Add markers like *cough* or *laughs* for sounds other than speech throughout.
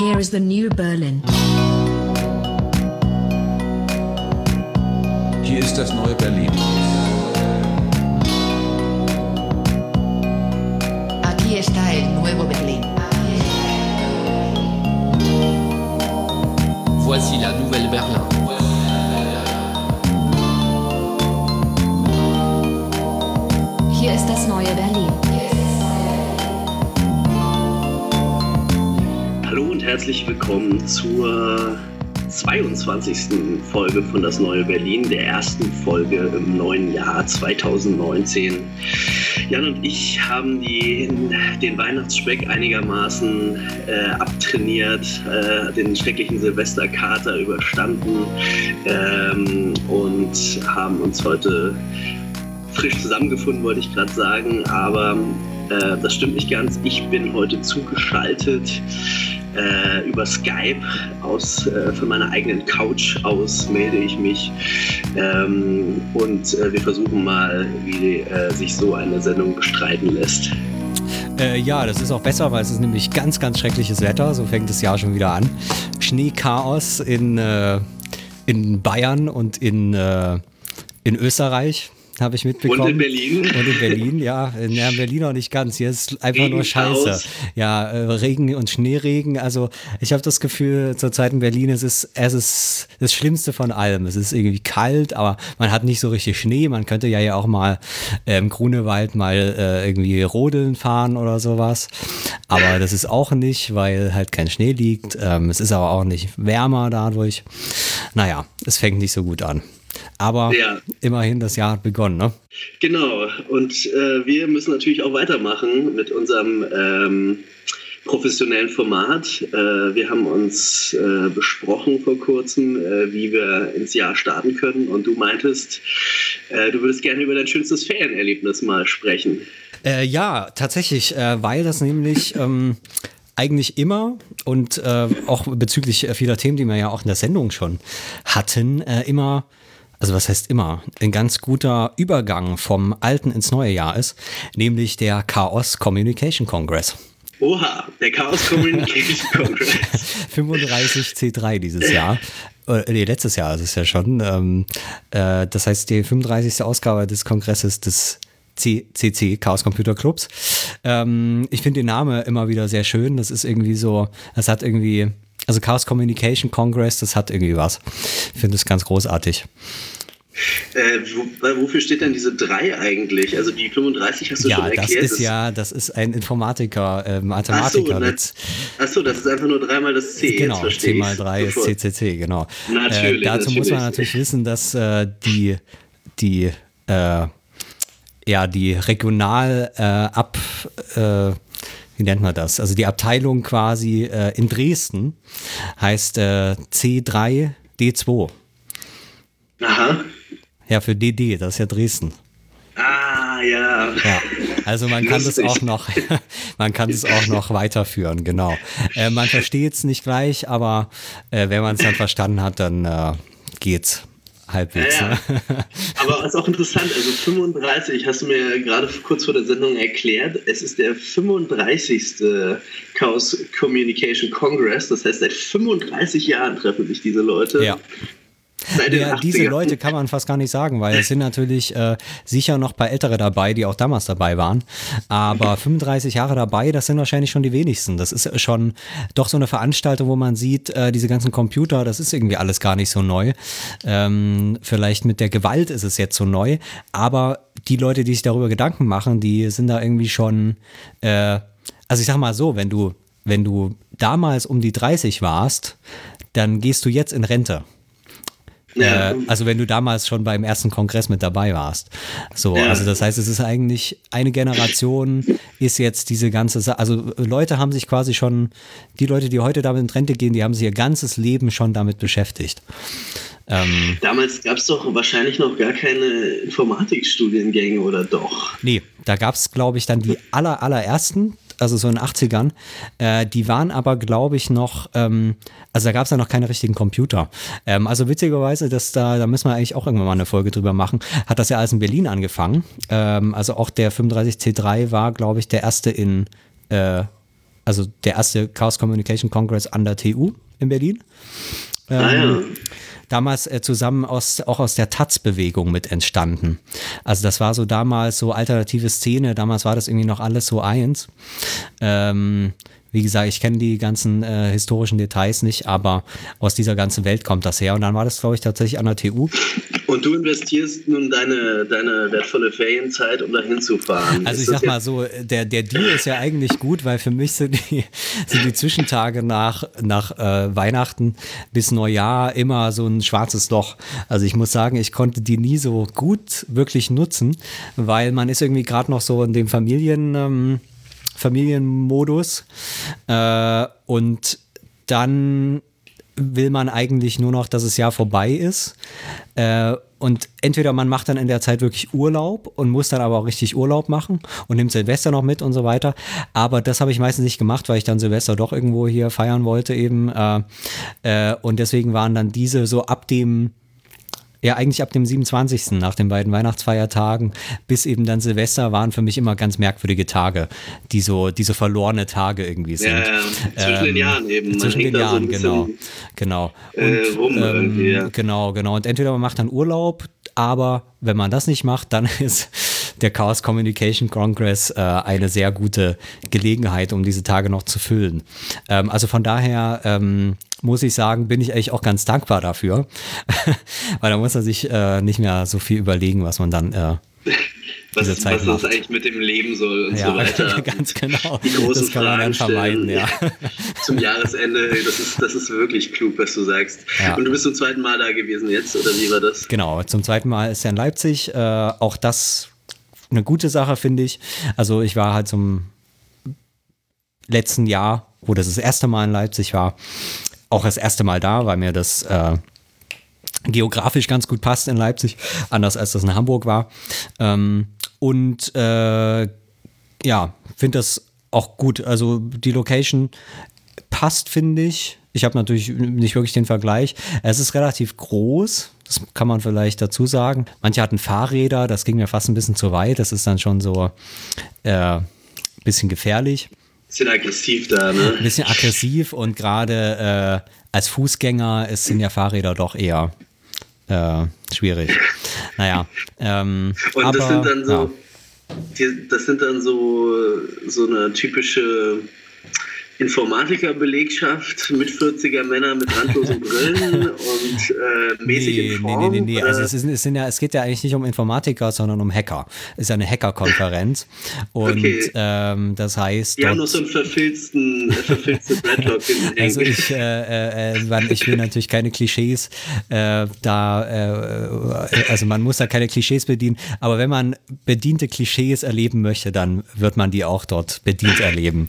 Here is the new Berlin. Hier ist das neue Berlin. Willkommen zur 22. Folge von Das Neue Berlin, der ersten Folge im neuen Jahr 2019. Jan und ich haben die, den Weihnachtsspeck einigermaßen äh, abtrainiert, äh, den schrecklichen Silvesterkater überstanden ähm, und haben uns heute frisch zusammengefunden, wollte ich gerade sagen, aber äh, das stimmt nicht ganz. Ich bin heute zugeschaltet äh, über Skype aus äh, von meiner eigenen Couch aus melde ich mich ähm, und äh, wir versuchen mal, wie äh, sich so eine Sendung bestreiten lässt. Äh, ja, das ist auch besser, weil es ist nämlich ganz, ganz schreckliches Wetter. So fängt das Jahr schon wieder an. Schneechaos in, äh, in Bayern und in, in Österreich habe ich mitbekommen. Und in Berlin. Und in Berlin, ja. Ja, in Berlin auch nicht ganz. Hier ist einfach Regen, nur Scheiße. Chaos. Ja, äh, Regen und Schneeregen. Also ich habe das Gefühl, zurzeit in Berlin es ist es ist das Schlimmste von allem. Es ist irgendwie kalt, aber man hat nicht so richtig Schnee. Man könnte ja ja auch mal im Grunewald mal äh, irgendwie rodeln fahren oder sowas. Aber das ist auch nicht, weil halt kein Schnee liegt. Ähm, es ist aber auch nicht wärmer dadurch. Naja, es fängt nicht so gut an. Aber Ja. immerhin, das Jahr hat begonnen, ne? Genau, und äh, wir müssen natürlich auch weitermachen mit unserem ähm, professionellen Format. Äh, wir haben uns äh, besprochen vor kurzem, äh, wie wir ins Jahr starten können. Und du meintest, äh, du würdest gerne über dein schönstes Ferienerlebnis mal sprechen. Äh, ja, tatsächlich, weil das nämlich ähm, eigentlich immer und auch bezüglich vieler Themen, die wir ja auch in der Sendung schon hatten, immer, also was heißt immer, ein ganz guter Übergang vom alten ins neue Jahr ist, nämlich der Chaos Communication Congress. Oha, der Chaos Communication *laughs* Congress. *laughs* 35 C3 dieses Jahr. Äh, nee, letztes Jahr ist es ja schon. Ähm, äh, das heißt, die 35. Ausgabe des Kongresses des CCC, Chaos Computer Clubs. Ähm, ich finde den Namen immer wieder sehr schön. Das ist irgendwie so, das hat irgendwie, also Chaos Communication Congress, das hat irgendwie was. Ich finde es ganz großartig. Äh, wo, wofür steht denn diese 3 eigentlich? Also die 35 hast du Ja, schon das erklärt. ist ja, das ist ein Informatiker, äh, Achso, Mathematiker. das, achso, das ist einfach nur dreimal das C. Genau, jetzt verstehe 10 mal ich's. 3 ist CCC, genau. Natürlich, äh, dazu muss man natürlich. natürlich wissen, dass äh, die, die, äh, ja, die regional äh, ab, äh, wie nennt man das? Also die Abteilung quasi in Dresden heißt äh, C3D2. Aha. Ja, für DD, das ist ja Dresden. Ah, ja. Ja, also man kann das Lustig. auch noch, *laughs* man kann es auch noch weiterführen, genau. Äh, man versteht es nicht gleich, aber äh, wenn man es dann verstanden hat, dann äh, geht's halbwegs. Ja, ja. Ne? *laughs* Aber ist auch interessant, also 35 hast du mir gerade kurz vor der Sendung erklärt. Es ist der 35. Chaos Communication Congress. Das heißt, seit 35 Jahren treffen sich diese Leute. Ja. Ja, 80ern. diese Leute kann man fast gar nicht sagen, weil es sind natürlich äh, sicher noch ein paar Ältere dabei, die auch damals dabei waren. Aber *laughs* 35 Jahre dabei, das sind wahrscheinlich schon die wenigsten. Das ist schon doch so eine Veranstaltung, wo man sieht, äh, diese ganzen Computer, das ist irgendwie alles gar nicht so neu. Ähm, vielleicht mit der Gewalt ist es jetzt so neu, aber die Leute, die sich darüber Gedanken machen, die sind da irgendwie schon, äh, also ich sag mal so, wenn du, wenn du damals um die 30 warst, dann gehst du jetzt in Rente. Ja. Äh, also wenn du damals schon beim ersten Kongress mit dabei warst. So, Ja. also das heißt, es ist eigentlich eine Generation ist jetzt diese ganze Sa also Leute haben sich quasi schon, die Leute, die heute damit in Rente gehen, die haben sich ihr ganzes Leben schon damit beschäftigt. Ähm, Damals gab es doch wahrscheinlich noch gar keine Informatikstudiengänge oder doch? nee, da gab es, glaube ich, dann die aller, allerersten, also so in den 80ern. Äh, die waren aber, glaube ich, noch, ähm, also da gab es ja noch keine richtigen Computer. Ähm, also witzigerweise, dass da, da müssen wir eigentlich auch irgendwann mal eine Folge drüber machen, hat das ja alles in Berlin angefangen. Ähm, also auch der 35C3 war, glaube ich, der erste in, äh, also der erste Chaos Communication Congress an der TU in Berlin. Ah, ja. Damals äh, zusammen aus, auch aus der Taz-Bewegung mit entstanden. Also das war so damals so alternative Szene, damals war das irgendwie noch alles so eins. Ähm, wie gesagt, ich kenne die ganzen äh, historischen Details nicht, aber aus dieser ganzen Welt kommt das her. Und dann war das, glaube ich, tatsächlich an der TU. Und du investierst nun deine, deine wertvolle Ferienzeit, um da hinzufahren. Also Ist ich sag mal so, der, der Deal ist ja eigentlich gut, weil für mich sind die, sind die Zwischentage nach, nach äh, Weihnachten bis Neujahr immer so ein schwarzes Loch. Also ich muss sagen, ich konnte die nie so gut wirklich nutzen, weil man ist irgendwie gerade noch so in dem Familien, ähm, Familienmodus äh, und dann will man eigentlich nur noch, dass das Jahr vorbei ist. Äh, und entweder man macht dann in der Zeit wirklich Urlaub und muss dann aber auch richtig Urlaub machen und nimmt Silvester noch mit und so weiter. Aber das habe ich meistens nicht gemacht, weil ich dann Silvester doch irgendwo hier feiern wollte eben. Äh, äh, und deswegen waren dann diese so ab dem ja, eigentlich ab dem 27. nach den beiden Weihnachtsfeiertagen bis eben dann Silvester waren für mich immer ganz merkwürdige Tage, die so diese verlorene Tage irgendwie sind. Ja, ja, zwischen den Jahren eben. Man Zwischen den so Jahren, bisschen, genau. Genau. äh, rum irgendwie, ja. Genau, genau. Und entweder man macht dann Urlaub, aber wenn man das nicht macht, dann *laughs* ist der Chaos Communication Congress äh, eine sehr gute Gelegenheit, um diese Tage noch zu füllen. Ähm, also von daher ähm, muss ich sagen, bin ich eigentlich auch ganz dankbar dafür, *laughs* weil da muss man sich äh, nicht mehr so viel überlegen, was man dann äh, *laughs* was, diese Zeit was das macht. eigentlich mit dem Leben soll und ja, so *laughs* weiter. ganz genau. Die großen das kann man dann Fragen vermeiden, ja. Zum Jahresende, das ist, das ist wirklich klug, was du sagst. Ja. Und du bist zum zweiten Mal da gewesen jetzt, oder wie war das? Genau, zum zweiten Mal ist er in Leipzig. Äh, auch das eine gute Sache, finde ich. Also ich war halt zum letzten Jahr, wo das das erste Mal in Leipzig war, auch das erste Mal da, weil mir das äh, geografisch ganz gut passt in Leipzig, anders als das in Hamburg war. Ähm, und äh, ja, finde das auch gut. Also die Location passt, finde ich. Ich habe natürlich nicht wirklich den Vergleich. Es ist relativ groß, das kann man vielleicht dazu sagen. Manche hatten Fahrräder, das ging mir fast ein bisschen zu weit. Das ist dann schon so äh, bisschen gefährlich Bisschen aggressiv da, ne? ein bisschen aggressiv und gerade äh, als Fußgänger ist, sind ja Fahrräder doch eher äh, schwierig. Naja, ähm, Und aber, das sind dann so, ja. die, das sind dann so, so eine typische Informatikerbelegschaft mit 40er Männer mit randlosen Brillen *laughs* und äh, mäßig Nee, in nee, Form. nee, nee, nee. Also es, ist, es, sind ja, es geht ja eigentlich nicht um Informatiker, sondern um Hacker. Es ist ja eine Hackerkonferenz. *laughs* Und Okay. ähm, das heißt. die haben noch dort- so einen verfilzten, äh, verfilzten Dreadlock. Also ich, äh, äh, man- ich will natürlich keine Klischees äh, da, äh, also man muss da keine Klischees bedienen, aber wenn man bediente Klischees erleben möchte, dann wird man die auch dort bedient erleben,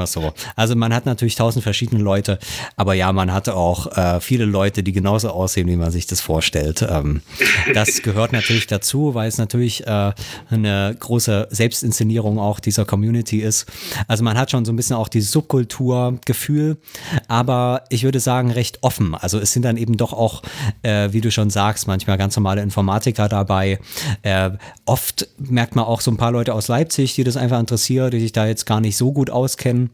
wir es so. Also man hat natürlich tausend verschiedene Leute, aber ja, man hat auch äh, viele Leute, die genauso aussehen, wie man sich das vorstellt. Ähm, das *laughs* gehört natürlich dazu, weil es natürlich äh, eine große Selbstinszenierung auch dieser Community ist. Also man hat schon so ein bisschen auch dieses Subkulturgefühl, aber ich würde sagen recht offen. Also es sind dann eben doch auch, äh, wie du schon sagst, manchmal ganz normale Informatiker dabei. Äh, oft merkt man auch so ein paar Leute aus Leipzig, die das einfach interessiert, die sich da jetzt gar nicht so gut auskennen,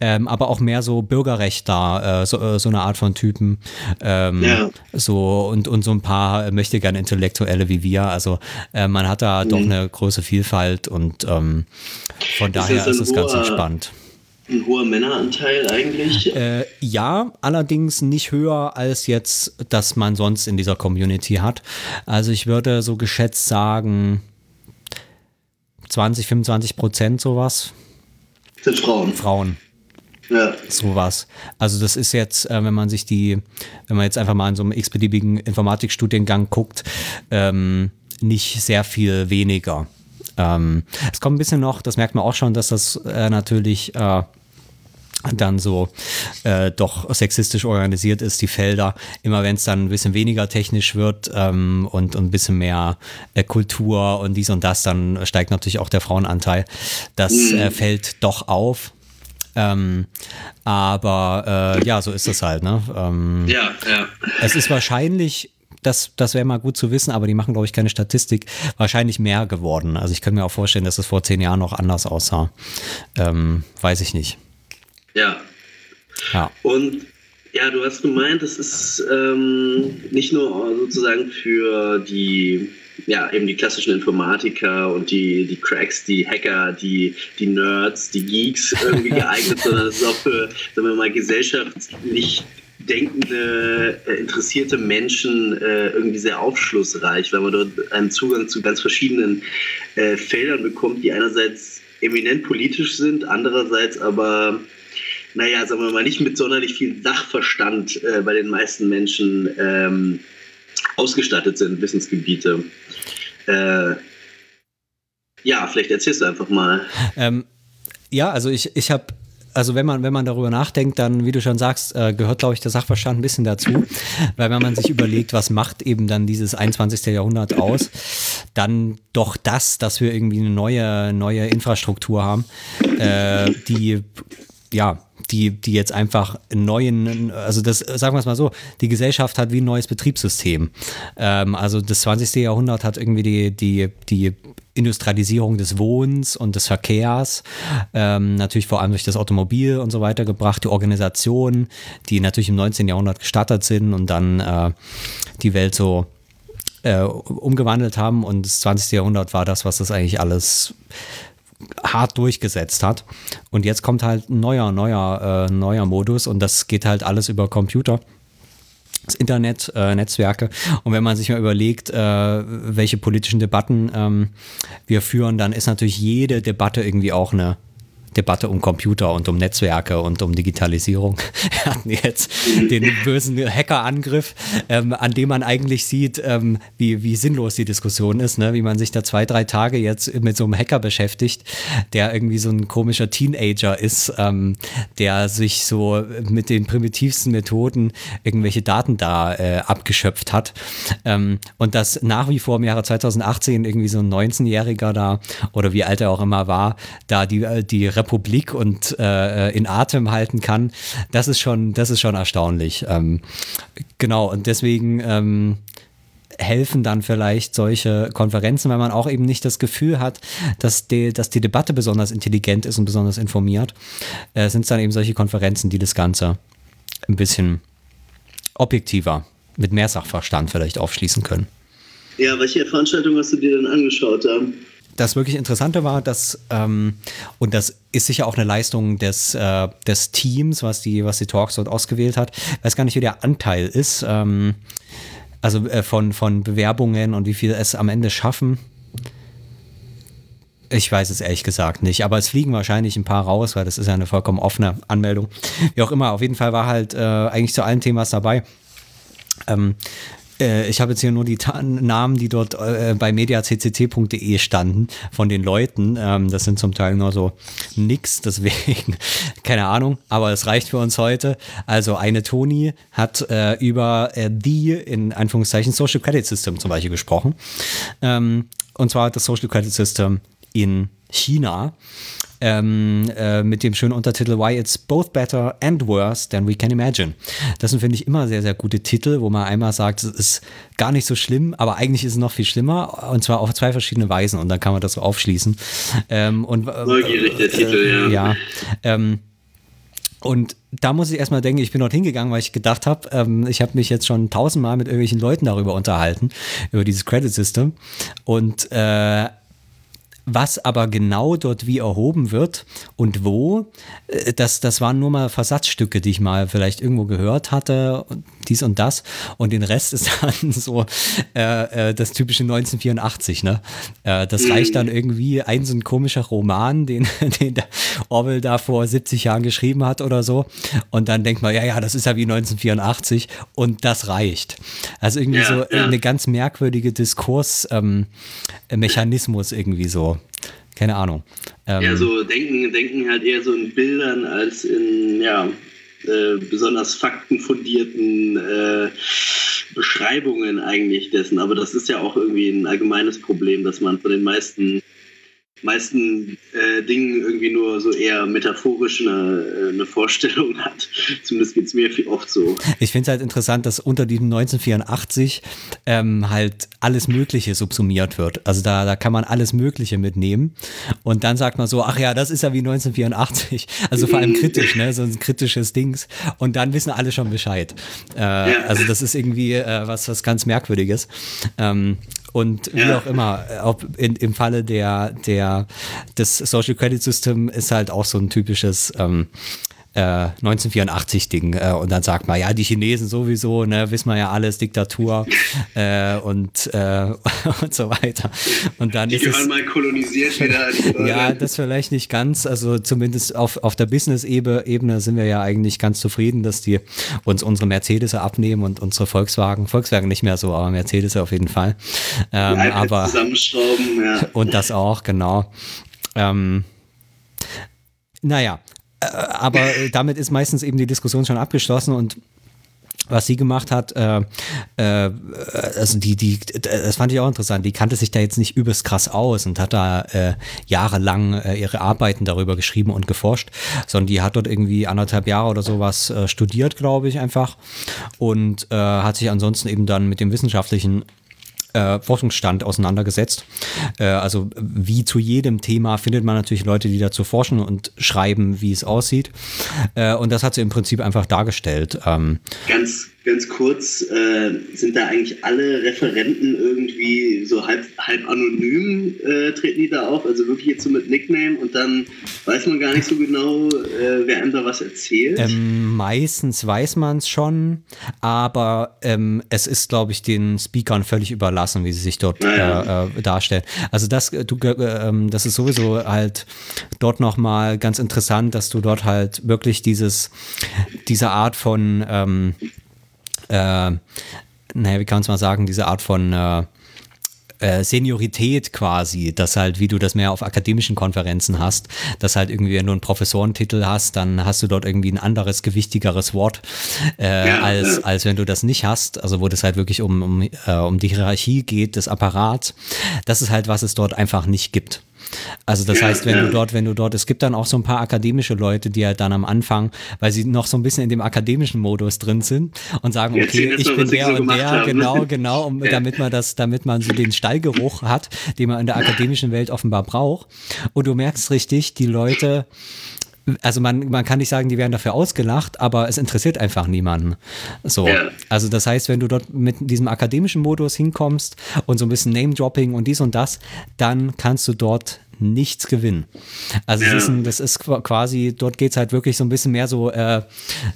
ähm, aber auch mehr so Bürgerrechtler, äh, so, äh, so eine Art von Typen. Ähm, Ja. So und, und so ein paar möchte gern Intellektuelle wie wir. Also äh, man hat da doch eine große Vielfalt und ähm, von daher das ist es ganz entspannt. Ein hoher Männeranteil eigentlich. Äh, ja, allerdings nicht höher als jetzt, dass man sonst in dieser Community hat. Also ich würde so geschätzt sagen 20, 25 Prozent sowas. sind Frauen. Frauen. Ja. sowas. Also das ist jetzt, äh, wenn man sich die, wenn man jetzt einfach mal in so einem x-beliebigen Informatikstudiengang guckt, ähm, nicht sehr viel weniger. Ähm, es kommt ein bisschen noch, das merkt man auch schon, dass das äh, natürlich äh, dann so äh, doch sexistisch organisiert ist, die Felder. Immer wenn es dann ein bisschen weniger technisch wird ähm, und, und ein bisschen mehr äh, Kultur und dies und das, dann steigt natürlich auch der Frauenanteil. Das äh, fällt doch auf. Ähm, aber äh, ja, so ist es halt. Ne? Ähm, Ja, ja. es ist wahrscheinlich, das, das wäre mal gut zu wissen, aber die machen, glaube ich, keine Statistik, wahrscheinlich mehr geworden. Also ich könnte mir auch vorstellen, dass es vor zehn Jahren noch anders aussah. Ähm, weiß ich nicht. Ja. Ja. Und ja, du hast gemeint, es ist ähm, nicht nur sozusagen für die, ja, eben die klassischen Informatiker und die, die Cracks, die Hacker, die, die Nerds, die Geeks irgendwie *laughs* geeignet, sondern es ist auch für, sagen wir mal, gesellschaftlich denkende, äh, interessierte Menschen äh, irgendwie sehr aufschlussreich, weil man dort einen Zugang zu ganz verschiedenen äh, Feldern bekommt, die einerseits eminent politisch sind, andererseits aber naja, sagen wir mal, nicht mit sonderlich viel Sachverstand äh, bei den meisten Menschen ähm, ausgestattet sind, Wissensgebiete. Äh, ja, vielleicht erzählst du einfach mal. Ähm, ja, also ich, ich habe also wenn man, wenn man darüber nachdenkt, dann, wie du schon sagst, äh, gehört, glaube ich, der Sachverstand ein bisschen dazu. Weil wenn man sich überlegt, was macht eben dann dieses 21. Jahrhundert aus, dann doch das, dass wir irgendwie eine neue, neue Infrastruktur haben, äh, die ja, die, die jetzt einfach einen neuen, also das, sagen wir es mal so, die Gesellschaft hat wie ein neues Betriebssystem. Ähm, also das 20. Jahrhundert hat irgendwie die, die, die Industrialisierung des Wohnens und des Verkehrs, ähm, natürlich vor allem durch das Automobil und so weiter gebracht, die Organisationen, die natürlich im 19. Jahrhundert gestartet sind und dann äh, die Welt so äh, umgewandelt haben und das 20. Jahrhundert war das, was das eigentlich alles hart durchgesetzt hat. Und jetzt kommt halt ein neuer, neuer, äh, neuer Modus und das geht halt alles über Computer. Das Internet, äh, Netzwerke. Und wenn man sich mal überlegt, äh, welche politischen Debatten ähm, wir führen, dann ist natürlich jede Debatte irgendwie auch eine, Debatte um Computer und um Netzwerke und um Digitalisierung. *laughs* Wir hatten jetzt den bösen Hackerangriff, ähm, an dem man eigentlich sieht, ähm, wie, wie sinnlos die Diskussion ist, ne? wie man sich da zwei, drei Tage jetzt mit so einem Hacker beschäftigt, der irgendwie so ein komischer Teenager ist, ähm, der sich so mit den primitivsten Methoden irgendwelche Daten da äh, abgeschöpft hat. Ähm, und das nach wie vor im Jahre 2018 irgendwie so ein 19-Jähriger da oder wie alt er auch immer war, da die, äh, die Republik und äh, in Atem halten kann, das ist schon, das ist schon erstaunlich. Ähm, genau, und deswegen ähm, helfen dann vielleicht solche Konferenzen, weil man auch eben nicht das Gefühl hat, dass die, dass die Debatte besonders intelligent ist und besonders informiert, äh, sind es dann eben solche Konferenzen, die das Ganze ein bisschen objektiver, mit mehr Sachverstand vielleicht aufschließen können. Ja, welche Veranstaltung hast du dir denn angeschaut? Ähm? Das wirklich Interessante war, dass, ähm, und das ist sicher auch eine Leistung des, äh, des Teams, was die, was die Talks dort ausgewählt hat. Ich weiß gar nicht, wie der Anteil ist, ähm, also äh, von, von Bewerbungen und wie viel es am Ende schaffen. Ich weiß es ehrlich gesagt nicht, aber es fliegen wahrscheinlich ein paar raus, weil das ist ja eine vollkommen offene Anmeldung. Wie auch immer, auf jeden Fall war halt äh, eigentlich zu allen Themen was dabei. Ähm, äh, ich habe jetzt hier nur die Ta Namen, die dort äh, bei mediacct.de standen von den Leuten. Ähm, das sind zum Teil nur so nix, deswegen *laughs* keine Ahnung, aber es reicht für uns heute. Also eine Toni hat äh, über äh, die in Anführungszeichen Social Credit System zum Beispiel gesprochen. Ähm, und zwar das Social Credit System in China ähm, äh, mit dem schönen Untertitel Why It's Both Better and Worse Than We Can Imagine. Das sind, finde ich, immer sehr, sehr gute Titel, wo man einmal sagt, es ist gar nicht so schlimm, aber eigentlich ist es noch viel schlimmer und zwar auf zwei verschiedene Weisen und dann kann man das so aufschließen. Ähm, und, äh, Neugierig der Titel, ja. Ja. Ähm, und da muss ich erstmal denken, ich bin dort hingegangen, weil ich gedacht habe, ähm, ich habe mich jetzt schon tausendmal mit irgendwelchen Leuten darüber unterhalten, über dieses Credit System. Und äh, was aber genau dort wie erhoben wird und wo, äh, das, das waren nur mal Versatzstücke, die ich mal vielleicht irgendwo gehört hatte, dies und das. Und den Rest ist *laughs* dann so äh, äh das typische 1984, ne? Äh, das reicht dann irgendwie ein so ein komischer Roman, den, *laughs* den der Orwell da vor 70 Jahren geschrieben hat oder so. Und dann denkt man, ja, ja, das ist ja wie 1984 und das reicht. Also irgendwie ja, so ja. eine ganz merkwürdige Diskursmechanismus ähm, irgendwie so keine Ahnung. Ähm, ja, so denken, denken halt eher so in Bildern als in, ja, äh, besonders faktenfundierten äh, Beschreibungen eigentlich dessen. Aber das ist ja auch irgendwie ein allgemeines Problem, dass man von den meisten meisten äh, Dingen irgendwie nur so eher metaphorisch eine, äh, eine Vorstellung *laughs* hat. Zumindest geht es mir viel oft so. Ich finde es halt interessant, dass unter diesem 1984 ähm, halt alles Mögliche subsumiert wird. Also da, da kann man alles Mögliche mitnehmen. Und dann sagt man so, ach ja, das ist ja wie 1984. Also vor allem kritisch, ne? So ein kritisches Dings. Und dann wissen alle schon Bescheid. Äh, ja. Also das ist irgendwie äh, was, was ganz Merkwürdiges. Ähm, und wie ja. auch immer, ob in, im Falle der, der, des Social Credit System ist halt auch so ein typisches ähm, 1984-Ding. Äh, und dann sagt man, ja, die Chinesen sowieso, ne, wissen wir ja alles, Diktatur *laughs* äh, und, äh, *laughs* und so weiter. Und dann die ist es, mal kolonisiert wieder. *laughs* ja, das vielleicht nicht ganz. Also zumindest auf, auf der Business-Ebene sind wir ja eigentlich ganz zufrieden, dass die uns unsere Mercedes abnehmen und unsere Volkswagen. Volkswagen nicht mehr so, aber Mercedes auf jeden Fall. Ähm, aber, zusammenschrauben, ja. Und das auch, genau. Ähm, naja, äh, aber damit ist meistens eben die Diskussion schon abgeschlossen und was sie gemacht hat, äh, äh, also die, die, das fand ich auch interessant, die kannte sich da jetzt nicht übelst krass aus und hat da äh, jahrelang äh, ihre Arbeiten darüber geschrieben und geforscht, sondern die hat dort irgendwie anderthalb Jahre oder sowas äh, studiert, glaube ich, einfach und äh, hat sich ansonsten eben dann mit dem wissenschaftlichen äh, Forschungsstand auseinandergesetzt. Äh, also wie zu jedem Thema findet man natürlich Leute, die dazu forschen und schreiben, wie es aussieht. Äh, und das hat sie im Prinzip einfach dargestellt. Ähm, ganz, ganz kurz, äh, sind da eigentlich alle Referenten irgendwie so halb, halb anonym äh, treten die da auf? Also wirklich jetzt so mit Nickname und dann weiß man gar nicht so genau, äh, wer einem da was erzählt? Ähm, meistens weiß man es schon, aber ähm, es ist, glaube ich, den Speakern völlig überlassen, wie sie sich dort naja. äh, äh, darstellen. Also das, äh, du, ähm, das ist sowieso halt dort nochmal ganz interessant, dass du dort halt wirklich dieses, diese Art von ähm, äh, naja, wie kann man es mal sagen, diese Art von äh, äh, Seniorität quasi, dass halt, wie du das mehr auf akademischen Konferenzen hast, dass halt irgendwie, wenn du einen Professorentitel hast, dann hast du dort irgendwie ein anderes, gewichtigeres Wort, äh, ja, als, als wenn du das nicht hast, also wo das halt wirklich um, um, äh, um die Hierarchie geht des Apparats. Das ist halt, was es dort einfach nicht gibt. Also das ja, heißt, wenn ja. du dort, wenn du dort, es gibt dann auch so ein paar akademische Leute, die halt dann am Anfang, weil sie noch so ein bisschen in dem akademischen Modus drin sind und sagen, okay, ich bin der so und der, haben. genau, genau, um, ja. damit man das, damit man so den Stallgeruch hat, den man in der akademischen Welt offenbar braucht. Und du merkst richtig, die Leute, also man, man kann nicht sagen, die werden dafür ausgelacht, aber es interessiert einfach niemanden. So. Ja. Also das heißt, wenn du dort mit diesem akademischen Modus hinkommst und so ein bisschen Name-Dropping und dies und das, dann kannst du dort nichts gewinnen. Also ja. ist ein, das ist quasi, dort geht es halt wirklich so ein bisschen mehr so äh,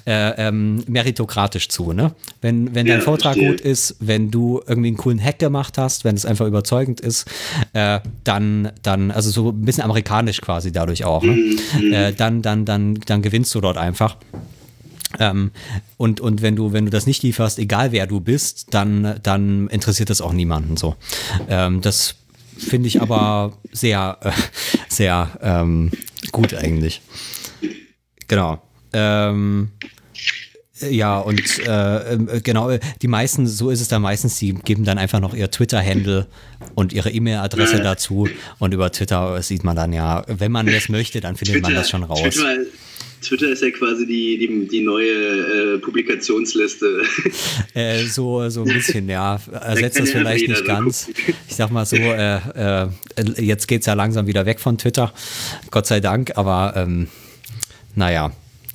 äh, ähm, meritokratisch zu. Ne? Wenn, wenn ja, dein Vortrag verstehe. gut ist, wenn du irgendwie einen coolen Hack gemacht hast, wenn es einfach überzeugend ist, äh, dann, dann, also so ein bisschen amerikanisch quasi dadurch auch, ne? Mhm. Äh, dann, dann, dann, dann gewinnst du dort einfach. Ähm, und, und wenn du, wenn du das nicht lieferst, egal wer du bist, dann, dann interessiert das auch niemanden so. Ähm, das finde ich aber sehr, äh, sehr ähm, gut eigentlich. Genau. Ähm, ja, und äh, ähm, genau, die meisten, so ist es dann meistens, die geben dann einfach noch ihr Twitter-Handle und ihre E-Mail-Adresse dazu. Und über Twitter sieht man dann ja, wenn man das möchte, dann findet Twitter, man das schon raus. Twitter, Twitter ist ja quasi die, die, die neue äh, Publikationsliste. *laughs* Äh, so, so ein bisschen, ja. Ersetzt da das vielleicht nicht ganz. *laughs* Ich sag mal so, äh, äh jetzt geht es ja langsam wieder weg von Twitter. Gott sei Dank, aber ähm, naja.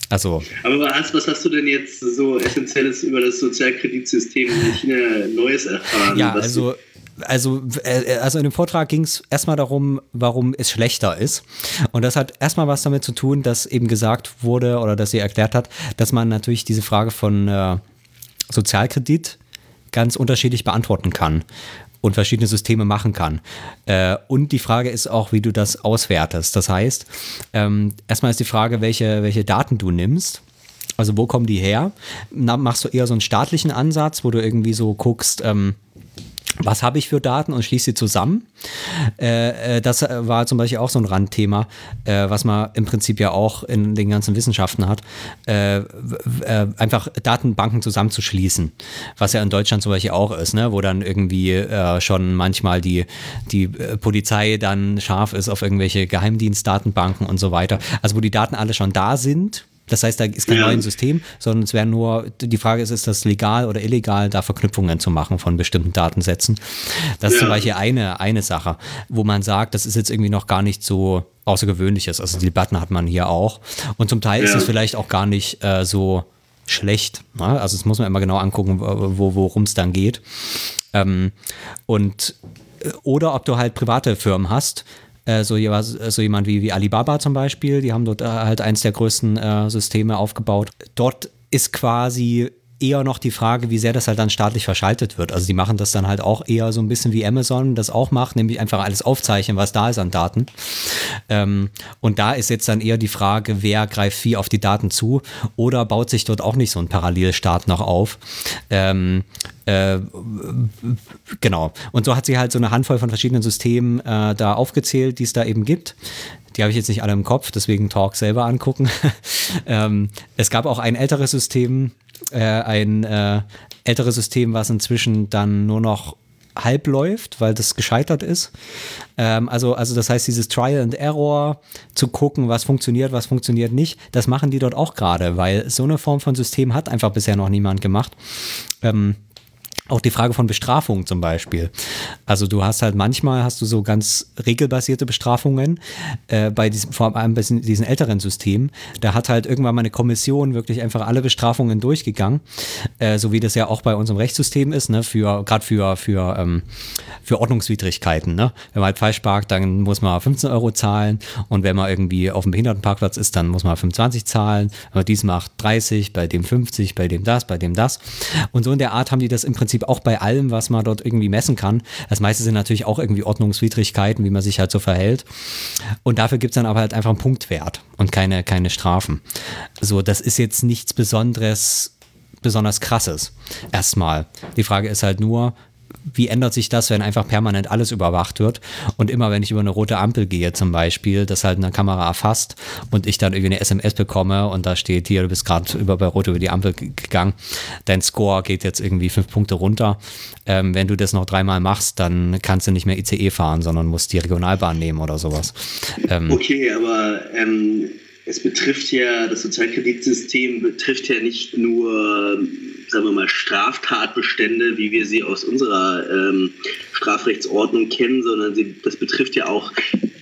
Also. Aber was, was hast du denn jetzt so Essentielles über das Sozialkreditsystem in China Neues erfahren? Ja, also also, äh, also in dem Vortrag ging es erstmal darum, warum es schlechter ist. Und das hat erstmal was damit zu tun, dass eben gesagt wurde oder dass sie erklärt hat, dass man natürlich diese Frage von äh, Sozialkredit ganz unterschiedlich beantworten kann und verschiedene Systeme machen kann. Äh, und die Frage ist auch, wie du das auswertest. Das heißt, ähm, erstmal ist die Frage, welche, welche Daten du nimmst. Also wo kommen die her? Na, machst du eher so einen staatlichen Ansatz, wo du irgendwie so guckst, ähm, was habe ich für Daten und schließe sie zusammen. Äh, äh, das war zum Beispiel auch so ein Randthema, äh, was man im Prinzip ja auch in den ganzen Wissenschaften hat, äh, äh, einfach Datenbanken zusammenzuschließen, was ja in Deutschland zum Beispiel auch ist, ne? wo dann irgendwie äh, schon manchmal die, die Polizei dann scharf ist auf irgendwelche Geheimdienstdatenbanken und so weiter. Also wo die Daten alle schon da sind das heißt, da ist kein ja. neues System, sondern es wäre nur, die Frage ist, ist das legal oder illegal, da Verknüpfungen zu machen von bestimmten Datensätzen. Das ja. ist zum Beispiel eine, eine Sache, wo man sagt, das ist jetzt irgendwie noch gar nicht so außergewöhnliches. Also die Debatten hat man hier auch. Und zum Teil ja. ist es vielleicht auch gar nicht äh, so schlecht. Ne? Also das muss man immer genau angucken, wo, worum es dann geht. Ähm, und äh, oder ob du halt private Firmen hast, äh, so, so, jemand wie, wie Alibaba zum Beispiel, die haben dort äh, halt eins der größten äh, Systeme aufgebaut. Dort ist quasi eher noch die Frage, wie sehr das halt dann staatlich verschaltet wird. Also die machen das dann halt auch eher so ein bisschen wie Amazon das auch macht, nämlich einfach alles aufzeichnen, was da ist an Daten. Ähm, und da ist jetzt dann eher die Frage, wer greift wie auf die Daten zu oder baut sich dort auch nicht so ein Parallelstaat noch auf. Ähm, äh, genau. Und so hat sie halt so eine Handvoll von verschiedenen Systemen äh, da aufgezählt, die es da eben gibt. Die habe ich jetzt nicht alle im Kopf, deswegen Talk selber angucken. *laughs* ähm, es gab auch ein älteres System, äh, ein äh, älteres System, was inzwischen dann nur noch halb läuft, weil das gescheitert ist. Ähm, also, also das heißt, dieses Trial and Error zu gucken, was funktioniert, was funktioniert nicht, das machen die dort auch gerade, weil so eine Form von System hat einfach bisher noch niemand gemacht. Ähm, auch die Frage von Bestrafung zum Beispiel. Also du hast halt manchmal hast du so ganz regelbasierte Bestrafungen äh, bei diesem vor allem bei diesen älteren Systemen. Da hat halt irgendwann mal eine Kommission wirklich einfach alle Bestrafungen durchgegangen, äh, so wie das ja auch bei unserem Rechtssystem ist, ne? Für gerade für für ähm, für Ordnungswidrigkeiten. Ne? Wenn man halt falsch parkt, dann muss man 15 Euro zahlen und wenn man irgendwie auf dem Behindertenparkplatz ist, dann muss man 25 zahlen. Wenn man dies macht 30, bei dem 50, bei dem das, bei dem das. Und so in der Art haben die das im Prinzip Prinzip auch bei allem, was man dort irgendwie messen kann. Das meiste sind natürlich auch irgendwie Ordnungswidrigkeiten, wie man sich halt so verhält. Und dafür gibt es dann aber halt einfach einen Punktwert und keine, keine Strafen. So, das ist jetzt nichts Besonderes, besonders krasses. Erstmal. Die Frage ist halt nur, wie ändert sich das, wenn einfach permanent alles überwacht wird und immer, wenn ich über eine rote Ampel gehe zum Beispiel, das halt eine Kamera erfasst und ich dann irgendwie eine SMS bekomme und da steht hier, du bist gerade über bei Rot über die Ampel gegangen, dein Score geht jetzt irgendwie fünf Punkte runter. Ähm, wenn du das noch dreimal machst, dann kannst du nicht mehr ICE fahren, sondern musst die Regionalbahn nehmen oder sowas. Ähm, okay, aber ähm, es betrifft ja, das Sozialkreditsystem betrifft ja nicht nur sagen wir mal, Straftatbestände, wie wir sie aus unserer ähm, Strafrechtsordnung kennen, sondern sie, das betrifft ja auch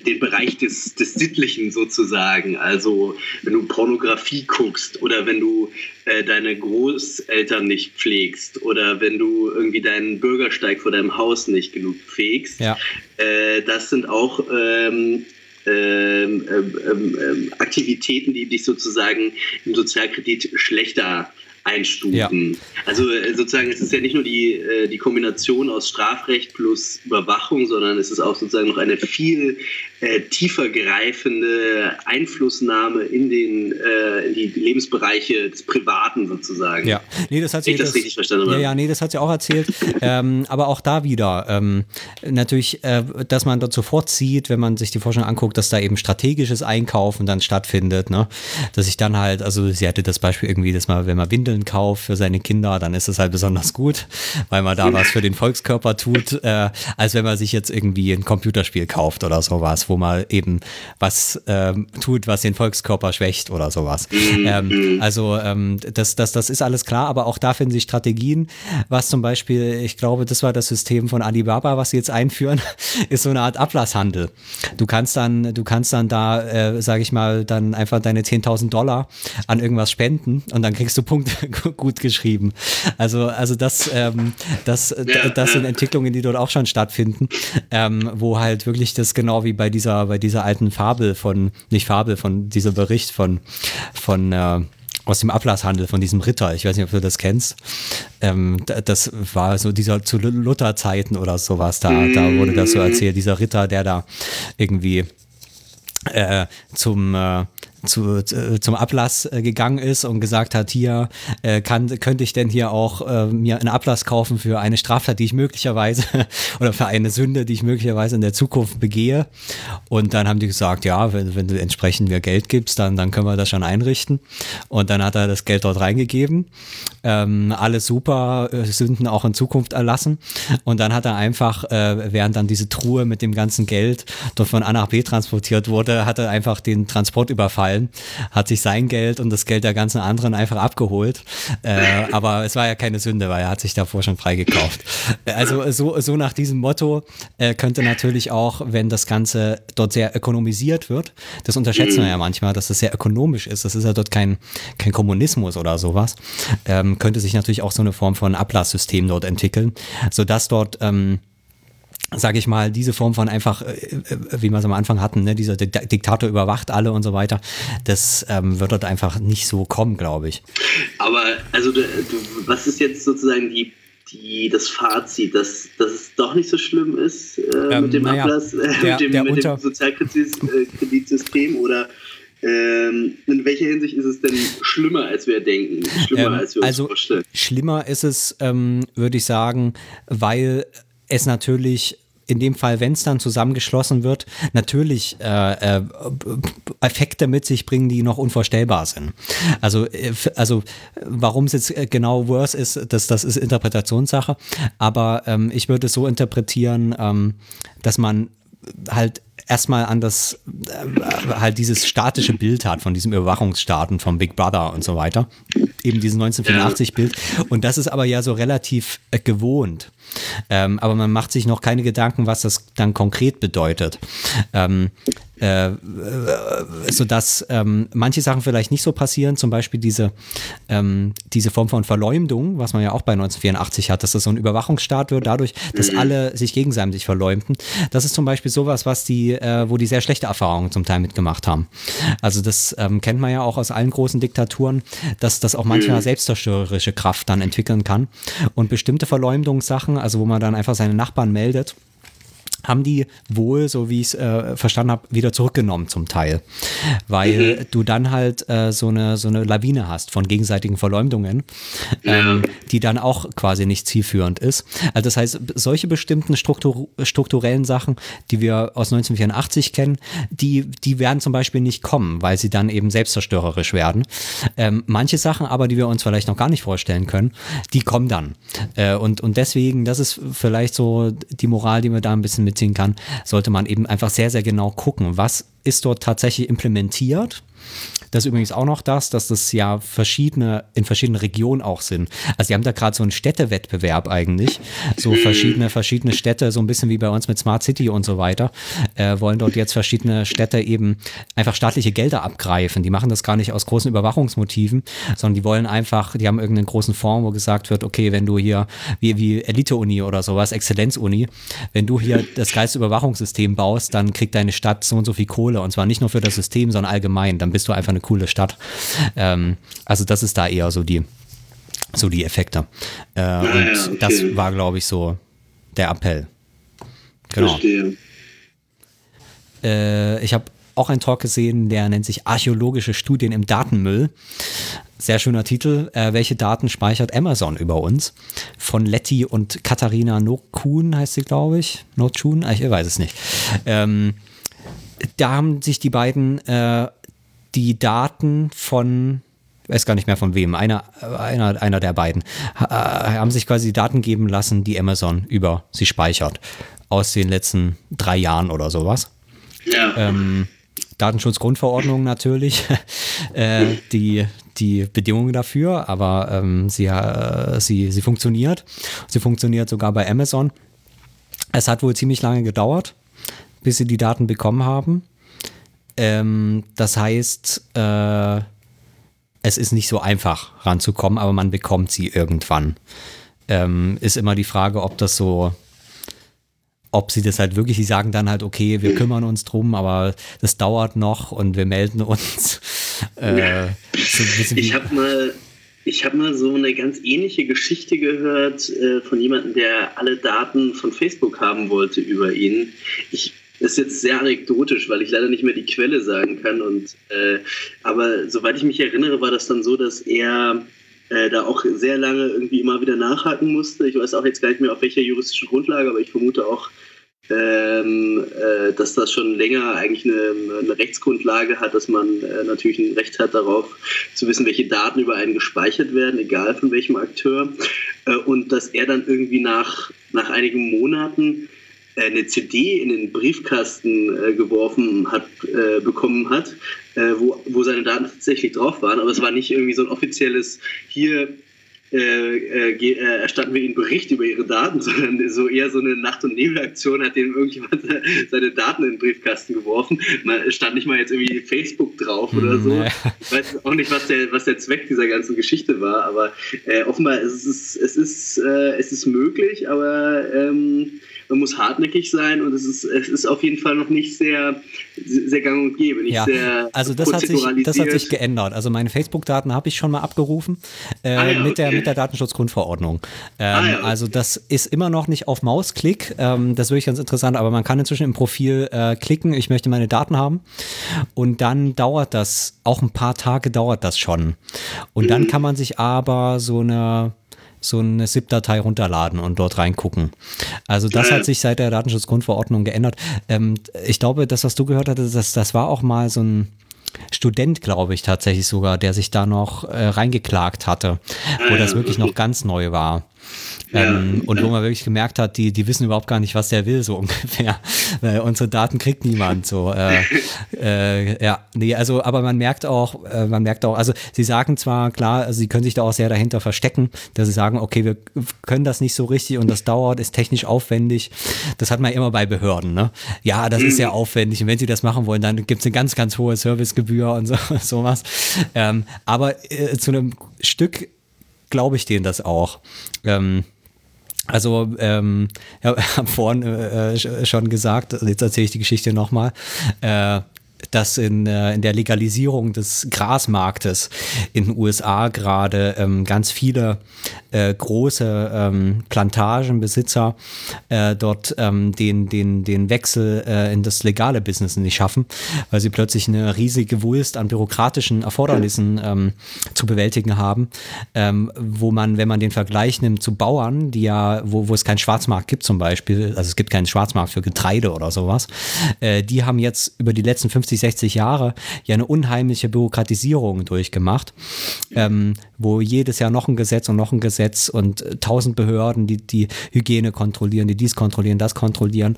den Bereich des, des Sittlichen sozusagen. Also wenn du Pornografie guckst oder wenn du äh, deine Großeltern nicht pflegst oder wenn du irgendwie deinen Bürgersteig vor deinem Haus nicht genug pflegst, ja. äh, das sind auch ähm, ähm, ähm, ähm Aktivitäten, die dich sozusagen im Sozialkredit schlechter einstufen. Ja. Also äh, sozusagen, es ist ja nicht nur die, äh, die Kombination aus Strafrecht plus Überwachung, sondern es ist auch sozusagen noch eine viel äh, tiefer greifende Einflussnahme in, den, äh, in die Lebensbereiche des Privaten sozusagen. Ja, nee, das hat sie, ich das, das richtig verstanden. Ja, ja, nee, das hat sie auch erzählt. *laughs* ähm, aber auch da wieder, ähm, natürlich, äh, dass man dort sofort sieht, wenn man sich die Forschung anguckt, dass da eben strategisches Einkaufen dann stattfindet, ne? Dass ich dann halt, also sie hatte das Beispiel irgendwie, dass man, wenn man Windeln kauft für seine Kinder, dann ist es halt besonders gut, *laughs* weil man da *laughs* was für den Volkskörper tut, äh, als wenn man sich jetzt irgendwie ein Computerspiel kauft oder sowas, wo wo man eben was ähm, tut, was den Volkskörper schwächt oder sowas. Mhm. Ähm, also ähm, das, das, das ist alles klar, aber auch da finden sich Strategien, was zum Beispiel, ich glaube, das war das System von Alibaba, was sie jetzt einführen, *laughs* ist so eine Art Ablasshandel. Du kannst dann, du kannst dann da, äh, sage ich mal, dann einfach deine 10.000 Dollar an irgendwas spenden und dann kriegst du Punkte *laughs* gut geschrieben. Also, also das, ähm, das, das sind Entwicklungen, die dort auch schon stattfinden, ähm, wo halt wirklich das genau wie bei diesem dieser, bei dieser alten Fabel von, nicht Fabel, von dieser Bericht von, von äh, aus dem Ablasshandel von diesem Ritter. Ich weiß nicht, ob du das kennst. Ähm, das war so dieser zu Lutherzeiten oder sowas. Da, da wurde das so erzählt. Dieser Ritter, der da irgendwie äh, zum, äh, zu, zu, zum Ablass äh, gegangen ist und gesagt hat, hier äh, kann, könnte ich denn hier auch äh, mir einen Ablass kaufen für eine Straftat, die ich möglicherweise *laughs* oder für eine Sünde, die ich möglicherweise in der Zukunft begehe. Und dann haben die gesagt, ja, wenn, wenn du entsprechend mir Geld gibst, dann, dann können wir das schon einrichten. Und dann hat er das Geld dort reingegeben. Ähm, alles super, äh, Sünden auch in Zukunft erlassen. Und dann hat er einfach, äh, während dann diese Truhe mit dem ganzen Geld dort von A nach B transportiert wurde, hat er einfach den Transport überfallen, hat sich sein Geld und das Geld der ganzen anderen einfach abgeholt. Äh, *laughs* aber es war ja keine Sünde, weil er hat sich davor schon freigekauft. Also so, so nach diesem Motto äh, könnte natürlich auch, wenn das Ganze dort sehr ökonomisiert wird, das unterschätzen wir ja manchmal, dass das sehr ökonomisch ist. Das ist ja dort kein, kein Kommunismus oder sowas. Ähm, könnte sich natürlich auch so eine Form von Ablasssystem dort entwickeln, sodass dort ähm, sage ich mal, diese Form von einfach, äh, äh, wie wir es am Anfang hatten, ne, dieser Diktator überwacht alle und so weiter, das ähm, wird dort einfach nicht so kommen, glaube ich. Aber also du, du, was ist jetzt sozusagen die, die, das Fazit, dass, dass es doch nicht so schlimm ist äh, ähm, mit dem naja, Ablass, äh, der, mit dem, der mit dem Sozialkreditsystem oder ähm, in welcher Hinsicht ist es denn schlimmer, als wir denken? Schlimmer, ähm, als wir uns also vorstellen? Schlimmer ist es, ähm, würde ich sagen, weil es natürlich in dem Fall, wenn es dann zusammengeschlossen wird, natürlich äh, äh, Effekte mit sich bringen, die noch unvorstellbar sind. Also, äh, also warum es jetzt äh, genau worse ist, das, das ist Interpretationssache. Aber ähm, ich würde es so interpretieren, ähm, dass man halt erstmal an das, äh, halt dieses statische Bild hat von diesem Überwachungsstaaten vom Big Brother und so weiter. Eben dieses 1984-Bild. Und das ist aber ja so relativ gewohnt. Ähm, aber man macht sich noch keine Gedanken, was das dann konkret bedeutet. Ähm, äh, äh, sodass ähm, manche Sachen vielleicht nicht so passieren, zum Beispiel diese, ähm, diese Form von Verleumdung, was man ja auch bei 1984 hat, dass das so ein Überwachungsstaat wird, dadurch, dass Mhm. alle sich gegenseitig verleumden. Das ist zum Beispiel sowas, was die, äh, wo die sehr schlechte Erfahrungen zum Teil mitgemacht haben. Also das ähm, kennt man ja auch aus allen großen Diktaturen, dass das auch manchmal selbstzerstörerische Kraft dann entwickeln kann. Und bestimmte Verleumdungssachen, also wo man dann einfach seine Nachbarn meldet, haben die wohl, so wie ich es äh, verstanden habe, wieder zurückgenommen zum Teil. Weil du dann halt äh, so, eine, so eine Lawine hast von gegenseitigen Verleumdungen, ähm, die dann auch quasi nicht zielführend ist. Also das heißt, solche bestimmten Struktur, strukturellen Sachen, die wir aus 1984 kennen, die, die werden zum Beispiel nicht kommen, weil sie dann eben selbstzerstörerisch werden. Ähm, manche Sachen aber, die wir uns vielleicht noch gar nicht vorstellen können, die kommen dann. Äh, und, und deswegen, das ist vielleicht so die Moral, die man da ein bisschen mitziehen kann, sollte man eben einfach sehr, sehr genau gucken, was ist dort tatsächlich implementiert. Das ist übrigens auch noch das, dass das ja verschiedene, in verschiedenen Regionen auch sind. Also die haben da gerade so einen Städtewettbewerb eigentlich. So verschiedene, verschiedene Städte, so ein bisschen wie bei uns mit Smart City und so weiter, äh, wollen dort jetzt verschiedene Städte eben einfach staatliche Gelder abgreifen. Die machen das gar nicht aus großen Überwachungsmotiven, sondern die wollen einfach, die haben irgendeinen großen Fonds, wo gesagt wird, okay, wenn du hier, wie, wie Elite-Uni oder sowas, Exzellenz-Uni, wenn du hier das geilste Überwachungssystem baust, dann kriegt deine Stadt so und so viel Kohle. Und zwar nicht nur für das System, sondern allgemein. Dann bist du einfach eine coole Stadt. Ähm, also das ist da eher so die, so die Effekte. Äh, und ja, okay. das war, glaube ich, so der Appell. Genau. Verstehe. Äh, ich habe auch einen Talk gesehen, der nennt sich Archäologische Studien im Datenmüll. Sehr schöner Titel. Äh, welche Daten speichert Amazon über uns? Von Letty und Katharina Nokun heißt sie, glaube ich. Notchun? Ich weiß es nicht. Ähm, da haben sich die beiden äh, die Daten von, weiß gar nicht mehr von wem, einer, einer, einer der beiden, ha, haben sich quasi die Daten geben lassen, die Amazon über sie speichert. Aus den letzten drei Jahren oder sowas. Ja. Ähm, Datenschutzgrundverordnung natürlich, *laughs* äh, die, die Bedingungen dafür, aber ähm, sie, äh, sie, sie funktioniert. Sie funktioniert sogar bei Amazon. Es hat wohl ziemlich lange gedauert, bis sie die Daten bekommen haben. Ähm, das heißt, äh, es ist nicht so einfach ranzukommen, aber man bekommt sie irgendwann. Ähm, ist immer die Frage, ob das so, ob sie das halt wirklich, sie sagen dann halt, okay, wir kümmern uns drum, aber das dauert noch und wir melden uns. Äh, so Ich habe mal, ich habe mal so eine ganz ähnliche Geschichte gehört äh, von jemandem, der alle Daten von Facebook haben wollte über ihn. Ich ist jetzt sehr anekdotisch, weil ich leider nicht mehr die Quelle sagen kann. Und, äh, aber soweit ich mich erinnere, war das dann so, dass er äh, da auch sehr lange irgendwie immer wieder nachhaken musste. Ich weiß auch jetzt gar nicht mehr auf welcher juristischen Grundlage, aber ich vermute auch, ähm, äh, dass das schon länger eigentlich eine, eine Rechtsgrundlage hat, dass man äh, natürlich ein Recht hat darauf zu wissen, welche Daten über einen gespeichert werden, egal von welchem Akteur. Äh, und dass er dann irgendwie nach, nach einigen Monaten eine CD in den Briefkasten äh, geworfen hat, äh, bekommen hat, wo, wo seine Daten tatsächlich drauf waren. Aber es war nicht irgendwie so ein offizielles, hier äh, äh, erstatten wir ihnen Bericht über ihre Daten, *laughs* sondern so eher so eine Nacht- und Nebelaktion hat dem irgendjemand *laughs* seine Daten in den Briefkasten geworfen. Man stand nicht mal jetzt irgendwie Facebook drauf oder so. Ich weiß auch nicht, was der, was der Zweck dieser ganzen Geschichte war, aber äh, offenbar ist es, es ist, äh, es ist möglich, aber ähm, man muss hartnäckig sein und es ist, es ist auf jeden Fall noch nicht sehr, sehr gang und gäbe. Nicht ja, sehr also das hat, sich, das hat sich geändert. Also meine Facebook-Daten habe ich schon mal abgerufen äh, ah, ja, mit, der, mit der Datenschutzgrundverordnung. Ähm, ah, ja, okay. Also das ist immer noch nicht auf Mausklick. Ähm, das ist wirklich ganz interessant, aber man kann inzwischen im Profil äh, klicken, ich möchte meine Daten haben. Und dann dauert das, auch ein paar Tage dauert das schon. Und mhm. dann kann man sich aber so eine so eine ZIP-Datei runterladen und dort reingucken. Also das hat sich seit der Datenschutzgrundverordnung geändert. Ähm, ich glaube, das, was du gehört hattest, das, das war auch mal so ein Student, glaube ich, tatsächlich sogar, der sich da noch äh, reingeklagt hatte, wo das wirklich noch ganz neu war. Ähm, ja. Und wo man wirklich gemerkt hat, die, die wissen überhaupt gar nicht, was der will, so *laughs* ungefähr. Weil unsere Daten kriegt niemand. So, äh, *laughs* äh, ja, nee, also, aber man merkt auch, äh, man merkt auch, also sie sagen zwar, klar, also sie können sich da auch sehr dahinter verstecken, dass sie sagen, okay, wir können das nicht so richtig und das dauert, ist technisch aufwendig. Das hat man immer bei Behörden, ne? Ja, das ist sehr mhm. aufwendig und wenn sie das machen wollen, dann gibt es eine ganz, ganz hohe Servicegebühr und so, *laughs* sowas. Ähm, aber äh, zu einem Stück glaube ich denen das auch. Ähm, also, ähm, *laughs* ja, habe vorhin äh, äh, schon gesagt, jetzt erzähle ich die Geschichte nochmal. Äh, dass in, äh, in der Legalisierung des Grasmarktes in den USA gerade ähm, ganz viele äh, große ähm, Plantagenbesitzer äh, dort ähm, den, den, den Wechsel äh, in das legale Business nicht schaffen, weil sie plötzlich eine riesige Wulst an bürokratischen Erfordernissen ähm, zu bewältigen haben, ähm, wo man, wenn man den Vergleich nimmt zu Bauern, die ja, wo, wo es keinen Schwarzmarkt gibt zum Beispiel, also es gibt keinen Schwarzmarkt für Getreide oder sowas, äh, die haben jetzt über die letzten 50 50, 60 Jahre ja eine unheimliche Bürokratisierung durchgemacht, ähm, wo jedes Jahr noch ein Gesetz und noch ein Gesetz und äh, tausend Behörden, die die Hygiene kontrollieren, die dies kontrollieren, das kontrollieren.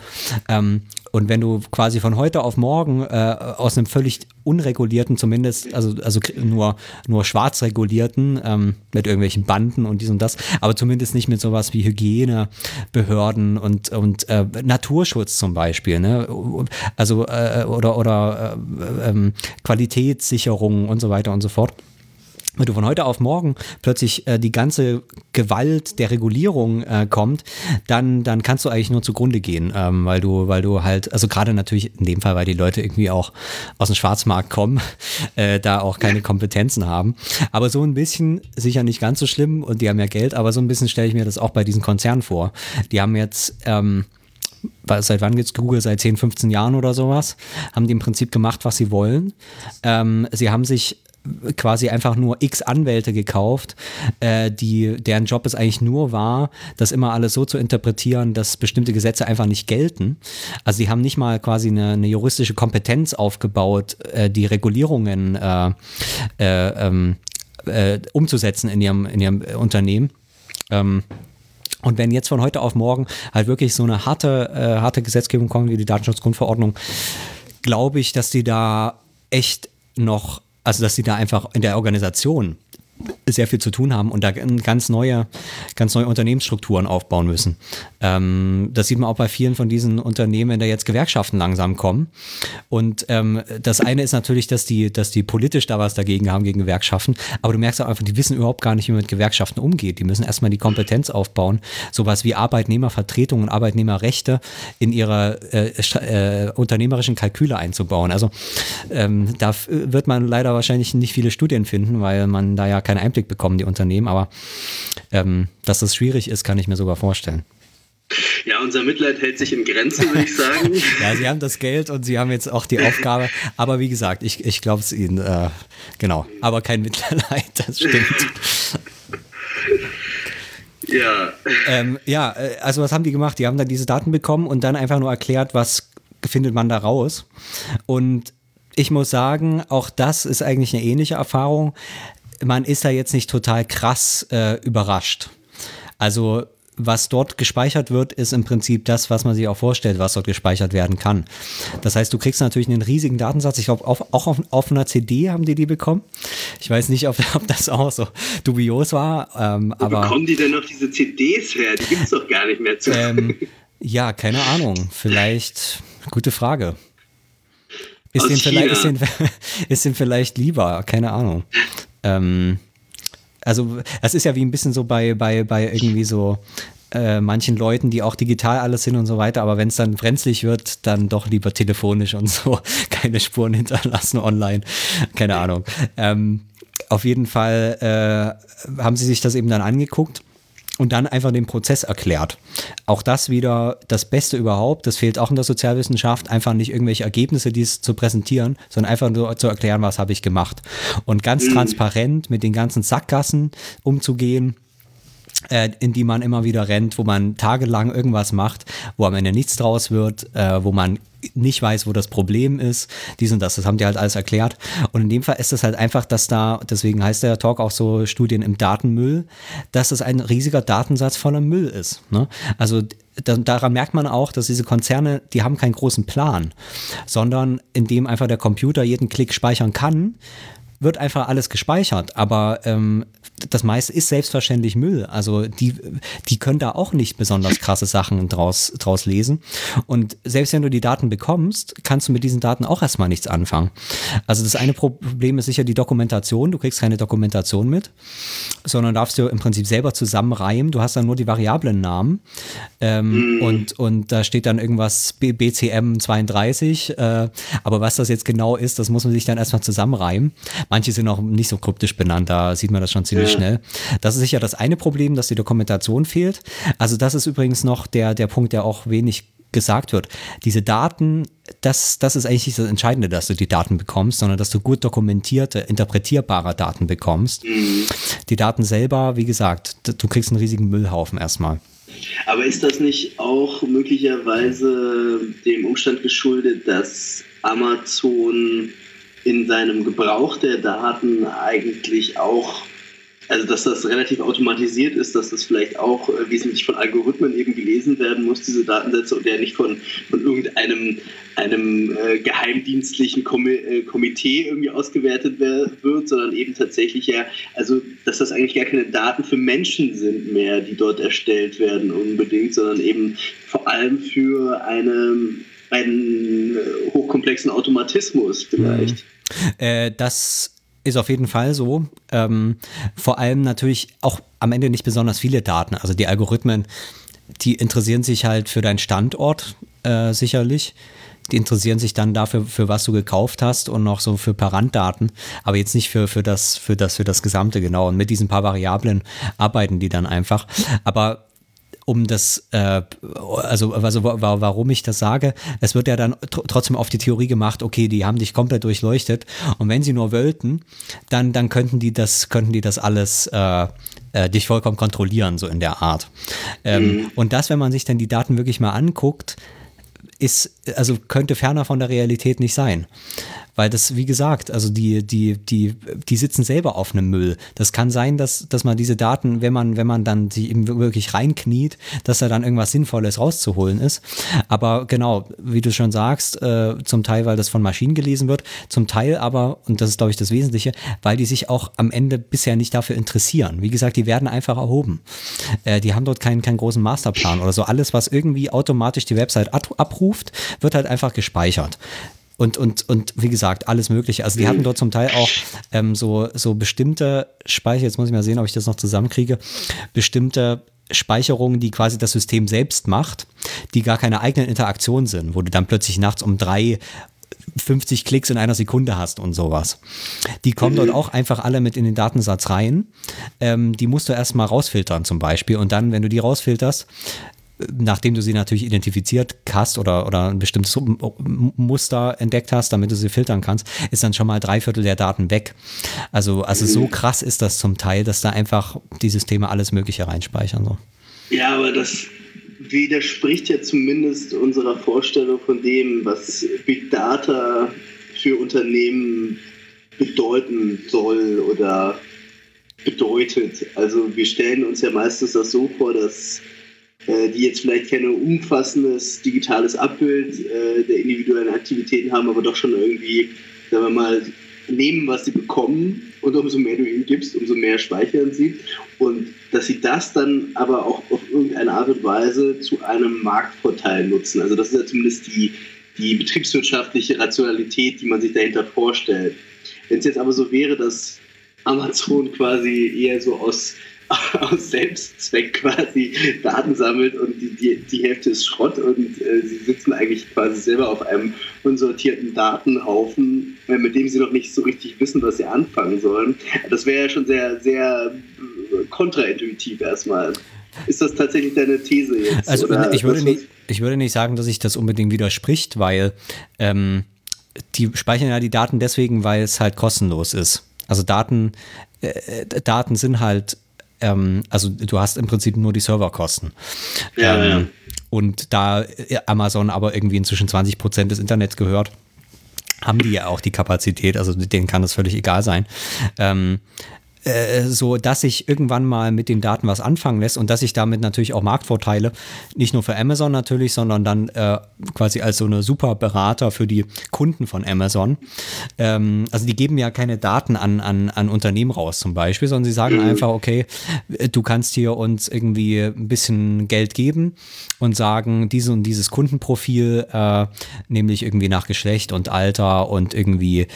Ähm, und wenn du quasi von heute auf morgen äh, aus einem völlig unregulierten, zumindest, also, also nur, nur schwarz regulierten, ähm, mit irgendwelchen Banden und dies und das, aber zumindest nicht mit sowas wie Hygienebehörden und, und äh, Naturschutz zum Beispiel, ne? Also, äh, oder, oder äh, ähm, Qualitätssicherung und so weiter und so fort wenn du von heute auf morgen plötzlich äh, die ganze Gewalt der Regulierung äh, kommt, dann, dann kannst du eigentlich nur zugrunde gehen, ähm, weil du, weil du halt, also gerade natürlich in dem Fall, weil die Leute irgendwie auch aus dem Schwarzmarkt kommen, *laughs* äh, da auch keine Kompetenzen haben. Aber so ein bisschen, sicher nicht ganz so schlimm und die haben ja Geld, aber so ein bisschen stelle ich mir das auch bei diesen Konzernen vor. Die haben jetzt, ähm, seit wann gibt es Google? Seit 10, 15 Jahren oder sowas. Haben die im Prinzip gemacht, was sie wollen. Ähm, sie haben sich quasi einfach nur x Anwälte gekauft, äh, die, deren Job es eigentlich nur war, das immer alles so zu interpretieren, dass bestimmte Gesetze einfach nicht gelten. Also sie haben nicht mal quasi eine, eine juristische Kompetenz aufgebaut, äh, die Regulierungen äh, äh ähm, äh, umzusetzen in ihrem, in ihrem Unternehmen. Ähm, und wenn jetzt von heute auf morgen halt wirklich so eine harte, äh, harte Gesetzgebung kommt wie die Datenschutzgrundverordnung, glaube ich, dass die da echt noch also, dass sie da einfach in der Organisation sehr viel zu tun haben und da ganz neue, ganz neue Unternehmensstrukturen aufbauen müssen. Ähm, das sieht man auch bei vielen von diesen Unternehmen, da jetzt Gewerkschaften langsam kommen. Und ähm, das eine ist natürlich, dass die, dass die politisch da was dagegen haben gegen Gewerkschaften, aber du merkst auch einfach, die wissen überhaupt gar nicht, wie man mit Gewerkschaften umgeht. Die müssen erstmal die Kompetenz aufbauen, sowas wie Arbeitnehmervertretung und Arbeitnehmerrechte in ihre äh, äh, unternehmerischen Kalküle einzubauen. Also ähm, da wird man leider wahrscheinlich nicht viele Studien finden, weil man da ja keinen Einblick bekommen, die Unternehmen, aber ähm, dass das schwierig ist, kann ich mir sogar vorstellen. Ja, unser Mitleid hält sich in Grenzen, würde ich sagen. *laughs* ja, sie haben das Geld und sie haben jetzt auch die Aufgabe. Aber wie gesagt, ich, ich glaube es ihnen. Äh, genau. Aber kein Mitleid, *laughs* das stimmt. Ja. Ähm, ja, äh, also was haben die gemacht? Die haben dann diese Daten bekommen und dann einfach nur erklärt, was findet man da raus. Und ich muss sagen, auch das ist eigentlich eine ähnliche Erfahrung. Man ist da jetzt nicht total krass äh, überrascht. Also was dort gespeichert wird, ist im Prinzip das, was man sich auch vorstellt, was dort gespeichert werden kann. Das heißt, du kriegst natürlich einen riesigen Datensatz. Ich glaube, auch auf, auf, einer CD haben die die bekommen. Ich weiß nicht, ob, *laughs* ob das auch so dubios war. Ähm, Wo aber, bekommen die denn noch diese CDs her? Die gibt es doch gar nicht mehr zu. Ähm, *laughs* ja, keine Ahnung. Vielleicht, gute Frage. Ist Aus den, vielleicht, ist, China. den, *laughs* ist den vielleicht lieber? Keine Ahnung. Ähm, also, es ist ja wie ein bisschen so bei, bei, bei irgendwie so äh, manchen Leuten, die auch digital alles sind und so weiter, aber wenn es dann brenzlig wird, dann doch lieber telefonisch und so. *laughs* Keine Spuren hinterlassen online. Keine Ahnung. Ähm, auf jeden Fall äh, haben sie sich das eben dann angeguckt und dann einfach den Prozess erklärt. Auch das wieder das Beste überhaupt. Das fehlt auch in der Sozialwissenschaft, einfach nicht irgendwelche Ergebnisse, die es zu präsentieren, sondern einfach nur zu erklären, was habe ich gemacht. Und ganz transparent mit den ganzen Sackgassen umzugehen in die man immer wieder rennt, wo man tagelang irgendwas macht, wo am Ende nichts draus wird, äh, wo man nicht weiß, wo das Problem ist, dies und das, das haben die halt alles erklärt. Und in dem Fall ist es halt einfach, dass da, deswegen heißt der Talk auch so Studien im Datenmüll, dass es ein riesiger Datensatz voller Müll ist. Ne? Also da, daran merkt man auch, dass diese Konzerne, die haben keinen großen Plan, sondern indem einfach der Computer jeden Klick speichern kann, wird einfach alles gespeichert, aber ähm, das meiste ist selbstverständlich Müll. Also die, die können da auch nicht besonders krasse Sachen draus, draus lesen. Und selbst wenn du die Daten bekommst, kannst du mit diesen Daten auch erstmal nichts anfangen. Also das eine Problem ist sicher die Dokumentation. Du kriegst keine Dokumentation mit, sondern darfst du im Prinzip selber zusammenreimen. Du hast dann nur die Variablennamen ähm, und, und da steht dann irgendwas B BCM 32. Äh, aber was das jetzt genau ist, das muss man sich dann erstmal zusammenreimen. Manche sind auch nicht so kryptisch benannt, da sieht man das schon ziemlich schnell. Das ist sicher das eine Problem, dass die Dokumentation fehlt. Also das ist übrigens noch der, der Punkt, der auch wenig gesagt wird. Diese Daten, das, das ist eigentlich nicht das Entscheidende, dass du die Daten bekommst, sondern dass du gut dokumentierte, interpretierbare Daten bekommst. Die Daten selber, wie gesagt, du kriegst einen riesigen Müllhaufen erstmal. Aber ist das nicht auch möglicherweise dem Umstand geschuldet, dass Amazon in seinem Gebrauch der Daten eigentlich auch, also dass das relativ automatisiert ist, dass das vielleicht auch äh, wesentlich von Algorithmen eben gelesen werden muss, diese Datensätze, und der nicht von, von irgendeinem einem äh, geheimdienstlichen Komi äh, Komitee irgendwie ausgewertet wer- wird, sondern eben tatsächlich ja, also dass das eigentlich gar keine Daten für Menschen sind mehr, die dort erstellt werden unbedingt, sondern eben vor allem für eine, einen äh, hochkomplexen Automatismus vielleicht. Äh, das ist auf jeden Fall so. Ähm, vor allem natürlich auch am Ende nicht besonders viele Daten. Also die Algorithmen, die interessieren sich halt für deinen Standort äh, sicherlich. Die interessieren sich dann dafür, für was du gekauft hast und noch so für paar Randdaten, aber jetzt nicht für, für, das, für, das, für das Gesamte genau. Und mit diesen paar Variablen arbeiten die dann einfach. Aber um das, äh, also, also wa- wa- warum ich das sage, es wird ja dann tr trotzdem auf die Theorie gemacht, okay, die haben dich komplett durchleuchtet und wenn sie nur wollten, dann, dann könnten die das, könnten die das alles äh, äh, dich vollkommen kontrollieren, so in der Art. Ähm, Und das, wenn man sich dann die Daten wirklich mal anguckt, ist, also könnte ferner von der Realität nicht sein. Weil das, wie gesagt, also die, die, die, die sitzen selber auf einem Müll. Das kann sein, dass, dass man diese Daten, wenn man, wenn man dann sie eben wirklich reinkniet, dass da dann irgendwas Sinnvolles rauszuholen ist. Aber genau, wie du schon sagst, äh, zum Teil, weil das von Maschinen gelesen wird, zum Teil aber, und das ist, glaube ich, das Wesentliche, weil die sich auch am Ende bisher nicht dafür interessieren. Wie gesagt, die werden einfach erhoben. Äh, die haben dort keinen, keinen großen Masterplan oder so. Alles, was irgendwie automatisch die Website ab- abruft, wird halt einfach gespeichert. Und, und, und wie gesagt, alles Mögliche. Also die hatten dort zum Teil auch ähm, so, so bestimmte Speicher, jetzt muss ich mal sehen, ob ich das noch zusammenkriege, bestimmte Speicherungen, die quasi das System selbst macht, die gar keine eigenen Interaktionen sind, wo du dann plötzlich nachts um drei 50 Klicks in einer Sekunde hast und sowas. Die kommen dort auch einfach alle mit in den Datensatz rein. Ähm, die musst du erstmal rausfiltern zum Beispiel. Und dann, wenn du die rausfilterst, nachdem du sie natürlich identifiziert hast oder, oder ein bestimmtes Muster entdeckt hast, damit du sie filtern kannst, ist dann schon mal drei Viertel der Daten weg. Also, also so krass ist das zum Teil, dass da einfach die Systeme alles Mögliche reinspeichern. So. Ja, aber das widerspricht ja zumindest unserer Vorstellung von dem, was Big Data für Unternehmen bedeuten soll oder bedeutet. Also wir stellen uns ja meistens das so vor, dass die jetzt vielleicht kein umfassendes digitales Abbild äh, der individuellen Aktivitäten haben, aber doch schon irgendwie, sagen wir mal, nehmen, was sie bekommen und umso mehr du ihnen gibst, umso mehr speichern sie. Und dass sie das dann aber auch auf irgendeine Art und Weise zu einem Marktvorteil nutzen. Also das ist ja zumindest die, die betriebswirtschaftliche Rationalität, die man sich dahinter vorstellt. Wenn es jetzt aber so wäre, dass Amazon quasi eher so aus *laughs* aus Selbstzweck quasi Daten sammelt und die, die, die Hälfte ist Schrott und äh, sie sitzen eigentlich quasi selber auf einem unsortierten Datenhaufen, äh, mit dem sie noch nicht so richtig wissen, was sie anfangen sollen. Das wäre ja schon sehr, sehr äh, kontraintuitiv erstmal. Ist das tatsächlich deine These jetzt? Also ich würde, nicht, ich würde nicht sagen, dass sich das unbedingt widerspricht, weil ähm, die speichern ja die Daten deswegen, weil es halt kostenlos ist. Also Daten, äh, Daten sind halt ähm, also du hast im Prinzip nur die Serverkosten. Ja, ähm, ja. Und da Amazon aber irgendwie inzwischen 20 Prozent des Internets gehört, haben die ja auch die Kapazität, also denen kann das völlig egal sein. Ähm, äh, so dass sich irgendwann mal mit den Daten was anfangen lässt und dass sich damit natürlich auch Marktvorteile, nicht nur für Amazon natürlich, sondern dann äh, quasi als so eine super Berater für die Kunden von Amazon. Ähm, also die geben ja keine Daten an, an, an Unternehmen raus zum Beispiel, sondern sie sagen mhm. einfach, okay, du kannst hier uns irgendwie ein bisschen Geld geben und sagen, diese und dieses Kundenprofil, äh, nämlich irgendwie nach Geschlecht und Alter und irgendwie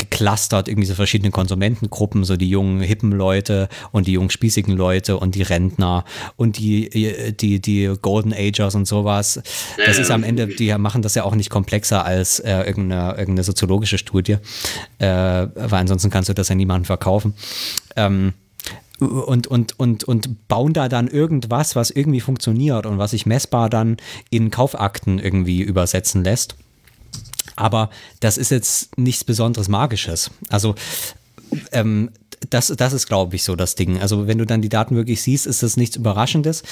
geclustert, irgendwie so verschiedene Konsumentengruppen, so die jungen, hippen Leute und die jungen, spießigen Leute und die Rentner und die, die, die Golden Agers und sowas. Das ist am Ende, die machen das ja auch nicht komplexer als äh, irgendeine, irgendeine soziologische Studie, äh, weil ansonsten kannst du das ja niemandem verkaufen. Ähm, und, und, und, und bauen da dann irgendwas, was irgendwie funktioniert und was sich messbar dann in Kaufakten irgendwie übersetzen lässt. Aber das ist jetzt nichts Besonderes Magisches. Also ähm, das, das ist, glaube ich, so das Ding. Also wenn du dann die Daten wirklich siehst, ist das nichts Überraschendes.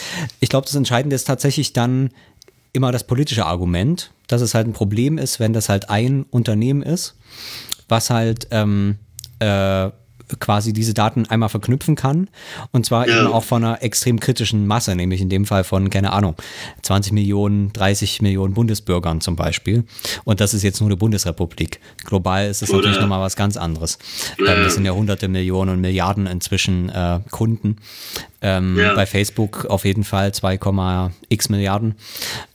Ich glaube, das Entscheidende ist tatsächlich dann immer das politische Argument, dass es halt ein Problem ist, wenn das halt ein Unternehmen ist, was halt ähm, äh, quasi diese Daten einmal verknüpfen kann. Und zwar ja. eben auch von einer extrem kritischen Masse, nämlich in dem Fall von, keine Ahnung, 20 Millionen, 30 Millionen Bundesbürgern zum Beispiel. Und das ist jetzt nur eine Bundesrepublik. Global ist das Oder natürlich nochmal was ganz anderes. Ja. Ähm, das sind ja hunderte Millionen und Milliarden inzwischen äh, Kunden. Ähm, ja. Bei Facebook auf jeden Fall 2,x Milliarden.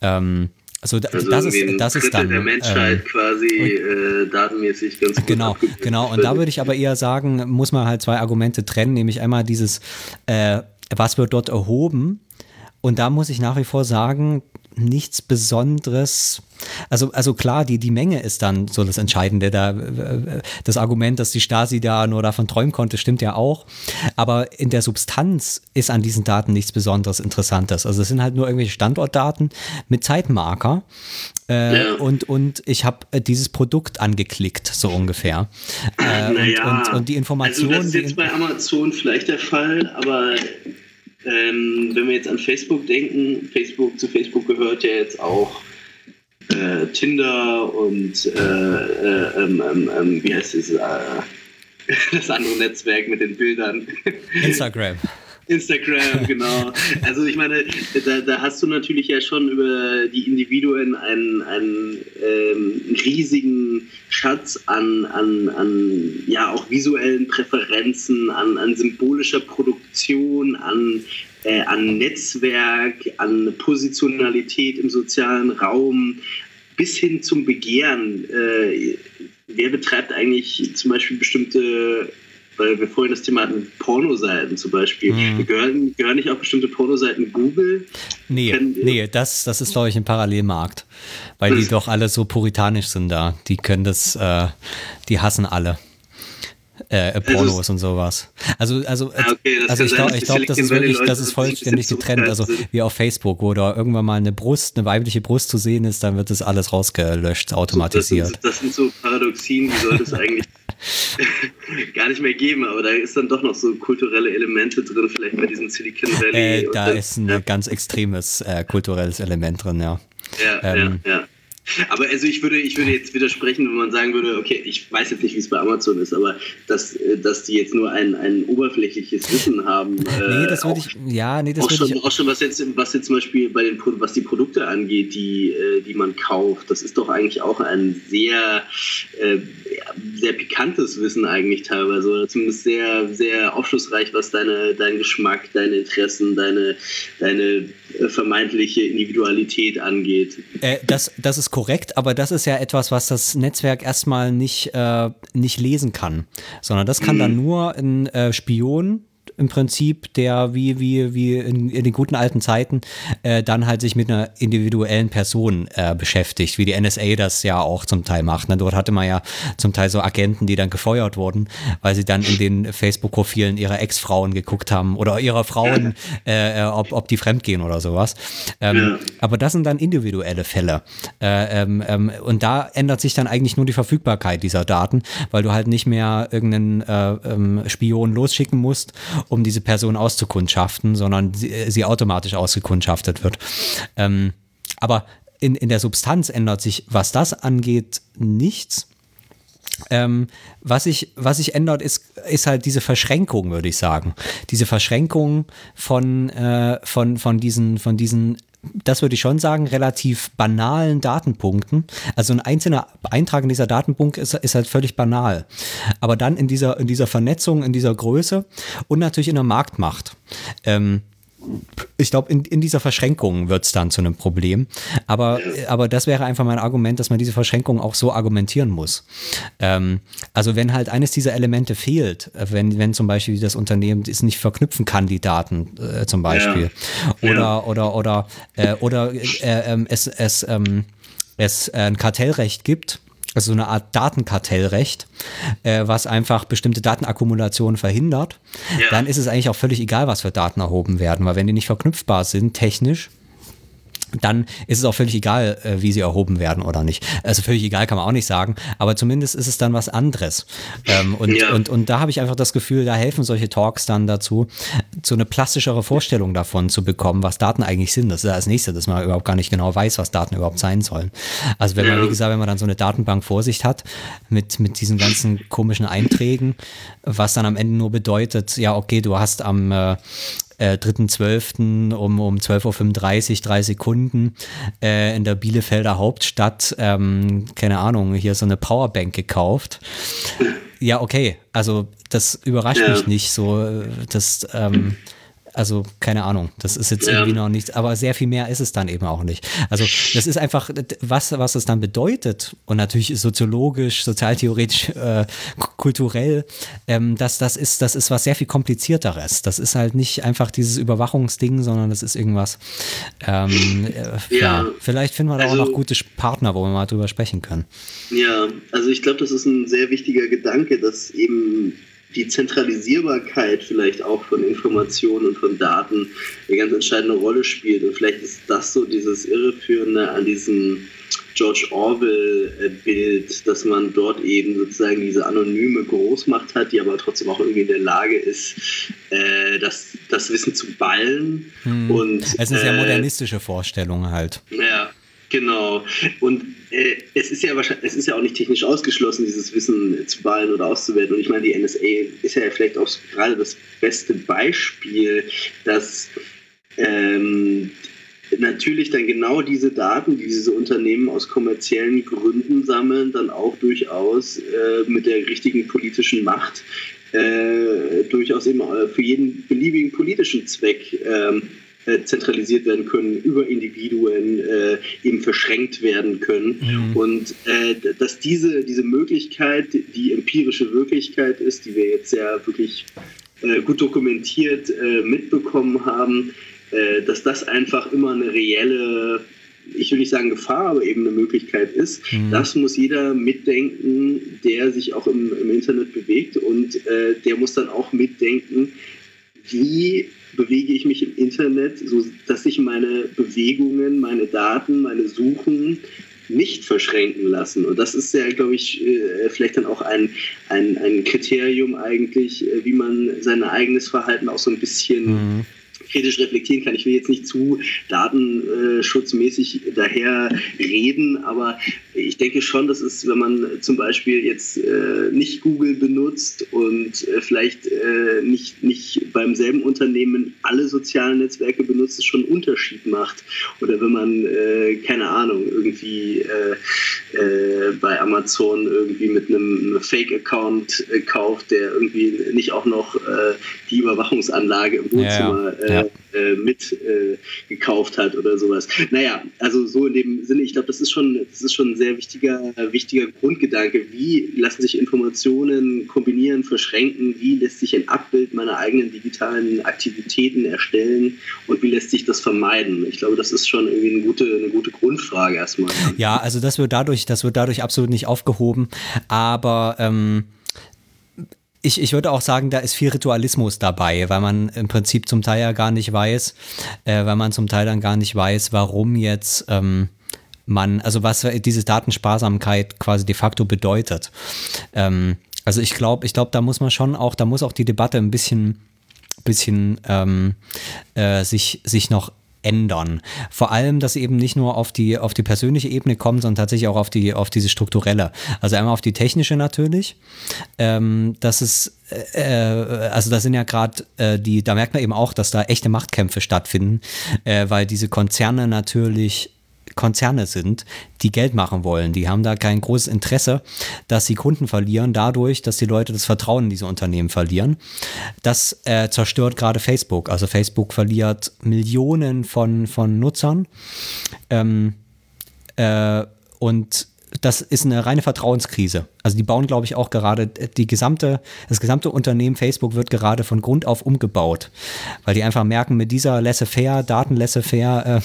Ähm, also, also das ist das ist dann der Menschheit äh, quasi äh, datenmäßig ganz gut genau genau. Und da würde ich aber eher sagen muss man halt zwei Argumente trennen nämlich einmal dieses äh, was wird dort erhoben? Und da muss ich nach wie vor sagen nichts Besonderes. Also, also klar, die, die Menge ist dann so das Entscheidende. Da, das Argument, dass die Stasi da nur davon träumen konnte, stimmt ja auch. Aber in der Substanz ist an diesen Daten nichts Besonderes Interessantes. Also es sind halt nur irgendwelche Standortdaten mit Zeitmarker. Äh, ja. und, und ich habe äh, dieses Produkt angeklickt, so ungefähr. Äh, naja, und, und, und, die Informationen. Also das ist jetzt bei Amazon vielleicht der Fall, aber ähm, wenn wir jetzt an Facebook denken, Facebook zu Facebook gehört ja jetzt auch äh, Tinder und äh, äh, ähm, ähm, ähm wie heißt es, äh, *laughs* das andere Netzwerk mit den Bildern. Instagram. Instagram, *laughs* genau. Also ich meine, da, da, hast du natürlich ja schon über die Individuen einen, einen ähm, riesigen Schatz an, an, an ja auch visuellen Präferenzen, an, an symbolischer Produktion, an, äh, an Netzwerk, an Positionalität im sozialen Raum, bis hin zum Begehren. Äh, wer betreibt eigentlich zum Beispiel bestimmte weil wir vorhin das Thema hatten, Pornoseiten zum Beispiel. Mhm. Gehören, gehören nicht auch bestimmte Pornoseiten Google? Nee, Kennen, nee das, das ist, glaube ich, ein Parallelmarkt. Weil die doch alle so puritanisch sind da. Die können das, äh, die hassen alle. äh, Pornos und sowas. Also, also, okay, das also ich glaube, glaub, das ist wirklich, das ist vollständig getrennt. Also wie auf Facebook, wo da irgendwann mal eine Brust, eine weibliche Brust zu sehen ist, dann wird das alles rausgelöscht, automatisiert. Das sind, das sind so Paradoxien, die sollte es *laughs* eigentlich *laughs* gar nicht mehr geben, aber da ist dann doch noch so kulturelle Elemente drin, vielleicht bei diesem Silicon Valley. Äh, da ist ein ganz extremes äh, kulturelles Element drin, ja. Ja, Ähm, ja, ja. Aber also ich würde, ich würde jetzt widersprechen, wenn man sagen würde, okay, ich weiß jetzt nicht, wie es bei Amazon ist, aber dass, äh, dass die jetzt nur ein, ein oberflächliches Wissen haben. Nee, äh, das würde ich, ja, nee, das auch würde schon, ich, auch schon was jetzt, was jetzt zum Beispiel bei den was die Produkte angeht, die, äh, die man kauft, das ist doch eigentlich auch ein sehr, äh, sehr pikantes Wissen eigentlich teilweise, oder zumindest sehr, sehr aufschlussreich, was deine, dein Geschmack, deine Interessen, deine, deine äh, vermeintliche Individualität angeht. Äh, das, das ist korrekt, aber das ist ja etwas, was das Netzwerk erstmal nicht, äh, nicht lesen kann, sondern das kann dann nur ein äh, Spion im Prinzip, der wie, wie, wie in, in den guten alten Zeiten äh, dann halt sich mit einer individuellen Person äh, beschäftigt, wie die NSA das ja auch zum Teil macht. Ne? Dort hatte man ja zum Teil so Agenten, die dann gefeuert wurden, weil sie dann in den Facebook-Profilen ihrer Ex-Frauen geguckt haben oder ihrer Frauen, äh, äh, ob, ob die fremdgehen oder sowas. Ähm, Ja. aber das sind dann individuelle Fälle. Äh, ähm, ähm, und da ändert sich dann eigentlich nur die Verfügbarkeit dieser Daten, weil du halt nicht mehr irgendeinen äh, ähm, Spion losschicken musst, um diese Person auszukundschaften, sondern sie, äh, sie automatisch ausgekundschaftet wird. Ähm, aber in, in der Substanz ändert sich, was das angeht, nichts. Ähm, was sich was sich ändert, ist, ist halt diese Verschränkung, würde ich sagen. Diese Verschränkung von, äh, von, von diesen, von diesen, das würde ich schon sagen, relativ banalen Datenpunkten. Also ein einzelner Eintrag in dieser Datenpunkt ist, ist halt völlig banal. Aber dann in dieser, in dieser Vernetzung, in dieser Größe und natürlich in der Marktmacht. Ähm, ich glaube, in, in dieser Verschränkung wird es dann zu einem Problem. Aber, aber das wäre einfach mein Argument, dass man diese Verschränkung auch so argumentieren muss. Ähm, also wenn halt eines dieser Elemente fehlt, äh, wenn, wenn zum Beispiel das Unternehmen es nicht verknüpfen kann, die Daten äh, zum Beispiel, Ja. oder, Ja. oder, oder, äh, oder äh, ähm, es, es, ähm, es äh, ein Kartellrecht gibt, also so eine Art Datenkartellrecht, äh, was einfach bestimmte Datenakkumulationen verhindert, Ja. dann ist es eigentlich auch völlig egal, was für Daten erhoben werden, weil wenn die nicht verknüpfbar sind, technisch, dann ist es auch völlig egal, äh, wie sie erhoben werden oder nicht. Also völlig egal kann man auch nicht sagen, aber zumindest ist es dann was anderes. Ähm, und, Ja. und, und da habe ich einfach das Gefühl, da helfen solche Talks dann dazu, so eine plastischere Vorstellung davon zu bekommen, was Daten eigentlich sind. Das ist ja das nächste, dass man überhaupt gar nicht genau weiß, was Daten überhaupt sein sollen. Also wenn man, Ja. wie gesagt, wenn man dann so eine Datenbank vor sich hat mit, mit diesen ganzen komischen Einträgen, was dann am Ende nur bedeutet, ja, okay, du hast am äh, äh, 3.12. um, um 12.35 Uhr, drei Sekunden äh, in der Bielefelder Hauptstadt, ähm, keine Ahnung, hier so eine Powerbank gekauft. Ja, okay, also das überrascht Ja. mich nicht so, äh, das, ähm, also keine Ahnung, das ist jetzt Ja. irgendwie noch nichts, aber sehr viel mehr ist es dann eben auch nicht. Also das ist einfach, was, was es dann bedeutet und natürlich soziologisch, sozialtheoretisch, äh, kulturell, ähm, das, das, ist, das ist was sehr viel komplizierteres. Das ist halt nicht einfach dieses Überwachungsding, sondern das ist irgendwas, ähm, äh, ja. Ja. vielleicht finden wir da auch Also- noch gute Partner, wo wir mal drüber sprechen können. Ja, also ich glaube, das ist ein sehr wichtiger Gedanke, dass eben die Zentralisierbarkeit vielleicht auch von Informationen und von Daten eine ganz entscheidende Rolle spielt. Und vielleicht ist das so dieses Irreführende an diesem George Orwell-Bild, dass man dort eben sozusagen diese anonyme Großmacht hat, die aber trotzdem auch irgendwie in der Lage ist, äh, das, das Wissen zu ballen. Und, Es ist eine sehr äh, modernistische Vorstellung halt. ja, genau. Und äh, es ist ja wahrscheinlich, es ist ja auch nicht technisch ausgeschlossen, dieses Wissen zu ballen oder auszuwerten. Und ich meine, die NSA ist ja vielleicht auch gerade das beste Beispiel, dass ähm, natürlich dann genau diese Daten, die diese Unternehmen aus kommerziellen Gründen sammeln, dann auch durchaus äh, mit der richtigen politischen Macht äh, durchaus eben äh, für jeden beliebigen politischen Zweck ähm, äh, zentralisiert werden können, über Individuen äh, eben verschränkt werden können. Mhm. Und äh, dass diese, diese Möglichkeit, die empirische Wirklichkeit ist, die wir jetzt ja wirklich äh, gut dokumentiert äh, mitbekommen haben, dass das einfach immer eine reelle ich will nicht sagen Gefahr, aber eben eine Möglichkeit ist. Mhm. Das muss jeder mitdenken, der sich auch im, im Internet bewegt und äh, der muss dann auch mitdenken, wie bewege ich mich im Internet, so dass sich meine Bewegungen, meine Daten, meine Suchen nicht verschränken lassen. Und das ist ja, glaube ich, äh, vielleicht dann auch ein, ein, ein Kriterium eigentlich, äh, wie man sein eigenes Verhalten auch so ein bisschen mhm kritisch reflektieren kann. Ich will jetzt nicht zu datenschutzmäßig daher reden, aber ich denke schon, dass es, wenn man zum Beispiel jetzt äh, nicht Google benutzt und äh, vielleicht äh, nicht, nicht beim selben Unternehmen alle sozialen Netzwerke benutzt, es schon einen Unterschied macht. Oder wenn man, äh, keine Ahnung, irgendwie äh, äh, bei Amazon irgendwie mit einem Fake-Account kauft, der irgendwie nicht auch noch die Überwachungsanlage im Wohnzimmer ja, ja. Mit gekauft hat oder sowas. Naja, also so in dem Sinne, ich glaube, das ist schon, das ist schon ein sehr wichtiger, wichtiger Grundgedanke. Wie lassen sich Informationen kombinieren, verschränken? Wie lässt sich ein Abbild meiner eigenen digitalen Aktivitäten erstellen? Und wie lässt sich das vermeiden? Ich glaube, das ist schon irgendwie eine gute, eine gute Grundfrage erstmal. Ja, also das wird dadurch, das wird dadurch absolut nicht aufgehoben. Aber ähm ich, ich würde auch sagen, da ist viel Ritualismus dabei, weil man im Prinzip zum Teil ja gar nicht weiß, äh, weil man zum Teil dann gar nicht weiß, warum jetzt ähm, man, also was diese Datensparsamkeit quasi de facto bedeutet. Ähm, also ich glaube, ich glaube, da muss man schon auch, da muss auch die Debatte ein bisschen, bisschen ähm, äh, sich, sich noch ändern. Vor allem, dass eben nicht nur auf die, auf die persönliche Ebene kommt, sondern tatsächlich auch auf die, auf diese strukturelle. Also einmal auf die technische natürlich. Ähm, das ist, äh, also da sind ja gerade äh, die, da merkt man eben auch, dass da echte Machtkämpfe stattfinden, äh, weil diese Konzerne natürlich Konzerne sind, die Geld machen wollen. Die haben da kein großes Interesse, dass sie Kunden verlieren, dadurch, dass die Leute das Vertrauen in diese Unternehmen verlieren. Das äh, zerstört gerade Facebook. Also Facebook verliert Millionen von, von Nutzern. Ähm, äh, und das ist eine reine Vertrauenskrise. Also die bauen, glaube ich, auch gerade die gesamte, das gesamte Unternehmen Facebook wird gerade von Grund auf umgebaut, weil die einfach merken, mit dieser laissez-faire, Daten-laissez-faire, äh,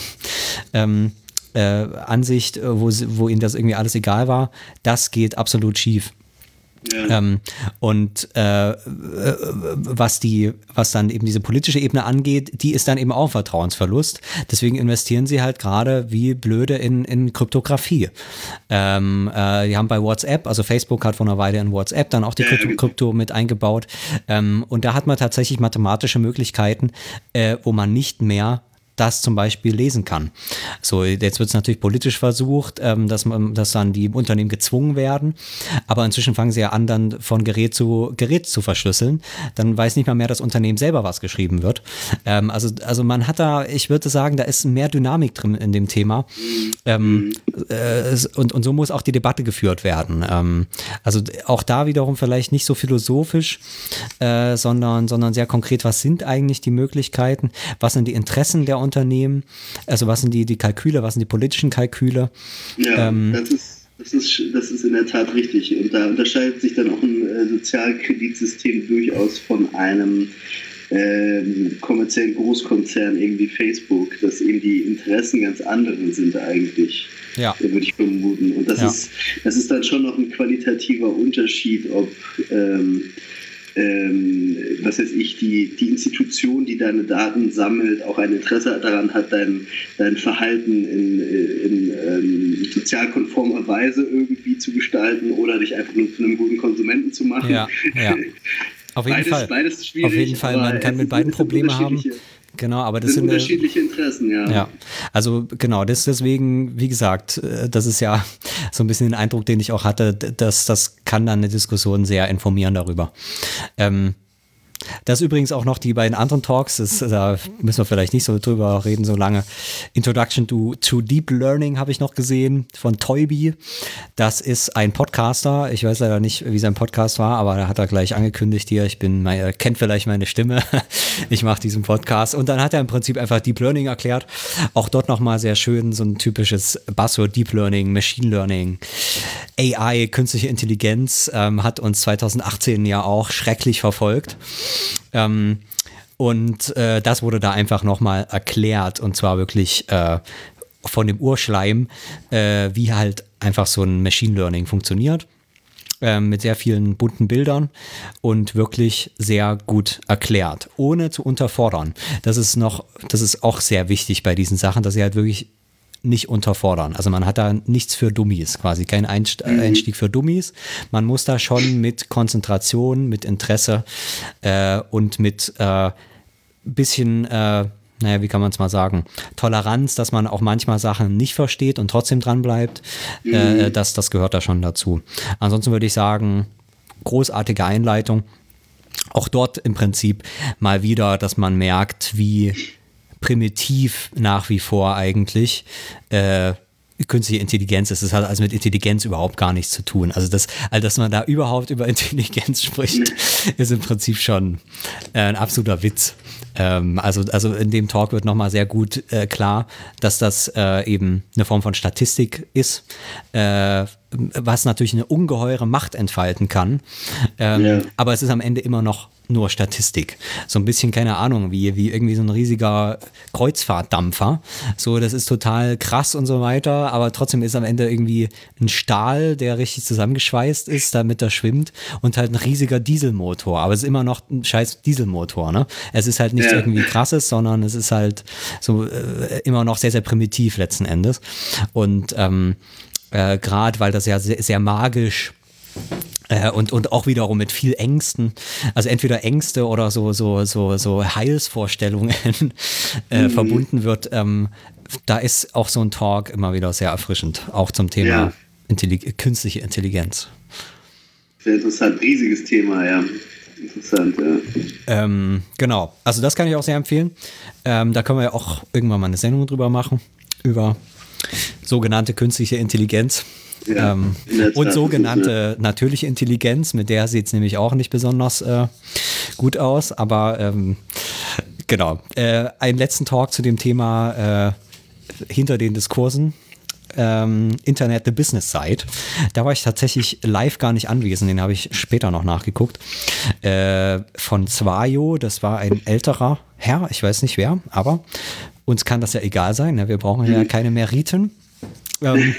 ähm, äh, Ansicht, äh, wo, wo ihnen das irgendwie alles egal war, das geht absolut schief. Ja. Ähm, und äh, was die, was dann eben diese politische Ebene angeht, die ist dann eben auch Vertrauensverlust. Deswegen investieren sie halt gerade wie blöde in, in Kryptographie. Ähm, äh, die haben bei WhatsApp, also Facebook hat vor einer Weile in WhatsApp dann auch die Krypto, Krypto mit eingebaut. Ähm, und da hat man tatsächlich mathematische Möglichkeiten, äh, wo man nicht mehr das zum Beispiel lesen kann. So, jetzt wird es natürlich politisch versucht, ähm, dass, man, dass dann die Unternehmen gezwungen werden, aber inzwischen fangen sie ja an, dann von Gerät zu Gerät zu verschlüsseln. Dann weiß nicht mal mehr das Unternehmen selber, was geschrieben wird. Ähm, also, also man hat da, ich würde sagen, da ist mehr Dynamik drin in dem Thema. Ähm, äh, und, und so muss auch die Debatte geführt werden. Ähm, also auch da wiederum vielleicht nicht so philosophisch, äh, sondern, sondern sehr konkret, was sind eigentlich die Möglichkeiten, was sind die Interessen der Unternehmen, Unternehmen? Also was sind die, die Kalküle, was sind die politischen Kalküle? Ja, ähm, das ist das ist, das ist in der Tat richtig. Und da unterscheidet sich dann auch ein äh, Sozialkreditsystem durchaus von einem ähm, kommerziellen Großkonzern irgendwie Facebook, dass eben die Interessen ganz anderen sind eigentlich. Ja. Würde ich vermuten. Und das, ja. ist, das ist dann schon noch ein qualitativer Unterschied, ob ähm, ähm, was weiß ich, die, die Institution, die deine Daten sammelt, auch ein Interesse daran hat, dein, dein Verhalten in, in ähm, sozialkonformer Weise irgendwie zu gestalten oder dich einfach nur zu einem guten Konsumenten zu machen. Ja, ja. *laughs* Auf jeden beides, Fall. Beides schwierig, Auf jeden Fall, man kann mit beiden Probleme haben. Genau, aber das sind, sind unterschiedliche Interessen, ja. Ja, also genau, das deswegen, wie gesagt, das ist ja so ein bisschen den Eindruck, den ich auch hatte, dass das kann dann eine Diskussion sehr informieren darüber. Ähm, das übrigens auch noch die beiden anderen Talks, das, da müssen wir vielleicht nicht so drüber reden, so lange. Introduction to, to Deep Learning habe ich noch gesehen von Toybi. Das ist ein Podcaster. Ich weiß leider nicht, wie sein Podcast war, aber da hat er gleich angekündigt hier, ich bin, er kennt vielleicht meine Stimme. *laughs* ich mache diesen Podcast. Und dann hat er im Prinzip einfach Deep Learning erklärt. Auch dort nochmal sehr schön so ein typisches Buzzword Deep Learning, Machine Learning, AI, künstliche Intelligenz, ähm, hat uns 2018 ja auch schrecklich verfolgt. Ähm, und äh, das wurde da einfach nochmal erklärt und zwar wirklich äh, von dem Urschleim, äh, wie halt einfach so ein Machine Learning funktioniert. Ähm, mit sehr vielen bunten Bildern und wirklich sehr gut erklärt, ohne zu unterfordern. Das ist noch, das ist auch sehr wichtig bei diesen Sachen, dass sie halt wirklich nicht unterfordern. Also man hat da nichts für Dummies, quasi kein Einst Mhm. Einstieg für Dummies. Man muss da schon mit Konzentration, mit Interesse äh, und mit äh, bisschen, äh, naja, wie kann man es mal sagen, Toleranz, dass man auch manchmal Sachen nicht versteht und trotzdem dran bleibt, äh, das, das gehört da schon dazu. Ansonsten würde ich sagen, großartige Einleitung. Auch dort im Prinzip mal wieder, dass man merkt, wie primitiv nach wie vor eigentlich äh, künstliche Intelligenz ist. Das hat also mit Intelligenz überhaupt gar nichts zu tun. Also, das, also dass man da überhaupt über *laughs* Intelligenz spricht, ist im Prinzip schon äh, ein absoluter Witz. Ähm, also, also in dem Talk wird nochmal sehr gut äh, klar, dass das äh, eben eine Form von Statistik ist, äh, was natürlich eine ungeheure Macht entfalten kann. Ähm, Ja. aber es ist am Ende immer noch nur Statistik. So ein bisschen, keine Ahnung, wie, wie irgendwie so ein riesiger Kreuzfahrtdampfer. So, das ist total krass und so weiter, aber trotzdem ist am Ende irgendwie ein Stahl, der richtig zusammengeschweißt ist, damit er schwimmt und halt ein riesiger Dieselmotor. Aber es ist immer noch ein scheiß Dieselmotor, ne? Es ist halt nichts Ja. irgendwie krasses, sondern es ist halt so äh, immer noch sehr, sehr primitiv letzten Endes. Und ähm, äh, gerade weil das ja sehr, sehr magisch äh, und, und auch wiederum mit viel Ängsten, also entweder Ängste oder so, so, so, so Heilsvorstellungen *laughs* äh, verbunden wird, ähm, da ist auch so ein Talk immer wieder sehr erfrischend, auch zum Thema Ja. Intellig künstliche Intelligenz. Sehr interessant, riesiges Thema, ja. Interessant, ja. Ähm, genau, also das kann ich auch sehr empfehlen. Ähm, da können wir ja auch irgendwann mal eine Sendung drüber machen, über sogenannte künstliche Intelligenz. Ja, ähm, und sogenannte natürliche Intelligenz, mit der sieht es nämlich auch nicht besonders äh, gut aus, aber ähm, genau. Äh, einen letzten Talk zu dem Thema äh, hinter den Diskursen. Ähm, Internet the Business Side. Da war ich tatsächlich live gar nicht anwesend, den habe ich später noch nachgeguckt. Äh, von Zwajo, das war ein älterer Herr, ich weiß nicht wer, aber uns kann das ja egal sein, ne? wir brauchen ja keine Meriten. Ähm,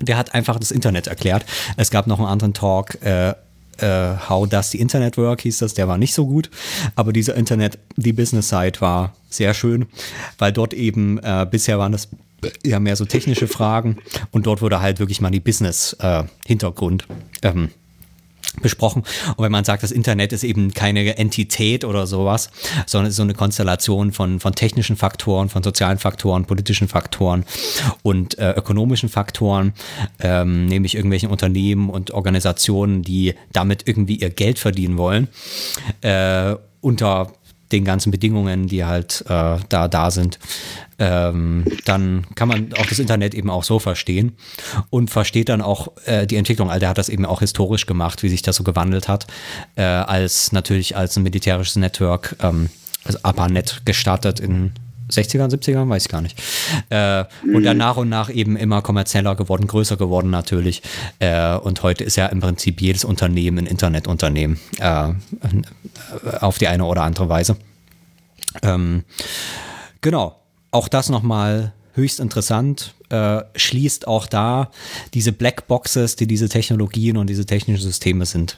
der hat einfach das Internet erklärt. Es gab noch einen anderen Talk, äh, äh, How Does the Internet Work hieß das, der war nicht so gut, aber dieser Internet, die Business Side war sehr schön, weil dort eben, äh, bisher waren das ja mehr so technische Fragen und dort wurde halt wirklich mal die Business-Hintergrund ähm, besprochen. Und wenn man sagt, das Internet ist eben keine Entität oder sowas, sondern ist so eine Konstellation von, von technischen Faktoren, von sozialen Faktoren, politischen Faktoren und äh, ökonomischen Faktoren, ähm, nämlich irgendwelchen Unternehmen und Organisationen, die damit irgendwie ihr Geld verdienen wollen, äh, unter den ganzen Bedingungen, die halt äh, da da sind, ähm, dann kann man auch das Internet eben auch so verstehen und versteht dann auch äh, die Entwicklung. Also er hat das eben auch historisch gemacht, wie sich das so gewandelt hat, äh, als natürlich als ein militärisches Network, ähm, also ARPANET gestartet in 60ern, 70ern, weiß ich gar nicht. Äh, und dann nach und nach eben immer kommerzieller geworden, größer geworden natürlich. Äh, und heute ist ja im Prinzip jedes Unternehmen ein Internetunternehmen. Äh, auf die eine oder andere Weise. Ähm, genau, auch das nochmal höchst interessant, äh, schließt auch da diese Blackboxes, die diese Technologien und diese technischen Systeme sind,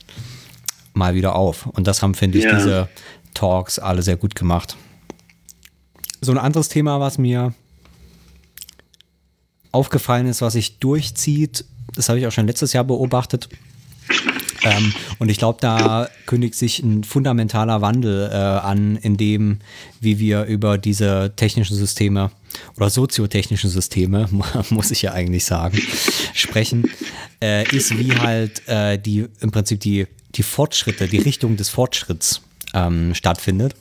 mal wieder auf. Und das haben, finde ich, Ja. diese Talks alle sehr gut gemacht. So ein anderes Thema, was mir aufgefallen ist, was sich durchzieht, das habe ich auch schon letztes Jahr beobachtet. Ähm, und ich glaube, da kündigt sich ein fundamentaler Wandel äh, an, in dem, wie wir über diese technischen Systeme oder soziotechnischen Systeme, *laughs* muss ich ja eigentlich sagen, sprechen, äh, ist wie halt äh, die im Prinzip die, die Fortschritte, die Richtung des Fortschritts ähm, stattfindet.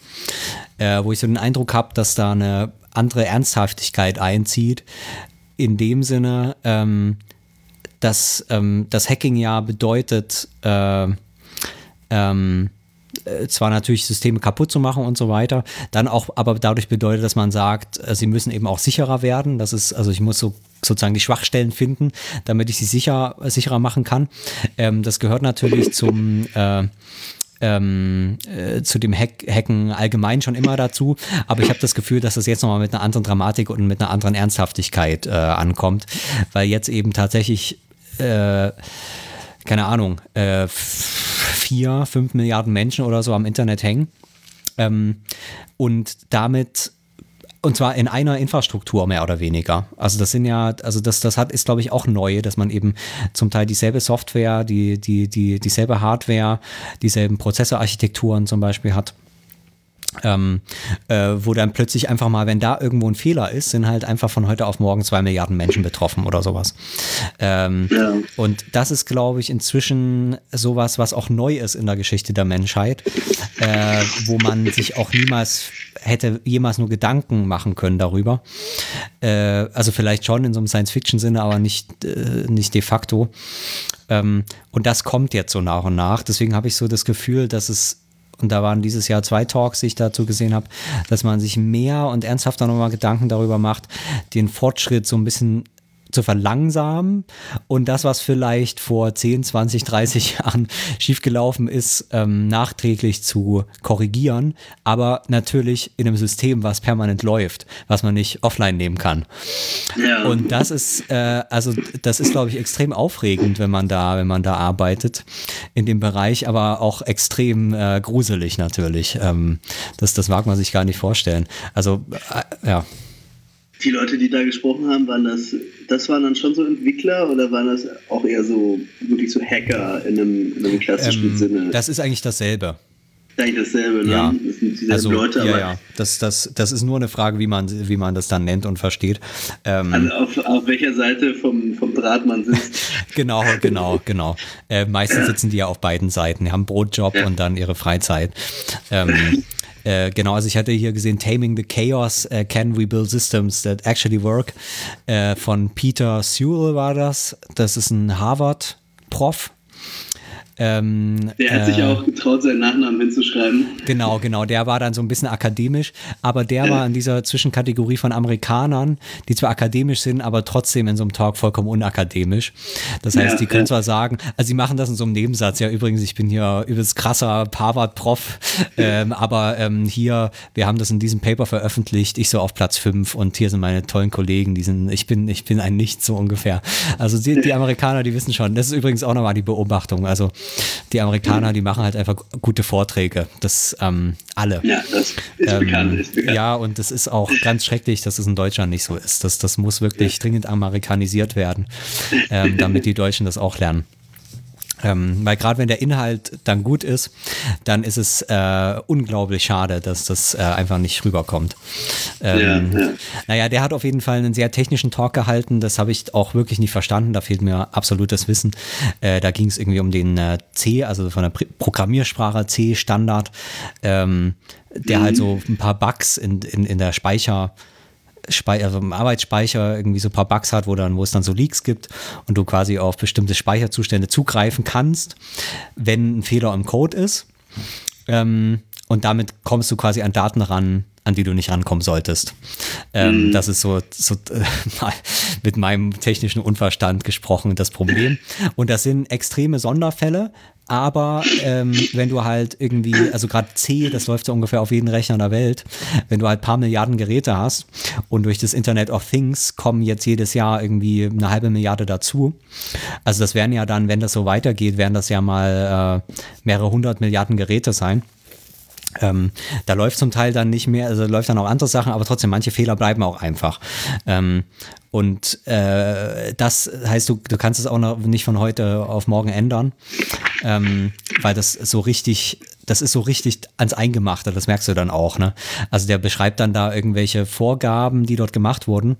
Äh, wo ich so den Eindruck habe, dass da eine andere Ernsthaftigkeit einzieht, in dem Sinne, ähm, dass ähm, das Hacking ja bedeutet, äh, ähm, äh, zwar natürlich Systeme kaputt zu machen und so weiter, dann auch aber dadurch bedeutet, dass man sagt, äh, sie müssen eben auch sicherer werden. Das ist, also ich muss so sozusagen die Schwachstellen finden, damit ich sie sicher, sicherer machen kann. Ähm, das gehört natürlich zum äh, ähm, äh, zu dem Hack Hacken allgemein schon immer dazu, aber ich habe das Gefühl, dass das jetzt nochmal mit einer anderen Dramatik und mit einer anderen Ernsthaftigkeit äh, ankommt, weil jetzt eben tatsächlich äh, keine Ahnung, äh, vier, fünf Milliarden Menschen oder so am Internet hängen. Ähm, und damit und zwar in einer Infrastruktur mehr oder weniger. Also das sind ja, also das, das hat, ist glaube ich auch neu, dass man eben zum Teil dieselbe Software, die, die, die, dieselbe Hardware, dieselben Prozessorarchitekturen zum Beispiel hat. Ähm, äh, wo dann plötzlich einfach mal, wenn da irgendwo ein Fehler ist, sind halt einfach von heute auf morgen zwei Milliarden Menschen betroffen oder sowas. Ähm, ja. Und das ist, glaube ich, inzwischen sowas, was auch neu ist in der Geschichte der Menschheit, äh, wo man sich auch niemals hätte jemals nur Gedanken machen können darüber. Äh, also vielleicht schon in so einem Science-Fiction-Sinne, aber nicht, äh, nicht de facto. Ähm, und das kommt jetzt so nach und nach. Deswegen habe ich so das Gefühl, dass es und da waren dieses Jahr zwei Talks, die ich dazu gesehen habe, dass man sich mehr und ernsthafter nochmal Gedanken darüber macht, den Fortschritt so ein bisschen zu verlangsamen und das, was vielleicht vor 10, 20, 30 Jahren schiefgelaufen ist, ähm, nachträglich zu korrigieren, aber natürlich in einem System, was permanent läuft, was man nicht offline nehmen kann. Ja. Und das ist, äh, also das ist, glaube ich, extrem aufregend, wenn man da, wenn man da arbeitet in dem Bereich, aber auch extrem äh, gruselig natürlich. Ähm, das, das mag man sich gar nicht vorstellen. Also, äh, ja die Leute, die da gesprochen haben, waren das, das waren dann schon so Entwickler oder waren das auch eher so wirklich so Hacker in einem, in einem klassischen ähm, Sinne? Das ist eigentlich dasselbe. Eigentlich dasselbe, ne? Ja. Das sind dieselben also, Leute, ja, ja. Das, das, das ist nur eine Frage, wie man, wie man das dann nennt und versteht. Ähm, also auf, auf welcher Seite vom, vom Draht man sitzt. *laughs* genau, genau, genau. Äh, meistens sitzen die ja auf beiden Seiten. Die haben Brotjob ja. und dann ihre Freizeit. Ähm, *laughs* Äh, genau, also ich hatte hier gesehen Taming the Chaos, uh, Can We Build Systems That Actually Work äh, von Peter Sewell war das. Das ist ein Harvard-Prof, ähm, der hat äh, sich auch getraut, seinen Nachnamen hinzuschreiben. Genau, genau. Der war dann so ein bisschen akademisch, aber der war in dieser Zwischenkategorie von Amerikanern, die zwar akademisch sind, aber trotzdem in so einem Talk vollkommen unakademisch. Das heißt, ja, die können ja. zwar sagen, also sie machen das in so einem Nebensatz. Ja, übrigens, ich bin hier übelst krasser Harvard-Prof, ähm, aber ähm, hier, wir haben das in diesem Paper veröffentlicht, ich so auf Platz 5 und hier sind meine tollen Kollegen, die sind, ich bin, ich bin ein Nichts so ungefähr. Also die, die Amerikaner, die wissen schon, das ist übrigens auch nochmal die Beobachtung. Also die Amerikaner, die machen halt einfach gute Vorträge. Das ähm, alle. Ja, das ist, ähm, bekannt, ist bekannt. Ja, und das ist auch ganz schrecklich, dass es in Deutschland nicht so ist. Das, das muss wirklich ja. dringend amerikanisiert werden, ähm, damit die Deutschen das auch lernen. Ähm, weil gerade wenn der Inhalt dann gut ist, dann ist es äh, unglaublich schade, dass das äh, einfach nicht rüberkommt. Ähm, ja, ja. Naja, der hat auf jeden Fall einen sehr technischen Talk gehalten. Das habe ich auch wirklich nicht verstanden. Da fehlt mir absolutes Wissen. Äh, da ging es irgendwie um den äh, C, also von der Programmiersprache C-Standard, ähm, der mhm. halt so ein paar Bugs in, in, in der Speicher- Speicher, also im Arbeitsspeicher irgendwie so ein paar Bugs hat, wo, dann, wo es dann so Leaks gibt und du quasi auf bestimmte Speicherzustände zugreifen kannst, wenn ein Fehler im Code ist. Ähm, und damit kommst du quasi an Daten ran, an die du nicht rankommen solltest. Ähm, mhm. Das ist so, so *laughs* äh, mit meinem technischen Unverstand gesprochen das Problem. Und das sind extreme Sonderfälle, aber ähm, wenn du halt irgendwie, also gerade C, das läuft so ungefähr auf jeden Rechner der Welt, wenn du halt paar Milliarden Geräte hast und durch das Internet of Things kommen jetzt jedes Jahr irgendwie eine halbe Milliarde dazu. Also das wären ja dann, wenn das so weitergeht, werden das ja mal äh, mehrere hundert Milliarden Geräte sein. Ähm, da läuft zum Teil dann nicht mehr, also läuft dann auch andere Sachen, aber trotzdem, manche Fehler bleiben auch einfach. Ähm, und äh, das heißt, du, du kannst es auch noch nicht von heute auf morgen ändern, ähm, weil das so richtig, das ist so richtig ans Eingemachte, das merkst du dann auch. Ne? Also der beschreibt dann da irgendwelche Vorgaben, die dort gemacht wurden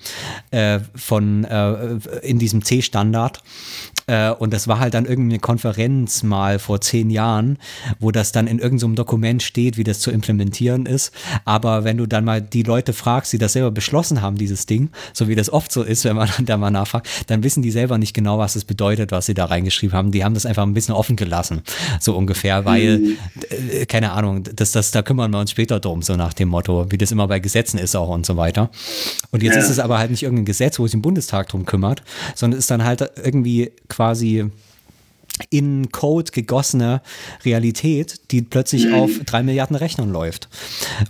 äh, von äh, in diesem C-Standard äh, und das war halt dann irgendeine Konferenz mal vor zehn Jahren, wo das dann in irgendeinem Dokument steht, wie das zu implementieren ist. Aber wenn du dann mal die Leute fragst, die das selber beschlossen haben, dieses Ding, so wie das oft so ist, *laughs* wenn man dann da mal nachfragt, dann wissen die selber nicht genau, was es bedeutet, was sie da reingeschrieben haben. Die haben das einfach ein bisschen offen gelassen, so ungefähr, weil, mhm. äh, keine Ahnung, das, das, da kümmern wir uns später drum, so nach dem Motto, wie das immer bei Gesetzen ist auch und so weiter. Und jetzt ja. ist es aber halt nicht irgendein Gesetz, wo sich im Bundestag drum kümmert, sondern ist dann halt irgendwie quasi in Code gegossene Realität, die plötzlich auf drei Milliarden Rechnern läuft.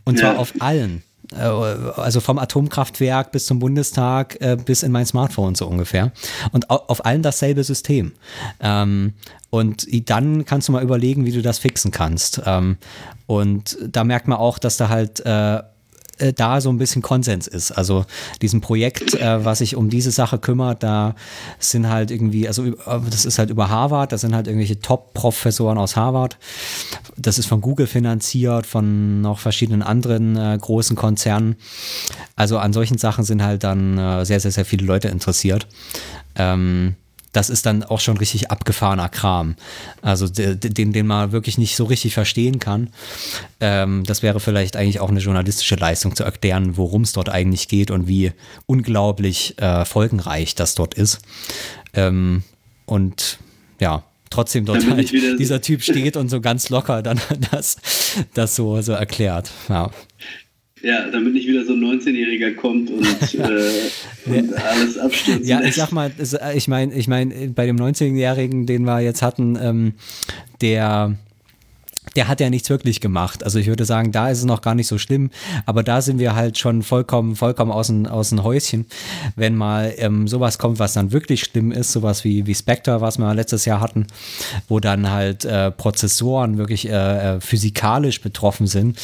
Und zwar Ja. auf allen. Äh, Also vom Atomkraftwerk bis zum Bundestag äh, bis in mein Smartphone so ungefähr. Und au- auf allen dasselbe System. Ähm, und dann kannst du mal überlegen, wie du das fixen kannst. Ähm, und da merkt man auch, dass da halt äh, da so ein bisschen Konsens ist. Also diesem Projekt, äh, was sich um diese Sache kümmert, da sind halt irgendwie, also äh, das ist halt über Harvard, das sind halt irgendwelche Top-Professoren aus Harvard. Das ist von Google finanziert, von noch verschiedenen anderen äh, großen Konzernen. Also an solchen Sachen sind halt dann äh, sehr, sehr, sehr viele Leute interessiert. Ähm, das ist dann auch schon richtig abgefahrener Kram. Also de- de- den, den man wirklich nicht so richtig verstehen kann. Ähm, das wäre vielleicht eigentlich auch eine journalistische Leistung zu erklären, worum es dort eigentlich geht und wie unglaublich äh, folgenreich das dort ist. Ähm, und ja, trotzdem dort halt dieser Typ steht und so ganz locker dann *laughs* das, das so, so erklärt. Ja. Ja, damit nicht wieder so ein 19-Jähriger kommt und, *laughs* äh, und alles abstürzen Ja, ich sag mal, äh, ich meine, ich mein, bei dem 19-Jährigen, den wir jetzt hatten, ähm, der, der hat ja nichts wirklich gemacht. Also ich würde sagen, da ist es noch gar nicht so schlimm, aber da sind wir halt schon vollkommen, vollkommen aus dem, aus dem Häuschen. Wenn mal ähm, sowas kommt, was dann wirklich schlimm ist, sowas wie, wie Spectre, was wir letztes Jahr hatten, wo dann halt äh, Prozessoren wirklich äh, äh, physikalisch betroffen sind,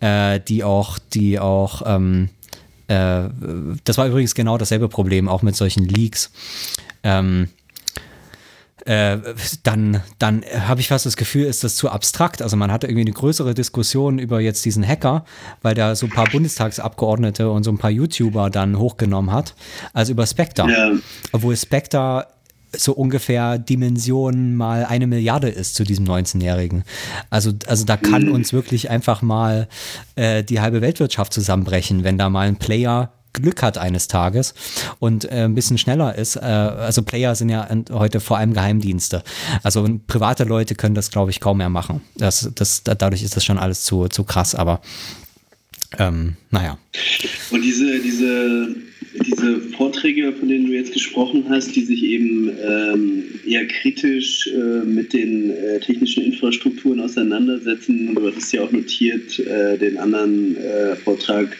äh, die auch, die auch, ähm, äh, das war übrigens genau dasselbe Problem, auch mit solchen Leaks. Ähm, äh, dann, dann habe ich fast das Gefühl, ist das zu abstrakt. Also man hatte irgendwie eine größere Diskussion über jetzt diesen Hacker, weil der so ein paar Bundestagsabgeordnete und so ein paar YouTuber dann hochgenommen hat, als über Spectre. Ja. Obwohl Spectre so ungefähr Dimension mal eine Milliarde ist zu diesem 19-Jährigen. Also, also da kann uns wirklich einfach mal äh, die halbe Weltwirtschaft zusammenbrechen, wenn da mal ein Player Glück hat eines Tages und äh, ein bisschen schneller ist. Äh, also Player sind ja heute vor allem Geheimdienste. Also private Leute können das, glaube ich, kaum mehr machen. Das, das, da- dadurch ist das schon alles zu, zu krass, aber ähm, naja. Und diese, diese, diese Vorträge, von denen du jetzt gesprochen hast, die sich eben ähm, eher kritisch äh, mit den äh, technischen Infrastrukturen auseinandersetzen, du hattest ja auch notiert, äh, den anderen äh, Vortrag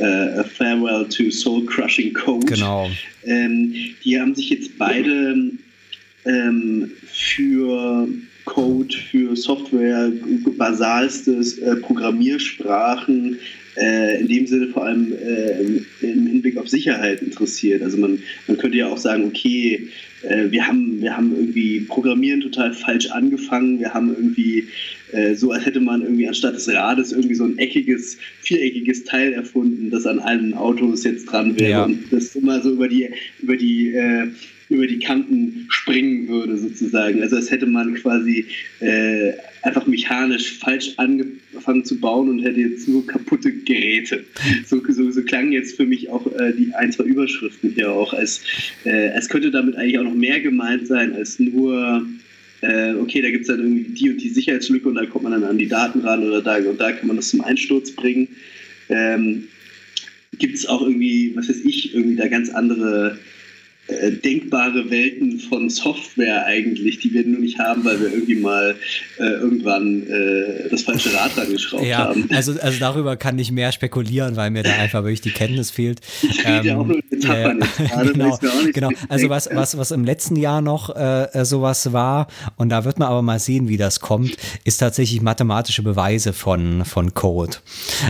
äh, A Farewell to Soul Crushing Code. Genau. Ähm, die haben sich jetzt beide ähm, für Code, für Software, basalstes äh, Programmiersprachen, äh, in dem Sinne vor allem äh, im, im Hinblick auf Sicherheit interessiert. Also man, man könnte ja auch sagen, okay, äh, wir, haben, wir haben irgendwie Programmieren total falsch angefangen, wir haben irgendwie äh, so, als hätte man irgendwie anstatt des Rades irgendwie so ein eckiges, viereckiges Teil erfunden, das an allen Autos jetzt dran wäre Ja. und das immer so über die, über die äh, über die Kanten springen würde, sozusagen. Also als hätte man quasi äh, einfach mechanisch falsch angefangen zu bauen und hätte jetzt nur kaputte Geräte. So, so, so klangen jetzt für mich auch äh, die ein, zwei Überschriften hier auch, als, äh, als könnte damit eigentlich auch noch mehr gemeint sein, als nur äh, okay, da gibt es dann irgendwie die und die Sicherheitslücke und da kommt man dann an die Daten ran oder da und da kann man das zum Einsturz bringen. Ähm, gibt es auch irgendwie, was weiß ich, irgendwie da ganz andere äh, denkbare Welten von Software eigentlich, die wir nur nicht haben, weil wir irgendwie mal äh, irgendwann äh, das falsche Rad dran geschraubt Ja, haben. also, also darüber kann ich mehr spekulieren, weil mir da einfach wirklich die Kenntnis fehlt. Ich rede ja auch nur in Metaphern jetzt *laughs* gerade, genau, genau. Also was, was, was im letzten Jahr noch äh, sowas war, und da wird man aber mal sehen, wie das kommt, ist tatsächlich mathematische Beweise von, von Code.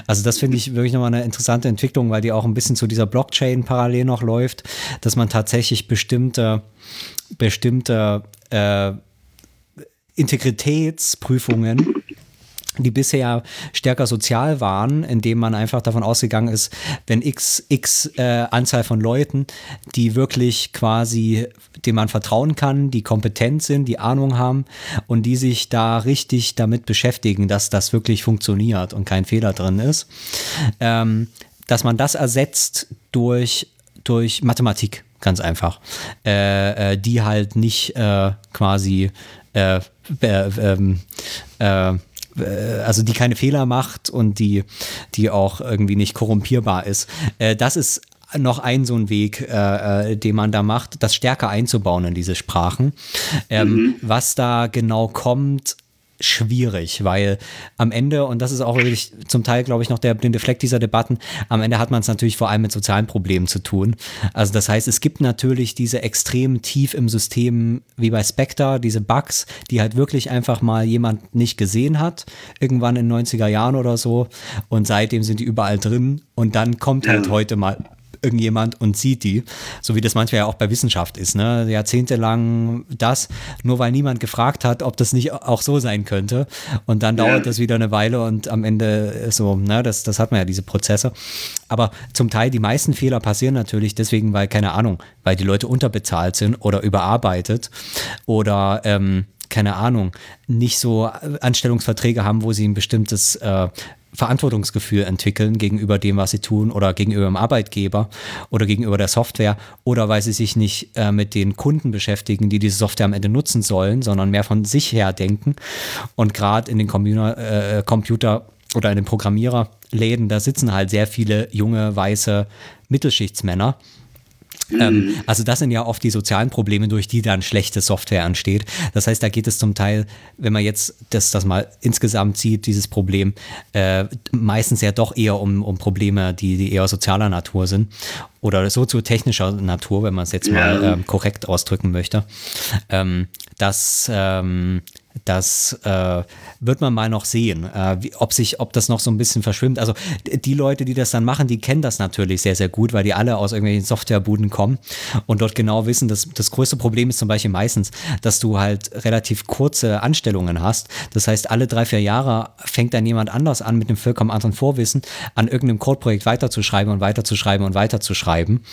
Also das finde ich wirklich nochmal eine interessante Entwicklung, weil die auch ein bisschen zu dieser Blockchain parallel noch läuft, dass man tatsächlich bestimmte, bestimmte äh, Integritätsprüfungen die bisher stärker sozial waren, indem man einfach davon ausgegangen ist, wenn x, x äh, Anzahl von Leuten, die wirklich quasi, dem man vertrauen kann, die kompetent sind, die Ahnung haben und die sich da richtig damit beschäftigen, dass das wirklich funktioniert und kein Fehler drin ist, ähm, dass man das ersetzt durch, durch Mathematik, ganz einfach, äh, äh, die halt nicht äh, quasi äh, äh, ähm, äh, also die keine Fehler macht und die, die auch irgendwie nicht korrumpierbar ist. Das ist noch ein so ein Weg, äh, den man da macht, das stärker einzubauen in diese Sprachen. Ähm, mhm. Was da genau kommt, schwierig, weil am Ende, und das ist auch wirklich zum Teil, glaube ich, noch der blinde Fleck dieser Debatten, am Ende hat man es natürlich vor allem mit sozialen Problemen zu tun. Also das heißt, es gibt natürlich diese extrem tief im System, wie bei Spectre, diese Bugs, die halt wirklich einfach mal jemand nicht gesehen hat, irgendwann in den 90er Jahren oder so, und seitdem sind die überall drin und dann kommt halt heute mal irgendjemand und sieht die, so wie das manchmal ja auch bei Wissenschaft ist, ne? Jahrzehntelang das, nur weil niemand gefragt hat, ob das nicht auch so sein könnte. Und dann dauert ja. das wieder eine Weile und am Ende so, ne, das, das hat man ja diese Prozesse. Aber zum Teil die meisten Fehler passieren natürlich deswegen, weil, keine Ahnung, weil die Leute unterbezahlt sind oder überarbeitet oder ähm, keine Ahnung, nicht so Anstellungsverträge haben, wo sie ein bestimmtes äh, Verantwortungsgefühl entwickeln gegenüber dem, was sie tun oder gegenüber dem Arbeitgeber oder gegenüber der Software oder weil sie sich nicht äh, mit den Kunden beschäftigen, die diese Software am Ende nutzen sollen, sondern mehr von sich her denken. Und gerade in den Computer, äh, Computer oder in den Programmiererläden, da sitzen halt sehr viele junge, weiße Mittelschichtsmänner ähm, mhm. also das sind ja oft die sozialen Probleme, durch die dann schlechte Software entsteht. Das heißt, da geht es zum Teil, wenn man jetzt das, das mal insgesamt sieht, dieses Problem, äh, meistens ja doch eher um, um Probleme, die, die eher sozialer Natur sind oder soziotechnischer Natur, wenn man es jetzt mal ähm, korrekt ausdrücken möchte. Ähm, dass ähm, das äh, wird man mal noch sehen, äh, wie, ob sich, ob das noch so ein bisschen verschwimmt. Also die Leute, die das dann machen, die kennen das natürlich sehr, sehr gut, weil die alle aus irgendwelchen Softwarebuden kommen und dort genau wissen, dass das größte Problem ist zum Beispiel meistens, dass du halt relativ kurze Anstellungen hast. Das heißt, alle drei, vier Jahre fängt dann jemand anders an mit einem vollkommen anderen Vorwissen, an irgendeinem Codeprojekt weiterzuschreiben und weiterzuschreiben und weiterzuschreiben.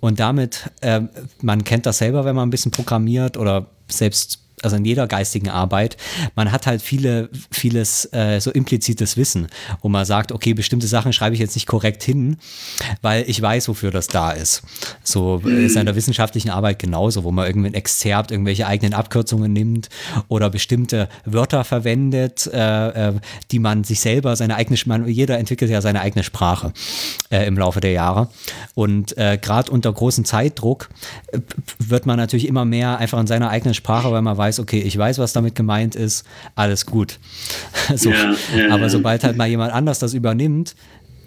Und damit, äh, man kennt das selber, wenn man ein bisschen programmiert oder selbst also in jeder geistigen Arbeit, man hat halt viele, vieles äh, so implizites Wissen, wo man sagt, okay, bestimmte Sachen schreibe ich jetzt nicht korrekt hin, weil ich weiß, wofür das da ist. So mhm. ist in der wissenschaftlichen Arbeit genauso, wo man irgendwie ein Exzerpt, irgendwelche eigenen Abkürzungen nimmt oder bestimmte Wörter verwendet, äh, äh, die man sich selber, seine eigene, man, jeder entwickelt ja seine eigene Sprache äh, im Laufe der Jahre. Und äh, gerade unter großem Zeitdruck äh, wird man natürlich immer mehr einfach in seiner eigenen Sprache, weil man weiß, weiß, okay, ich weiß, was damit gemeint ist, alles gut. *laughs* so. Ja, ja, Aber sobald halt mal jemand anders das übernimmt,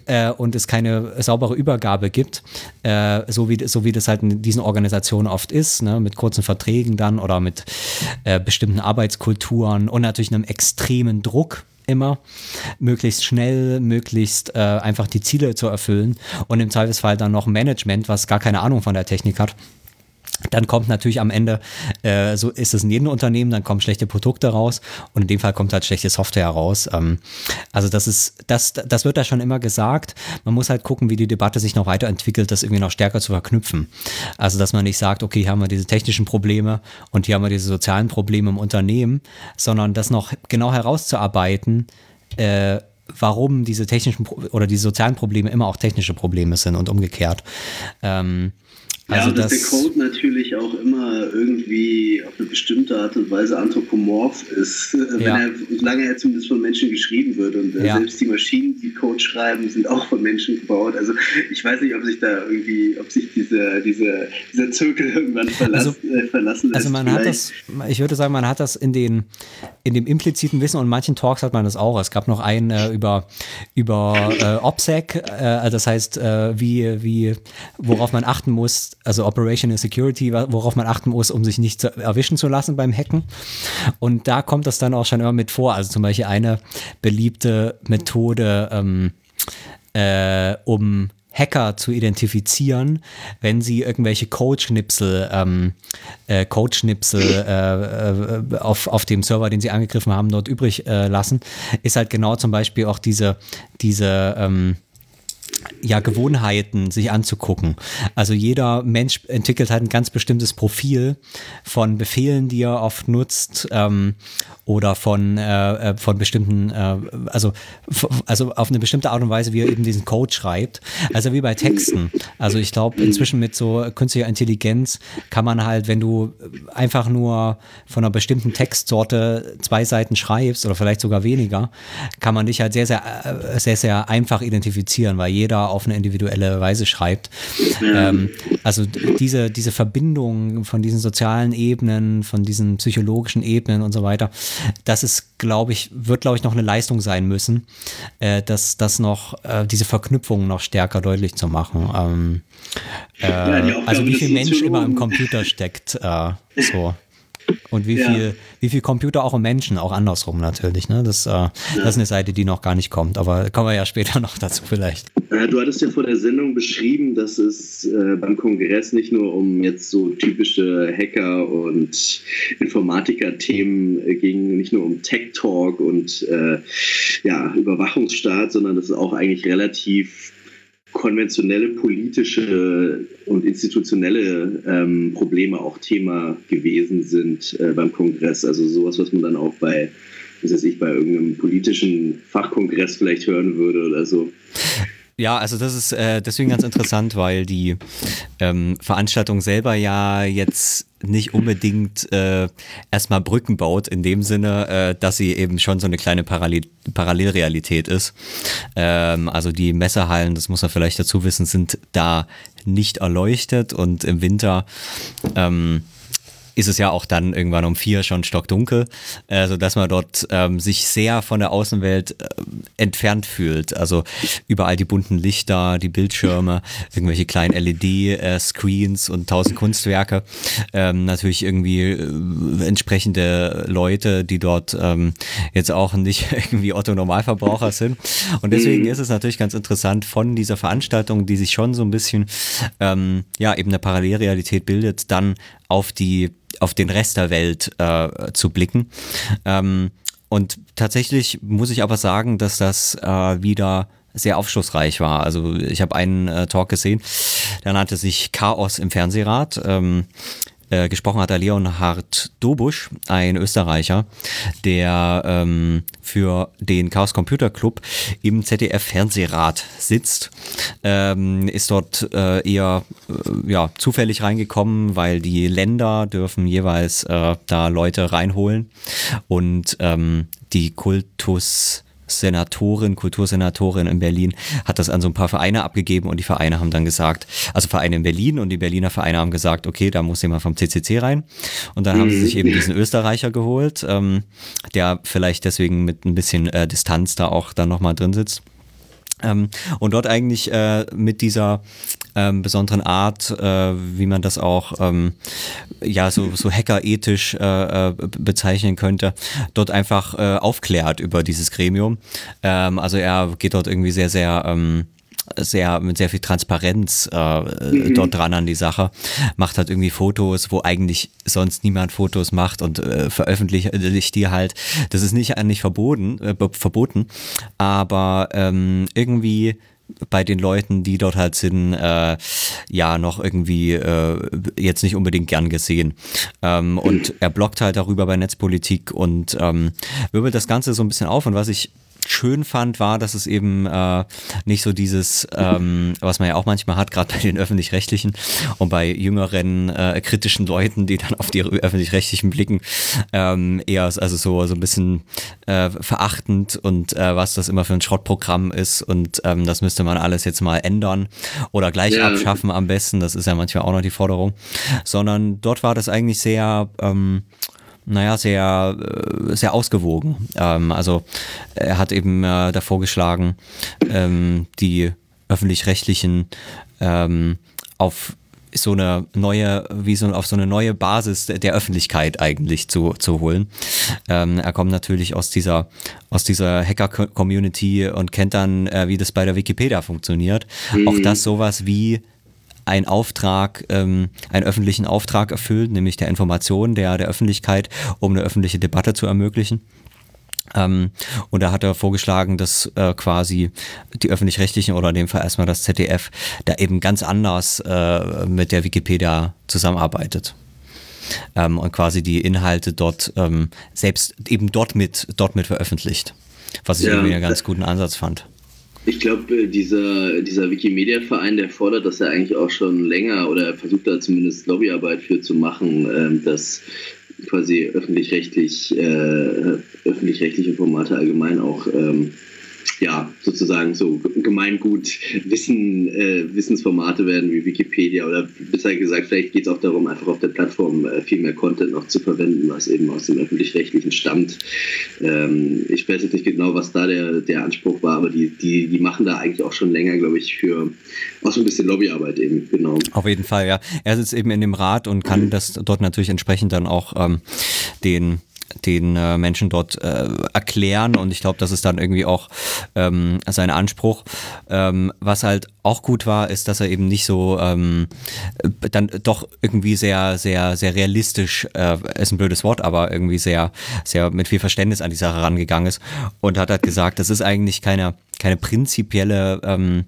äh, und es keine saubere Übergabe gibt, äh, so, wie, so wie das halt in diesen Organisationen oft ist, ne, mit kurzen Verträgen dann oder mit äh, bestimmten Arbeitskulturen und natürlich einem extremen Druck immer, möglichst schnell, möglichst äh, einfach die Ziele zu erfüllen und im Zweifelsfall dann noch Management, was gar keine Ahnung von der Technik hat dann kommt natürlich am Ende, äh, so ist es in jedem Unternehmen, dann kommen schlechte Produkte raus und in dem Fall kommt halt schlechte Software raus. Ähm, also das ist, das, das wird da schon immer gesagt. Man muss halt gucken, wie die Debatte sich noch weiterentwickelt, das irgendwie noch stärker zu verknüpfen. Also dass man nicht sagt, okay, hier haben wir diese technischen Probleme und hier haben wir diese sozialen Probleme im Unternehmen, sondern das noch genau herauszuarbeiten, äh, warum diese technischen oder diese sozialen Probleme immer auch technische Probleme sind und umgekehrt. Ähm, also ja, dass das, der Code natürlich auch immer irgendwie auf eine bestimmte Art und Weise anthropomorph ist, *laughs* wenn ja. er, solange er zumindest von Menschen geschrieben wird. Und äh, ja. selbst die Maschinen, die Code schreiben, sind auch von Menschen gebaut. Also ich weiß nicht, ob sich da irgendwie, ob sich diese, diese, dieser Zirkel irgendwann verlass, also, äh, verlassen lässt. Also man vielleicht. hat das, ich würde sagen, man hat das in den in dem impliziten Wissen und manchen Talks hat man das auch. Es gab noch einen äh, über, über äh, OPSEC, äh, das heißt, äh, wie, wie, worauf man achten muss, also Operational Security, worauf man achten muss, um sich nicht erwischen zu lassen beim Hacken. Und da kommt das dann auch schon immer mit vor. Also zum Beispiel eine beliebte Methode, ähm, äh, um Hacker zu identifizieren, wenn sie irgendwelche Code-Schnipsel, ähm, äh, Code-Schnipsel äh, äh, auf, auf dem Server, den sie angegriffen haben, dort übrig äh, lassen, ist halt genau zum Beispiel auch diese, diese ähm, ja, Gewohnheiten sich anzugucken. Also jeder Mensch entwickelt halt ein ganz bestimmtes Profil von Befehlen, die er oft nutzt ähm, oder von, äh, äh von bestimmten, äh, also, also auf eine bestimmte Art und Weise, wie er eben diesen Code schreibt. Also wie bei Texten. Also ich glaube, inzwischen mit so künstlicher Intelligenz kann man halt, wenn du einfach nur von einer bestimmten Textsorte zwei Seiten schreibst oder vielleicht sogar weniger, kann man dich halt sehr, sehr, äh, sehr, sehr einfach identifizieren, weil jeder jeder auf eine individuelle Weise schreibt. Ähm, also diese, diese Verbindung von diesen sozialen Ebenen, von diesen psychologischen Ebenen und so weiter, das ist, glaube ich, wird, glaube ich, noch eine Leistung sein müssen, äh, dass das noch, äh, diese Verknüpfungen noch stärker deutlich zu machen. Ähm, äh, Ja, also wie viel Mensch immer im Computer steckt, äh, so. Und wie Ja. viel, wie viel Computer auch im Menschen, auch andersrum natürlich. Ne? Das, äh, das ist eine Seite, die noch gar nicht kommt, aber kommen wir ja später *laughs* noch dazu vielleicht. Äh, Du hattest ja vor der Sendung beschrieben, dass es äh, beim Kongress nicht nur um jetzt so typische Hacker- und Informatiker-Themen äh, ging, nicht nur um Tech-Talk und äh, ja, Überwachungsstaat, sondern dass es auch eigentlich relativ konventionelle politische und institutionelle ähm, Probleme auch Thema gewesen sind äh, beim Kongress. Also sowas, was man dann auch bei, was weiß ich, bei irgendeinem politischen Fachkongress vielleicht hören würde oder so. Ja, also das ist äh, deswegen ganz interessant, weil die ähm, Veranstaltung selber ja jetzt nicht unbedingt äh, erstmal Brücken baut, in dem Sinne, äh, dass sie eben schon so eine kleine Parallel Parallelrealität ist. Ähm, also die Messehallen, das muss man vielleicht dazu wissen, sind da nicht erleuchtet und im Winter ähm, ist es ja auch dann irgendwann um vier schon stockdunkel, äh, sodass man dort ähm, sich sehr von der Außenwelt äh, entfernt fühlt. Also überall die bunten Lichter, die Bildschirme, *laughs* irgendwelche kleinen LED-Screens und tausend Kunstwerke. Ähm, natürlich irgendwie äh, entsprechende Leute, die dort ähm, jetzt auch nicht *laughs* irgendwie Otto-Normalverbraucher sind. Und deswegen ist es natürlich ganz interessant von dieser Veranstaltung, die sich schon so ein bisschen, ähm, ja, eben eine Parallelrealität bildet, dann auf die auf den Rest der Welt äh, zu blicken. Ähm, und tatsächlich muss ich aber sagen, dass das äh, wieder sehr aufschlussreich war. Also ich habe einen äh, Talk gesehen, der nannte sich Chaos im Fernsehrat. Ähm, äh, gesprochen hat der Leonhard Dobusch, ein Österreicher, der ähm, für den Chaos Computer Club im ZDF Fernsehrat sitzt. Ähm, ist dort äh, eher äh, ja, zufällig reingekommen, weil die Länder dürfen jeweils äh, da Leute reinholen und ähm, die Kultus Senatorin, Kultursenatorin in Berlin hat das an so ein paar Vereine abgegeben und die Vereine haben dann gesagt, also Vereine in Berlin und die Berliner Vereine haben gesagt, okay, da muss jemand vom CCC rein und dann haben sie sich eben diesen Österreicher geholt, ähm, der vielleicht deswegen mit ein bisschen äh, Distanz da auch dann nochmal drin sitzt. Ähm, und dort eigentlich äh, mit dieser ähm, besonderen Art, äh, wie man das auch ähm, ja so, so hackerethisch äh, äh, bezeichnen könnte, dort einfach äh, aufklärt über dieses Gremium. Ähm, also er geht dort irgendwie sehr, sehr ähm, sehr mit sehr viel Transparenz äh, dort dran an die Sache, macht halt irgendwie Fotos, wo eigentlich sonst niemand Fotos macht und äh, veröffentlicht die halt. Das ist nicht eigentlich verboten, äh, verboten, aber ähm, irgendwie bei den Leuten, die dort halt sind, äh, ja noch irgendwie äh, jetzt nicht unbedingt gern gesehen. Ähm, und er blockt halt darüber bei Netzpolitik und ähm, wirbelt das Ganze so ein bisschen auf. Und was ich schön fand, war, dass es eben äh, nicht so dieses, ähm, was man ja auch manchmal hat, gerade bei den öffentlich-rechtlichen und bei jüngeren äh, kritischen Leuten, die dann auf die öffentlich-rechtlichen blicken, ähm, eher also so so ein bisschen äh, verachtend und äh, was das immer für ein Schrottprogramm ist und ähm, das müsste man alles jetzt mal ändern oder gleich Ja. abschaffen am besten. Das ist ja manchmal auch noch die Forderung, sondern dort war das eigentlich sehr ähm, naja, sehr, äh, sehr ausgewogen. Ähm, also er hat eben äh, davor geschlagen, ähm, die öffentlich-rechtlichen ähm, auf so eine neue, wie so auf so eine neue Basis der- Öffentlichkeit eigentlich zu, zu holen. Ähm, er kommt natürlich aus dieser, aus dieser Hacker-Community und kennt dann, äh, wie das bei der Wikipedia funktioniert. Auch das sowas wie einen Auftrag, ähm, einen öffentlichen Auftrag erfüllt, nämlich der Information der, der Öffentlichkeit, um eine öffentliche Debatte zu ermöglichen. Ähm, und da hat er vorgeschlagen, dass äh, quasi die öffentlich-rechtlichen oder in dem Fall erstmal das ZDF da eben ganz anders äh, mit der Wikipedia zusammenarbeitet. Ähm, und quasi die Inhalte dort ähm, selbst eben dort mit, dort mit veröffentlicht. Was ich Ja. irgendwie einen ganz guten Ansatz fand. Ich glaube, dieser, dieser Wikimedia-Verein, der fordert das ja eigentlich auch schon länger oder er versucht da zumindest Lobbyarbeit für zu machen, ähm, dass quasi öffentlich-rechtlich, äh, öffentlich-rechtliche Formate allgemein auch ähm, ja, sozusagen so Gemeingut Wissen, äh, Wissensformate werden wie Wikipedia oder besser gesagt, vielleicht geht es auch darum, einfach auf der Plattform äh, viel mehr Content noch zu verwenden, was eben aus dem öffentlich-rechtlichen stammt. Ähm, ich weiß jetzt nicht genau, was da der, der Anspruch war, aber die, die, die machen da eigentlich auch schon länger, glaube ich, für auch so ein bisschen Lobbyarbeit eben, genau. Auf jeden Fall, ja. Er sitzt eben in dem Rat und kann mhm. das dort natürlich entsprechend dann auch ähm, den den äh, Menschen dort äh, erklären und ich glaube, das ist dann irgendwie auch ähm, sein Anspruch. Ähm, was halt auch gut war, ist, dass er eben nicht so ähm, dann doch irgendwie sehr, sehr, sehr realistisch, äh, ist ein blödes Wort, aber irgendwie sehr, sehr mit viel Verständnis an die Sache rangegangen ist und hat halt gesagt, das ist eigentlich keine keine prinzipielle, ähm,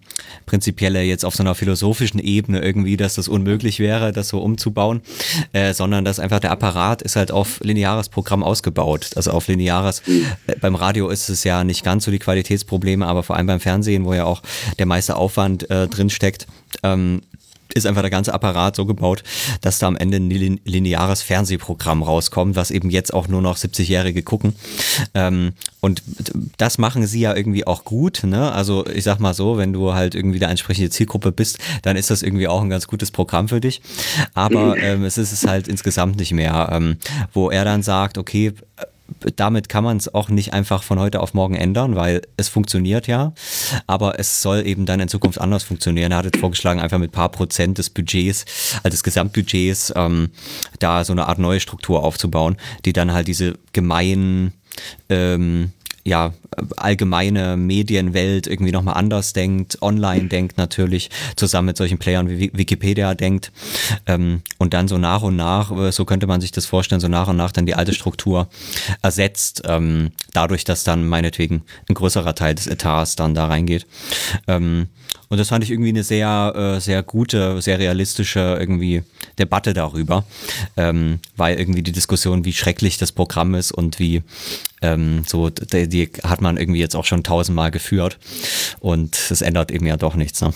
prinzipielle jetzt auf so einer philosophischen Ebene irgendwie, dass das unmöglich wäre, das so umzubauen, äh, sondern dass einfach der Apparat ist halt auf lineares Programm ausgebaut. Also auf lineares, äh, beim Radio ist es ja nicht ganz so die Qualitätsprobleme, aber vor allem beim Fernsehen, wo ja auch der meiste Aufwand äh, drin steckt, ähm, ist einfach der ganze Apparat so gebaut, dass da am Ende ein lineares Fernsehprogramm rauskommt, was eben jetzt auch nur noch 70-Jährige gucken. Ähm, und das machen sie ja irgendwie auch gut. Ne? Also ich sag mal so, wenn du halt irgendwie der entsprechende Zielgruppe bist, dann ist das irgendwie auch ein ganz gutes Programm für dich. Aber *clears throat* ähm, es ist es halt insgesamt nicht mehr, ähm, wo er dann sagt, okay, damit kann man es auch nicht einfach von heute auf morgen ändern, weil es funktioniert ja, aber es soll eben dann in Zukunft anders funktionieren. Er hat jetzt vorgeschlagen, einfach mit ein paar Prozent des Budgets, also des Gesamtbudgets, ähm, da so eine Art neue Struktur aufzubauen, die dann halt diese gemeinen ähm, ja, allgemeine Medienwelt irgendwie nochmal anders denkt, online denkt natürlich, zusammen mit solchen Playern wie Wikipedia denkt ähm, und dann so nach und nach, äh, so könnte man sich das vorstellen, so nach und nach dann die alte Struktur ersetzt, ähm, dadurch, dass dann meinetwegen ein größerer Teil des Etats dann da reingeht. Ähm, und das fand ich irgendwie eine sehr, äh, sehr gute, sehr realistische irgendwie Debatte darüber, ähm, weil irgendwie die Diskussion, wie schrecklich das Programm ist und wie ähm, so, die, die, hat man irgendwie jetzt auch schon tausendmal geführt und es ändert eben ja doch nichts. Ne?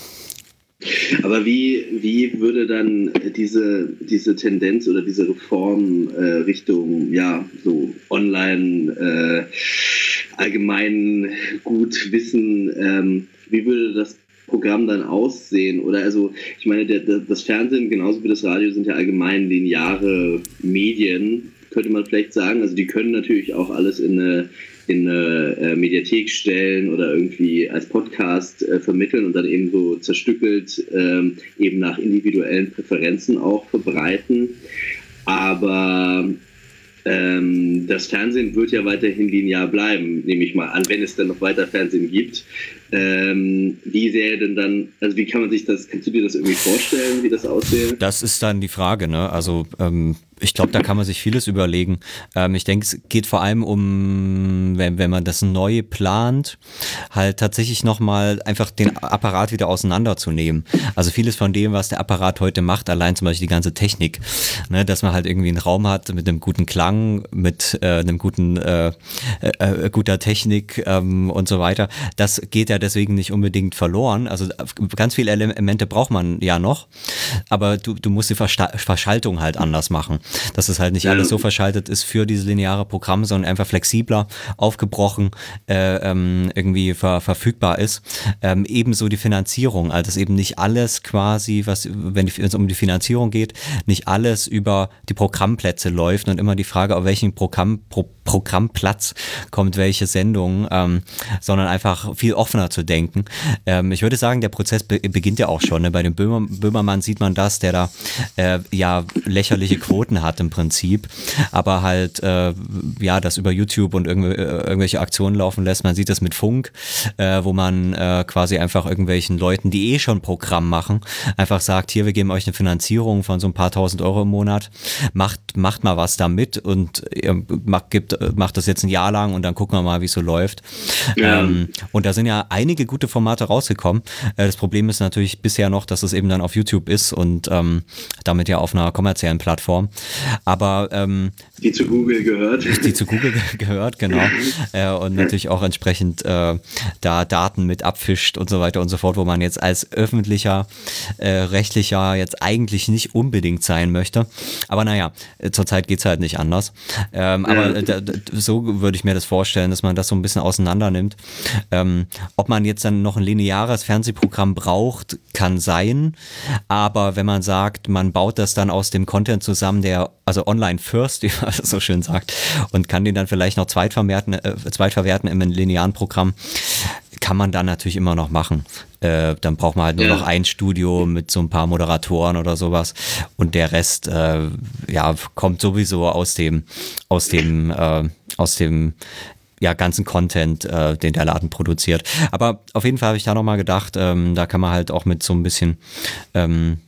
Aber wie, wie würde dann diese, diese Tendenz oder diese Reform äh, Richtung, ja, so online, äh, allgemein gut Wissen, ähm, wie würde das Programm dann aussehen? Oder also, ich meine, der, der, das Fernsehen genauso wie das Radio sind ja allgemein lineare Medien, könnte man vielleicht sagen. Also die können natürlich auch alles in eine, in eine äh, Mediathek stellen oder irgendwie als Podcast äh, vermitteln und dann eben so zerstückelt ähm, eben nach individuellen Präferenzen auch verbreiten. Aber ähm, das Fernsehen wird ja weiterhin linear bleiben, nehme ich mal an, wenn es dann noch weiter Fernsehen gibt. Ähm, wie sähe denn dann, also wie kann man sich das, kannst du dir das irgendwie vorstellen, wie das aussähe? Das ist dann die Frage, ne? Also ähm, ich glaube, da kann man sich vieles überlegen. Ähm, ich denke, es geht vor allem um, wenn, wenn man das neu plant, halt tatsächlich nochmal einfach den Apparat wieder auseinanderzunehmen. Also vieles von dem, was der Apparat heute macht, allein zum Beispiel die ganze Technik, ne, dass man halt irgendwie einen Raum hat mit einem guten Klang, mit äh, einem guten, äh, äh, äh guter Technik ähm, und so weiter, das geht ja deswegen nicht unbedingt verloren. Also ganz viele Elemente braucht man ja noch, aber du, du musst die Verschaltung halt anders machen dass es halt nicht alles so verschaltet ist für dieses lineare Programm, sondern einfach flexibler, aufgebrochen, äh, ähm, irgendwie ver verfügbar ist. Ähm, ebenso die Finanzierung, also dass eben nicht alles quasi, was, wenn es um die Finanzierung geht, nicht alles über die Programmplätze läuft und immer die Frage, auf welchen Programm, Pro Programmplatz kommt welche Sendung, ähm, sondern einfach viel offener zu denken. Ähm, ich würde sagen, der Prozess be beginnt ja auch schon. Ne? Bei dem Böhmer Böhmermann sieht man das, der da äh, ja lächerliche Quoten hat im Prinzip, aber halt äh, ja das über YouTube und irg äh, irgendwelche Aktionen laufen lässt. Man sieht das mit Funk, äh, wo man äh, quasi einfach irgendwelchen Leuten, die eh schon Programm machen, einfach sagt, hier, wir geben euch eine Finanzierung von so ein paar tausend Euro im Monat, macht, macht mal was damit und ihr macht, gibt, macht das jetzt ein Jahr lang und dann gucken wir mal, wie es so läuft. Ja. Ähm, und da sind ja einige gute Formate rausgekommen. Äh, das Problem ist natürlich bisher noch, dass es eben dann auf YouTube ist und ähm, damit ja auf einer kommerziellen Plattform. Aber ähm, die zu Google gehört. *laughs* Die zu Google gehört, genau. *laughs* äh, und natürlich auch entsprechend äh, da Daten mit abfischt und so weiter und so fort, wo man jetzt als öffentlicher, äh, rechtlicher jetzt eigentlich nicht unbedingt sein möchte. Aber naja, äh, zurzeit geht es halt nicht anders. Ähm, aber so würde ich mir das vorstellen, dass man das so ein bisschen auseinander nimmt. Ähm, ob man jetzt dann noch ein lineares Fernsehprogramm braucht, kann sein. Aber wenn man sagt, man baut das dann aus dem Content zusammen, der also online first, *laughs* wie man so schön sagt, und kann den dann vielleicht noch zweitverwerten, äh, zweitverwerten im linearen Programm, kann man dann natürlich immer noch machen. Äh, dann braucht man halt nur ja. noch ein Studio mit so ein paar Moderatoren oder sowas und der Rest äh, ja kommt sowieso aus dem aus dem äh, aus dem ja, ganzen Content, äh, den der Laden produziert. Aber auf jeden Fall habe ich da nochmal gedacht, ähm, da kann man halt auch mit so ein bisschen ähm,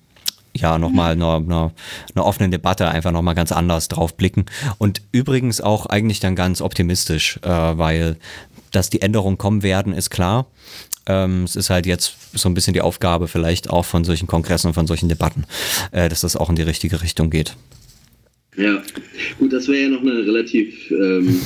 ja nochmal eine, eine, eine offene Debatte einfach nochmal ganz anders drauf blicken. Und übrigens auch eigentlich dann ganz optimistisch, äh, weil dass die Änderungen kommen werden, ist klar. Ähm, es ist halt jetzt so ein bisschen die Aufgabe vielleicht auch von solchen Kongressen und von solchen Debatten, äh, dass das auch in die richtige Richtung geht. Ja, gut, das wäre ja noch eine relativ ähm,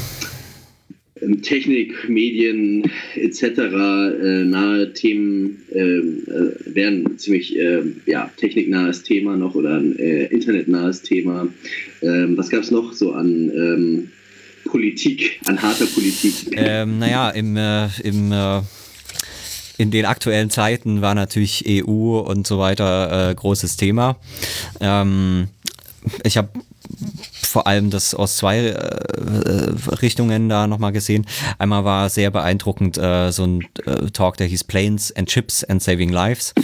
Technik, Medien etc. Äh, nahe Themen ähm, äh, wären ziemlich äh, ja, techniknahes Thema noch oder ein äh, internetnahes Thema. Ähm, was gab es noch so an ähm, Politik, an harter Politik? Ähm, naja, im, äh, im äh, in den aktuellen Zeiten war natürlich EU und so weiter großes Thema. Ähm, ich habe vor allem das aus zwei äh, Richtungen da nochmal gesehen. Einmal war sehr beeindruckend äh, so ein äh, Talk, der hieß Planes and Chips and Saving Lives.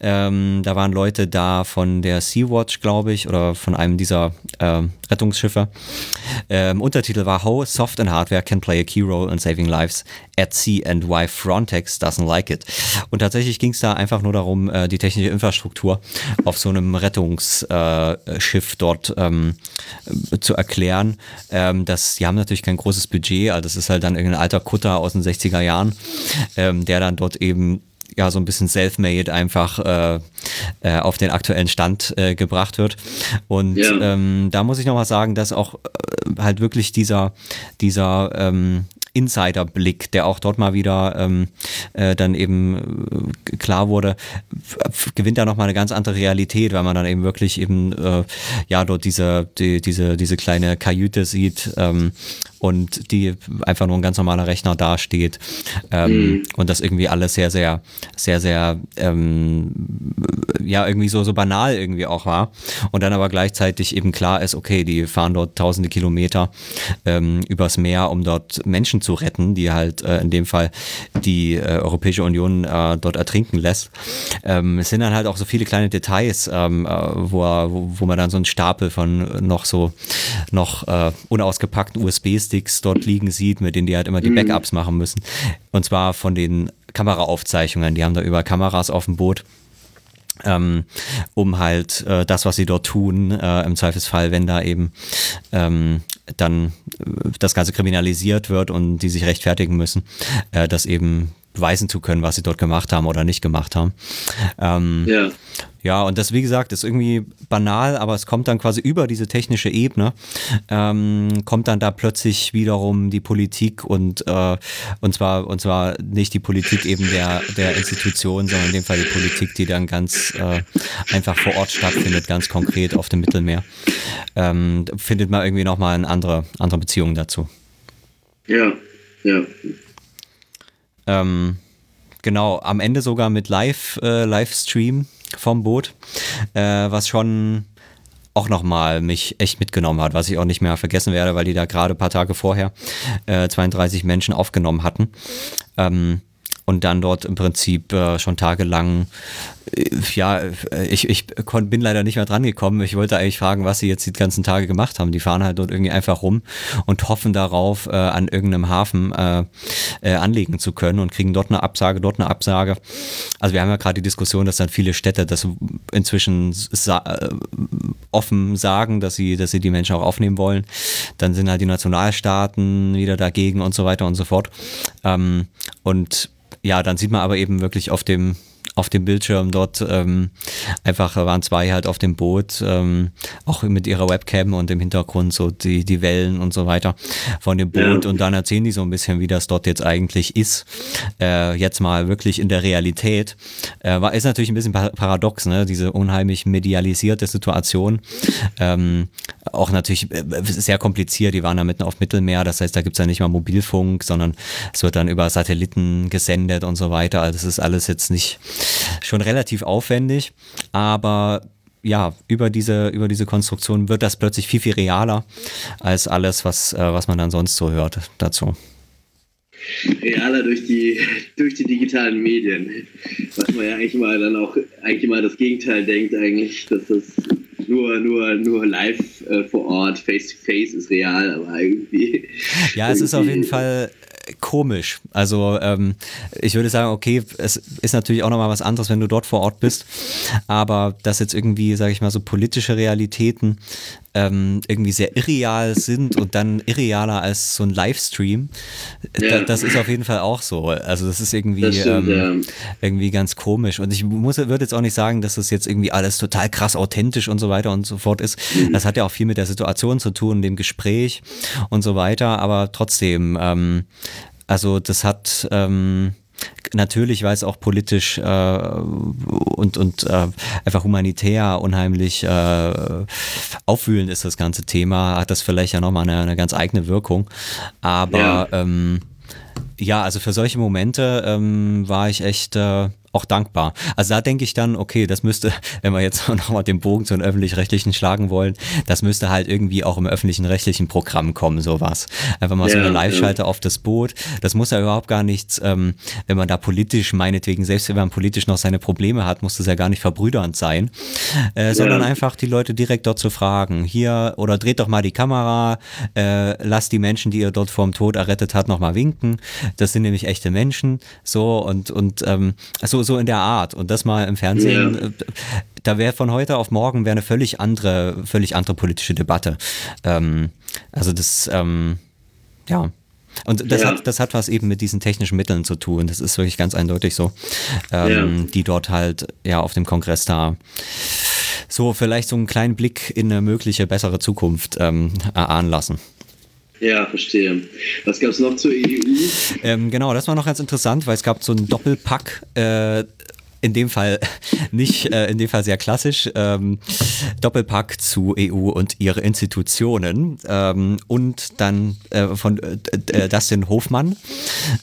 Ähm, da waren Leute da von der Sea-Watch, glaube ich, oder von einem dieser äh, Rettungsschiffe. Ähm, Untertitel war How Soft and Hardware Can Play a Key Role in Saving Lives at Sea and Why Frontex Doesn't Like It. Und tatsächlich ging es da einfach nur darum, äh, die technische Infrastruktur auf so einem Rettungsschiff dort ähm, zu erklären, ähm, dass die haben natürlich kein großes Budget, also das ist halt dann irgendein alter Kutter aus den 60er Jahren, ähm, der dann dort eben ja so ein bisschen self-made einfach äh, äh, auf den aktuellen Stand äh, gebracht wird. Und ja. ähm, da muss ich nochmal sagen, dass auch äh, halt wirklich dieser, dieser ähm, Insiderblick, der auch dort mal wieder ähm, äh, dann eben äh, klar wurde, gewinnt da nochmal eine ganz andere Realität, weil man dann eben wirklich eben äh, ja dort diese, die, diese, diese kleine Kajüte sieht ähm, und die einfach nur ein ganz normaler Rechner dasteht ähm, mhm. und das irgendwie alles sehr, sehr, sehr, sehr ähm, ja irgendwie so, so banal irgendwie auch war und dann aber gleichzeitig eben klar ist, okay, die fahren dort tausende Kilometer ähm, übers Meer, um dort Menschen zu retten, die halt äh, in dem Fall die äh, Europäische Union äh, dort ertrinken lässt. Ähm, es sind dann halt auch so viele kleine Details, ähm, äh, wo, wo, wo man dann so einen Stapel von noch so noch äh, unausgepackten USBs Sticks dort liegen sieht, mit denen die halt immer die mhm. Backups machen müssen. Und zwar von den Kameraaufzeichnungen. Die haben da über Kameras auf dem Boot. Ähm, um halt äh, das, was sie dort tun, äh, im Zweifelsfall, wenn da eben ähm, dann äh, das Ganze kriminalisiert wird und die sich rechtfertigen müssen, äh, das eben beweisen zu können, was sie dort gemacht haben oder nicht gemacht haben. Ähm, ja. Ja, und das, wie gesagt, ist irgendwie banal, aber es kommt dann quasi über diese technische Ebene, ähm, kommt dann da plötzlich wiederum die Politik und, äh, und, zwar, und zwar nicht die Politik eben der, der Institution, sondern in dem Fall die Politik, die dann ganz äh, einfach vor Ort stattfindet, ganz konkret auf dem Mittelmeer. Ähm, findet man irgendwie nochmal eine andere, andere Beziehung dazu. Ja, ja. Ähm, genau, am Ende sogar mit Live, äh, Livestream vom Boot, äh, was schon auch nochmal mich echt mitgenommen hat, was ich auch nicht mehr vergessen werde, weil die da gerade ein paar Tage vorher äh, 32 Menschen aufgenommen hatten. Ähm, und dann dort im Prinzip äh, schon tagelang, äh, ja, äh, ich, ich kon, bin leider nicht mehr dran gekommen. Ich wollte eigentlich fragen, was sie jetzt die ganzen Tage gemacht haben. Die fahren halt dort irgendwie einfach rum und hoffen darauf, äh, an irgendeinem Hafen äh, äh, anlegen zu können und kriegen dort eine Absage, dort eine Absage. Also wir haben ja gerade die Diskussion, dass dann viele Städte das inzwischen sa offen sagen, dass sie, dass sie die Menschen auch aufnehmen wollen. Dann sind halt die Nationalstaaten wieder dagegen und so weiter und so fort. Ähm, und ja, dann sieht man aber eben wirklich auf dem auf dem Bildschirm dort ähm, einfach waren zwei halt auf dem Boot, ähm, auch mit ihrer Webcam und im Hintergrund so die, die Wellen und so weiter von dem Boot ja. und dann erzählen die so ein bisschen, wie das dort jetzt eigentlich ist. Äh, jetzt mal wirklich in der Realität. Äh, war, ist natürlich ein bisschen paradox, ne? diese unheimlich medialisierte Situation. Ähm, auch natürlich äh, sehr kompliziert, die waren da mitten auf Mittelmeer, das heißt, da gibt es ja nicht mal Mobilfunk, sondern es wird dann über Satelliten gesendet und so weiter. Also das ist alles jetzt nicht schon relativ aufwendig, aber ja, über diese, über diese Konstruktion wird das plötzlich viel, viel realer als alles, was, äh, was man dann sonst so hört dazu. Realer durch die, durch die digitalen Medien. Was man ja eigentlich mal dann auch eigentlich mal das Gegenteil denkt, eigentlich, dass das nur, nur, nur live äh, vor Ort, face to face ist real, aber irgendwie. *laughs* Ja, es ist auf jeden Fall komisch. Also ähm, ich würde sagen, okay, es ist natürlich auch nochmal was anderes, wenn du dort vor Ort bist, aber dass jetzt irgendwie, sage ich mal, so politische Realitäten ähm, irgendwie sehr irreal sind und dann irrealer als so ein Livestream, ja. da, das ist auf jeden Fall auch so. Also das ist irgendwie, das stimmt, ähm, ja. irgendwie ganz komisch. Und ich muss, würde jetzt auch nicht sagen, dass das jetzt irgendwie alles total krass authentisch und so weiter und so fort ist. Mhm. Das hat ja auch viel mit der Situation zu tun, dem Gespräch und so weiter, aber trotzdem, ähm, also das hat ähm, natürlich, weil es auch politisch äh, und, und äh, einfach humanitär unheimlich äh, aufwühlend ist, das ganze Thema, hat das vielleicht ja nochmal eine, eine ganz eigene Wirkung. Aber ja, ähm, ja also für solche Momente ähm, war ich echt äh, auch dankbar. Also da denke ich dann, okay, das müsste, *laughs* wenn wir jetzt *laughs* nochmal den Bogen zu den öffentlich-rechtlichen schlagen wollen, das müsste halt irgendwie auch im öffentlichen rechtlichen Programm kommen, sowas. Einfach mal ja, so eine Live-Schalte ja. auf das Boot. Das muss ja überhaupt gar nichts, ähm, wenn man da politisch, meinetwegen, selbst wenn man politisch noch seine Probleme hat, muss das ja gar nicht verbrüdernd sein, äh, sondern ja. einfach die Leute direkt dort zu fragen. Hier, oder dreht doch mal die Kamera, äh, lasst die Menschen, die ihr dort vorm Tod errettet hat, nochmal winken. Das sind nämlich echte Menschen. So, und, und ähm, so so, in der Art. Und das mal im Fernsehen, ja. Äh, da wäre von heute auf morgen wäre eine völlig andere, völlig andere politische Debatte. Ähm, also das, ähm, ja. Und das, ja. hat, das hat was eben mit diesen technischen Mitteln zu tun. Das ist wirklich ganz eindeutig so, ähm, ja. die dort halt ja auf dem Kongress da so vielleicht so einen kleinen Blick in eine mögliche bessere Zukunft ähm, erahnen lassen. Ja, verstehe. Was gab es noch zur EU? Ähm, genau, das war noch ganz interessant, weil es gab so einen Doppelpack. Äh, in dem Fall *laughs* nicht, äh, in dem Fall sehr klassisch, ähm, Doppelpack zu EU und ihre Institutionen ähm, und dann äh, von äh, äh Dustin Hofmann.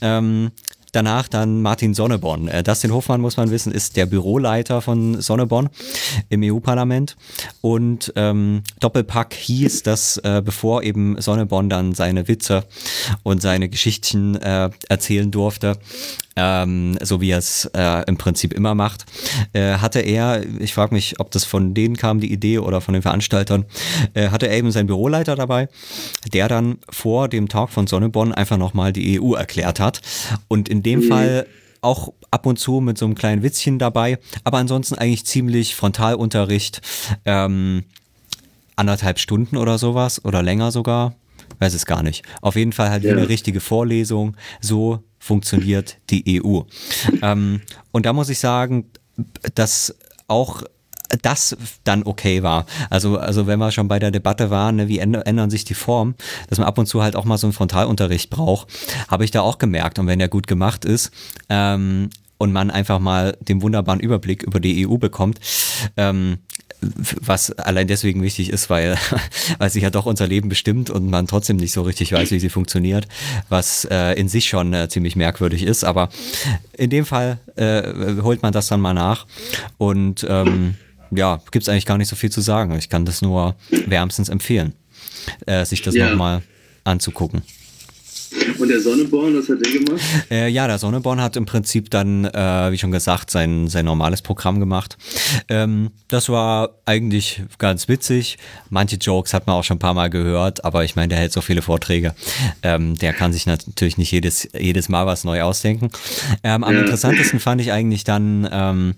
Ähm, danach dann Martin Sonneborn. Äh, Dustin Hofmann, muss man wissen, ist der Büroleiter von Sonneborn im EU-Parlament. Und ähm, Doppelpack hieß, dass äh, bevor eben Sonneborn dann seine Witze und seine Geschichten äh, erzählen durfte, ähm, so wie er es äh, im Prinzip immer macht, äh, hatte er, ich frage mich, ob das von denen kam, die Idee oder von den Veranstaltern, äh, hatte er eben seinen Büroleiter dabei, der dann vor dem Talk von Sonneborn einfach nochmal die EU erklärt hat. Und in dem mhm. Fall auch ab und zu mit so einem kleinen Witzchen dabei, aber ansonsten eigentlich ziemlich Frontalunterricht, ähm, anderthalb Stunden oder sowas oder länger sogar, weiß es gar nicht. Auf jeden Fall halt ja. eine richtige Vorlesung, so funktioniert die EU. *laughs* Ähm, und da muss ich sagen, dass auch das dann okay war. Also, also wenn wir schon bei der Debatte waren, ne, wie ändern sich die Formen, dass man ab und zu halt auch mal so einen Frontalunterricht braucht, habe ich da auch gemerkt. Und wenn der gut gemacht ist, ähm, und man einfach mal den wunderbaren Überblick über die EU bekommt, ähm, was allein deswegen wichtig ist, weil, *laughs* weil sie ja doch unser Leben bestimmt und man trotzdem nicht so richtig weiß, wie sie funktioniert, was äh, in sich schon äh, ziemlich merkwürdig ist. Aber in dem Fall äh, holt man das dann mal nach und ähm, ja, gibt es eigentlich gar nicht so viel zu sagen. Ich kann das nur wärmstens empfehlen, äh, sich das ja. nochmal anzugucken. Und der Sonneborn, was hat der gemacht? Äh, ja, der Sonneborn hat im Prinzip dann, äh, wie schon gesagt, sein, sein normales Programm gemacht. Ähm, das war eigentlich ganz witzig. Manche Jokes hat man auch schon ein paar Mal gehört, aber ich meine, der hält so viele Vorträge. Ähm, der kann sich natürlich nicht jedes, jedes Mal was neu ausdenken. Ähm, am ja. interessantesten fand ich eigentlich dann ähm,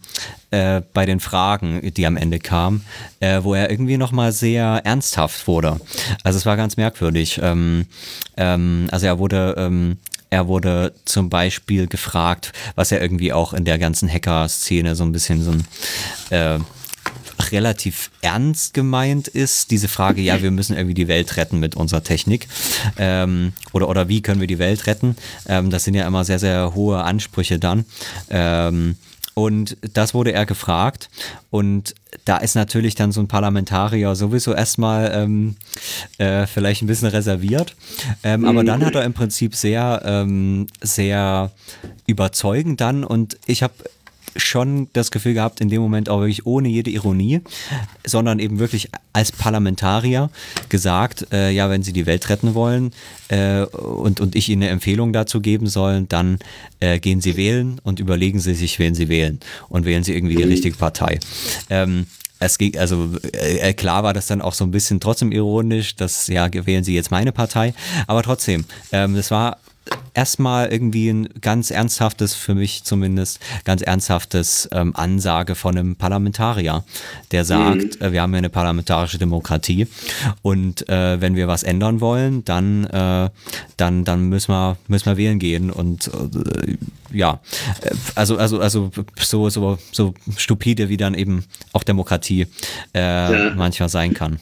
äh, bei den Fragen, die am Ende kamen, äh, wo er irgendwie nochmal sehr ernsthaft wurde. Also es war ganz merkwürdig. Ähm, ähm, also er wurde ähm, er wurde zum Beispiel gefragt, was ja irgendwie auch in der ganzen Hacker-Szene so ein bisschen so ein äh, relativ ernst gemeint ist, diese Frage, ja, wir müssen irgendwie die Welt retten mit unserer Technik ähm, oder, oder wie können wir die Welt retten, ähm, das sind ja immer sehr, sehr hohe Ansprüche dann. Ähm, und das wurde er gefragt. Und da ist natürlich dann so ein Parlamentarier sowieso erstmal ähm, äh, vielleicht ein bisschen reserviert. Ähm, aber dann hat er im Prinzip sehr, ähm, sehr überzeugend dann. Und ich habe schon das Gefühl gehabt, in dem Moment auch wirklich ohne jede Ironie, sondern eben wirklich als Parlamentarier gesagt, äh, ja, wenn Sie die Welt retten wollen äh, und, und ich Ihnen eine Empfehlung dazu geben soll, dann äh, gehen Sie wählen und überlegen Sie sich, wen Sie wählen und wählen Sie irgendwie die richtige Partei. Ähm, es ging, also äh, klar war das dann auch so ein bisschen trotzdem ironisch, dass ja, wählen Sie jetzt meine Partei, aber trotzdem, ähm, das war erstmal irgendwie ein ganz ernsthaftes, für mich zumindest, ganz ernsthaftes ähm, Ansage von einem Parlamentarier, der sagt, mhm. äh, wir haben ja eine parlamentarische Demokratie und äh, wenn wir was ändern wollen, dann, äh, dann, dann müssen wir, müssen wir wählen gehen und äh, ja, also, also, also so, so, so stupide wie dann eben auch Demokratie äh, ja. manchmal sein kann.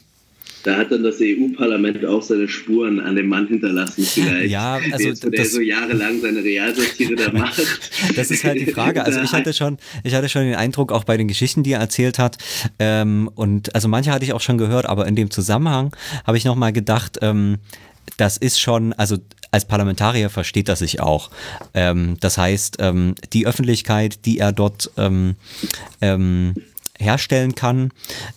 Da hat dann das EU-Parlament auch seine Spuren an dem Mann hinterlassen, vielleicht. Ja, also der, der so jahrelang seine Realsatire da *laughs* macht. Das ist halt die Frage. Also ich hatte schon, ich hatte schon den Eindruck, auch bei den Geschichten, die er erzählt hat, ähm, und also manche hatte ich auch schon gehört, aber in dem Zusammenhang habe ich nochmal gedacht, ähm, das ist schon, also als Parlamentarier versteht er sich auch. Ähm, das heißt, ähm, die Öffentlichkeit, die er dort ähm, ähm, herstellen kann,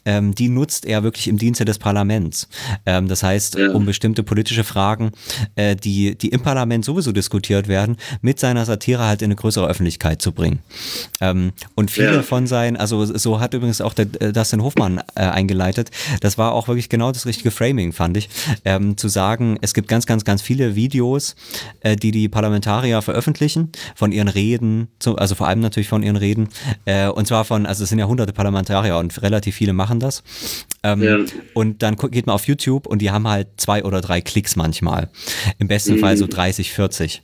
ähm, die nutzt er wirklich im Dienste des Parlaments. Ähm, das heißt, ja. um bestimmte politische Fragen, äh, die, die im Parlament sowieso diskutiert werden, mit seiner Satire halt in eine größere Öffentlichkeit zu bringen. Ähm, und viele ja. von seinen, also so hat übrigens auch der äh, Dustin Hofmann äh, eingeleitet, das war auch wirklich genau das richtige Framing, fand ich, ähm, zu sagen, es gibt ganz, ganz, ganz viele Videos, äh, die die Parlamentarier veröffentlichen, von ihren Reden, also vor allem natürlich von ihren Reden, äh, und zwar von, also es sind ja hunderte Parlamentarier, Parlamentarier und relativ viele machen das. Ähm, ja. Und dann geht man auf YouTube und die haben halt zwei oder drei Klicks manchmal. Im besten mhm. Fall so 30, 40.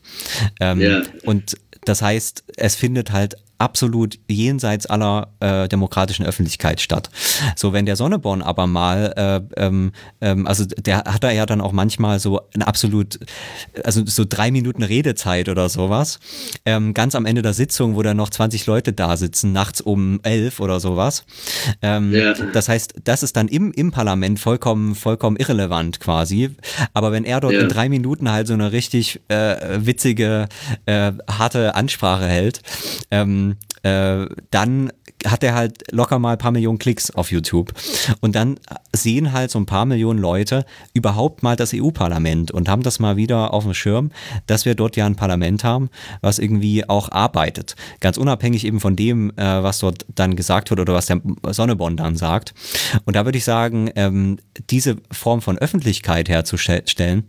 Ähm, ja. Und das heißt, es findet halt absolut jenseits aller äh, demokratischen Öffentlichkeit statt. So, wenn der Sonneborn aber mal, äh, ähm, ähm, also der hat da ja dann auch manchmal so ein absolut, also so drei Minuten Redezeit oder sowas, ähm, ganz am Ende der Sitzung, wo dann noch 20 Leute da sitzen, nachts um elf oder sowas. Ähm, ja. Das heißt, das ist dann im, im Parlament vollkommen, vollkommen irrelevant quasi. Aber wenn er dort ja. in drei Minuten halt so eine richtig äh, witzige, äh, harte Ansprache hält, ähm, äh, dann hat er halt locker mal ein paar Millionen Klicks auf YouTube. Und dann sehen halt so ein paar Millionen Leute überhaupt mal das EU-Parlament und haben das mal wieder auf dem Schirm, dass wir dort ja ein Parlament haben, was irgendwie auch arbeitet. Ganz unabhängig eben von dem, äh, was dort dann gesagt wird oder was der Sonneborn dann sagt. Und da würde ich sagen, ähm, diese Form von Öffentlichkeit herzustellen,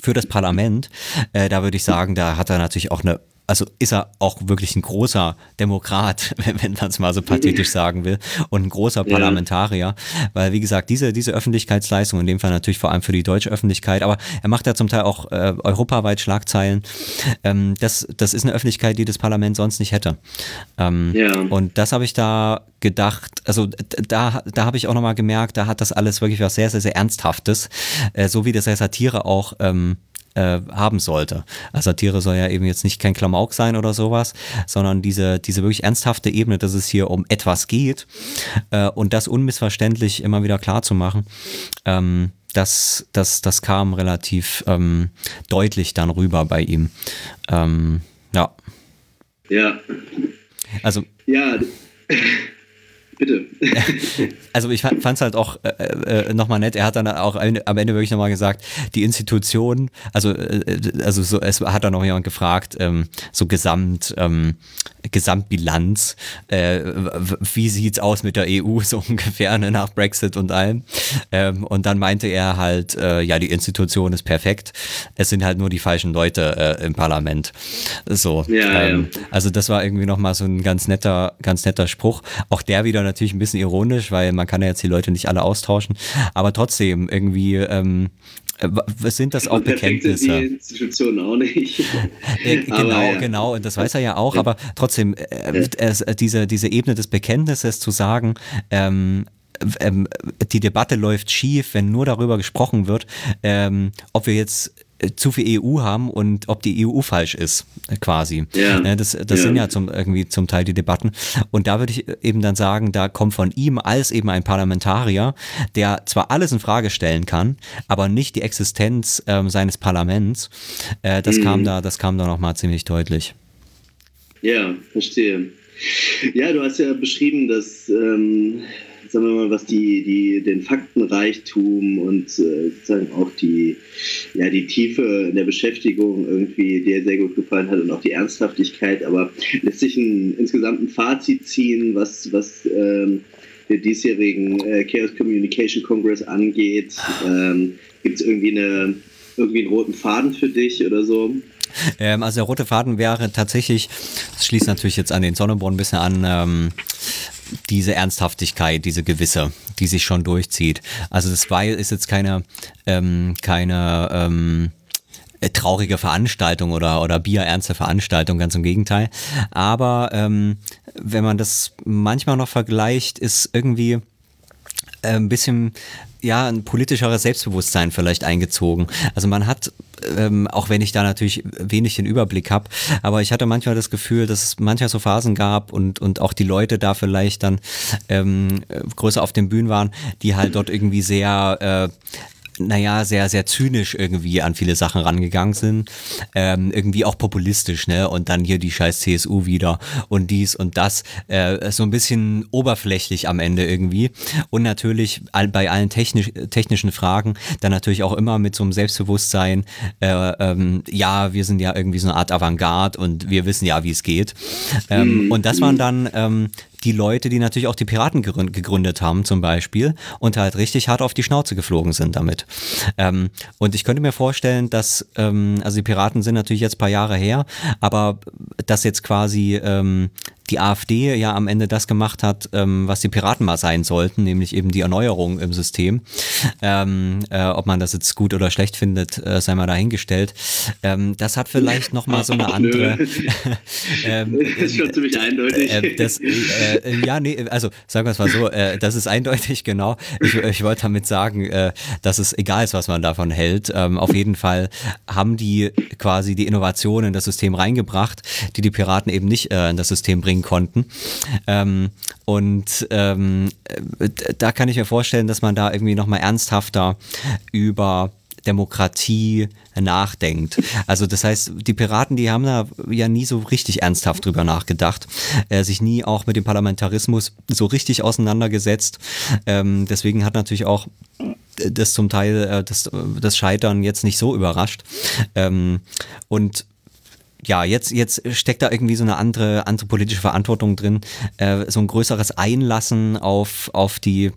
für das Parlament, äh, da würde ich sagen, da hat er natürlich auch eine also ist er auch wirklich ein großer Demokrat, *laughs* wenn man es mal so pathetisch *laughs* sagen will, und ein großer Parlamentarier, weil wie gesagt, diese, diese Öffentlichkeitsleistung, in dem Fall natürlich vor allem für die deutsche Öffentlichkeit, aber er macht ja zum Teil auch äh, europaweit Schlagzeilen, ähm, das, das ist eine Öffentlichkeit, die das Parlament sonst nicht hätte. Ähm, ja. Und das habe ich da gedacht, also da, da habe ich auch nochmal gemerkt, da hat das alles wirklich was sehr, sehr, sehr Ernsthaftes, äh, so wie das ja Satire auch ähm, äh, haben sollte. Also Satire soll ja eben jetzt nicht kein Klamauk sein oder sowas, sondern diese, diese wirklich ernsthafte Ebene, dass es hier um etwas geht äh, und das unmissverständlich immer wieder klar zu machen. Ähm, das, das, das kam relativ ähm, deutlich dann rüber bei ihm. Ähm, ja. Ja. Also. Ja. Bitte. *laughs* Also ich fand es halt auch äh, äh, nochmal nett. Er hat dann auch am Ende wirklich nochmal gesagt, die Institution, also, äh, also so, es hat dann noch jemand gefragt, ähm, so Gesamt, ähm, Gesamtbilanz, äh, wie sieht's aus mit der EU so *laughs* ungefähr ne, nach Brexit und allem. Ähm, und dann meinte er halt, äh, ja, die Institution ist perfekt. Es sind halt nur die falschen Leute äh, im Parlament. So. Ja, ähm, ja. Also das war irgendwie nochmal so ein ganz netter, ganz netter Spruch. Auch der wieder natürlich ein bisschen ironisch, weil man kann ja jetzt die Leute nicht alle austauschen. Aber trotzdem irgendwie, ähm, äh, sind das auch Und Bekenntnisse? die Institutionen auch nicht. *laughs* Ja, genau, ja. genau, und das weiß er ja auch, aber trotzdem, äh, es, äh, diese, diese Ebene des Bekenntnisses zu sagen, ähm, ähm, die Debatte läuft schief, wenn nur darüber gesprochen wird, ähm, ob wir jetzt äh, zu viel EU haben und ob die EU falsch ist, äh, quasi. Ja. Ne, Das, das Ja. sind ja zum, irgendwie zum Teil die Debatten. Und da würde ich eben dann sagen, da kommt von ihm als eben ein Parlamentarier, der zwar alles in Frage stellen kann, aber nicht die Existenz ähm, seines Parlaments. Äh, das Mhm. kam da, das kam da nochmal ziemlich deutlich. Ja, verstehe. Ja, du hast ja beschrieben, dass, ähm, sagen wir mal, was die, die, den Faktenreichtum und äh, sozusagen auch die, ja, die Tiefe in der Beschäftigung irgendwie dir sehr gut gefallen hat und auch die Ernsthaftigkeit. Aber lässt sich ein, insgesamt ein Fazit ziehen, was, was ähm, den diesjährigen äh, Chaos Communication Congress angeht? Ähm, Gibt es irgendwie, eine, irgendwie einen roten Faden für dich oder so? Ähm, also der rote Faden wäre tatsächlich, das schließt natürlich jetzt an den Sonnenborn ein bisschen an, ähm, diese Ernsthaftigkeit, diese gewisse, die sich schon durchzieht. Also das war, ist jetzt keine, ähm, keine ähm, äh, traurige Veranstaltung oder, oder bierernste Veranstaltung, ganz im Gegenteil. Aber ähm, wenn man das manchmal noch vergleicht, ist irgendwie äh, ein bisschen ja ein politischeres Selbstbewusstsein vielleicht eingezogen. Also man hat ähm, auch wenn ich da natürlich wenig den Überblick habe, aber ich hatte manchmal das Gefühl, dass es manchmal so Phasen gab und und auch die Leute da vielleicht dann ähm, äh, größer auf den Bühnen waren, die halt dort irgendwie sehr äh, naja, sehr, sehr zynisch irgendwie an viele Sachen rangegangen sind. Ähm, irgendwie auch populistisch, ne? Und dann hier die scheiß CSU wieder und dies und das. Äh, so ein bisschen oberflächlich am Ende irgendwie. Und natürlich bei allen technisch, technischen Fragen dann natürlich auch immer mit so einem Selbstbewusstsein, äh, ähm, ja, wir sind ja irgendwie so eine Art Avantgarde und wir wissen ja, wie es geht. Ähm, Und das waren dann ähm, die Leute, die natürlich auch die Piraten gegründet haben zum Beispiel und halt richtig hart auf die Schnauze geflogen sind damit. Ähm, und ich könnte mir vorstellen, dass, ähm, also die Piraten sind natürlich jetzt ein paar Jahre her, aber dass jetzt quasi ähm, die AfD ja am Ende das gemacht hat, ähm, was die Piraten mal sein sollten, nämlich eben die Erneuerung im System. Ähm, äh, ob man das jetzt gut oder schlecht findet, äh, sei mal dahingestellt. Ähm, das hat vielleicht nochmal so eine *laughs* andere. *laughs* ähm, Das ist schon ziemlich eindeutig. äh, das, äh, äh, ja, nee, also sagen wir es mal so, äh, das ist eindeutig genau. Ich, ich wollte damit sagen, äh, dass es egal ist, was man davon hält. Ähm, auf jeden Fall haben die quasi die Innovation in das System reingebracht, die die Piraten eben nicht äh, in das System bringen konnten. Ähm, und ähm, äh, da kann ich mir vorstellen, dass man da irgendwie nochmal ernsthafter über Demokratie nachdenkt. Also das heißt, die Piraten, die haben da ja nie so richtig ernsthaft drüber nachgedacht, äh, sich nie auch mit dem Parlamentarismus so richtig auseinandergesetzt. Ähm, deswegen hat natürlich auch das zum Teil äh, das, das Scheitern jetzt nicht so überrascht. Ähm, und ja, jetzt, jetzt steckt da irgendwie so eine andere, andere politische Verantwortung drin, äh, so ein größeres Einlassen auf, auf, die,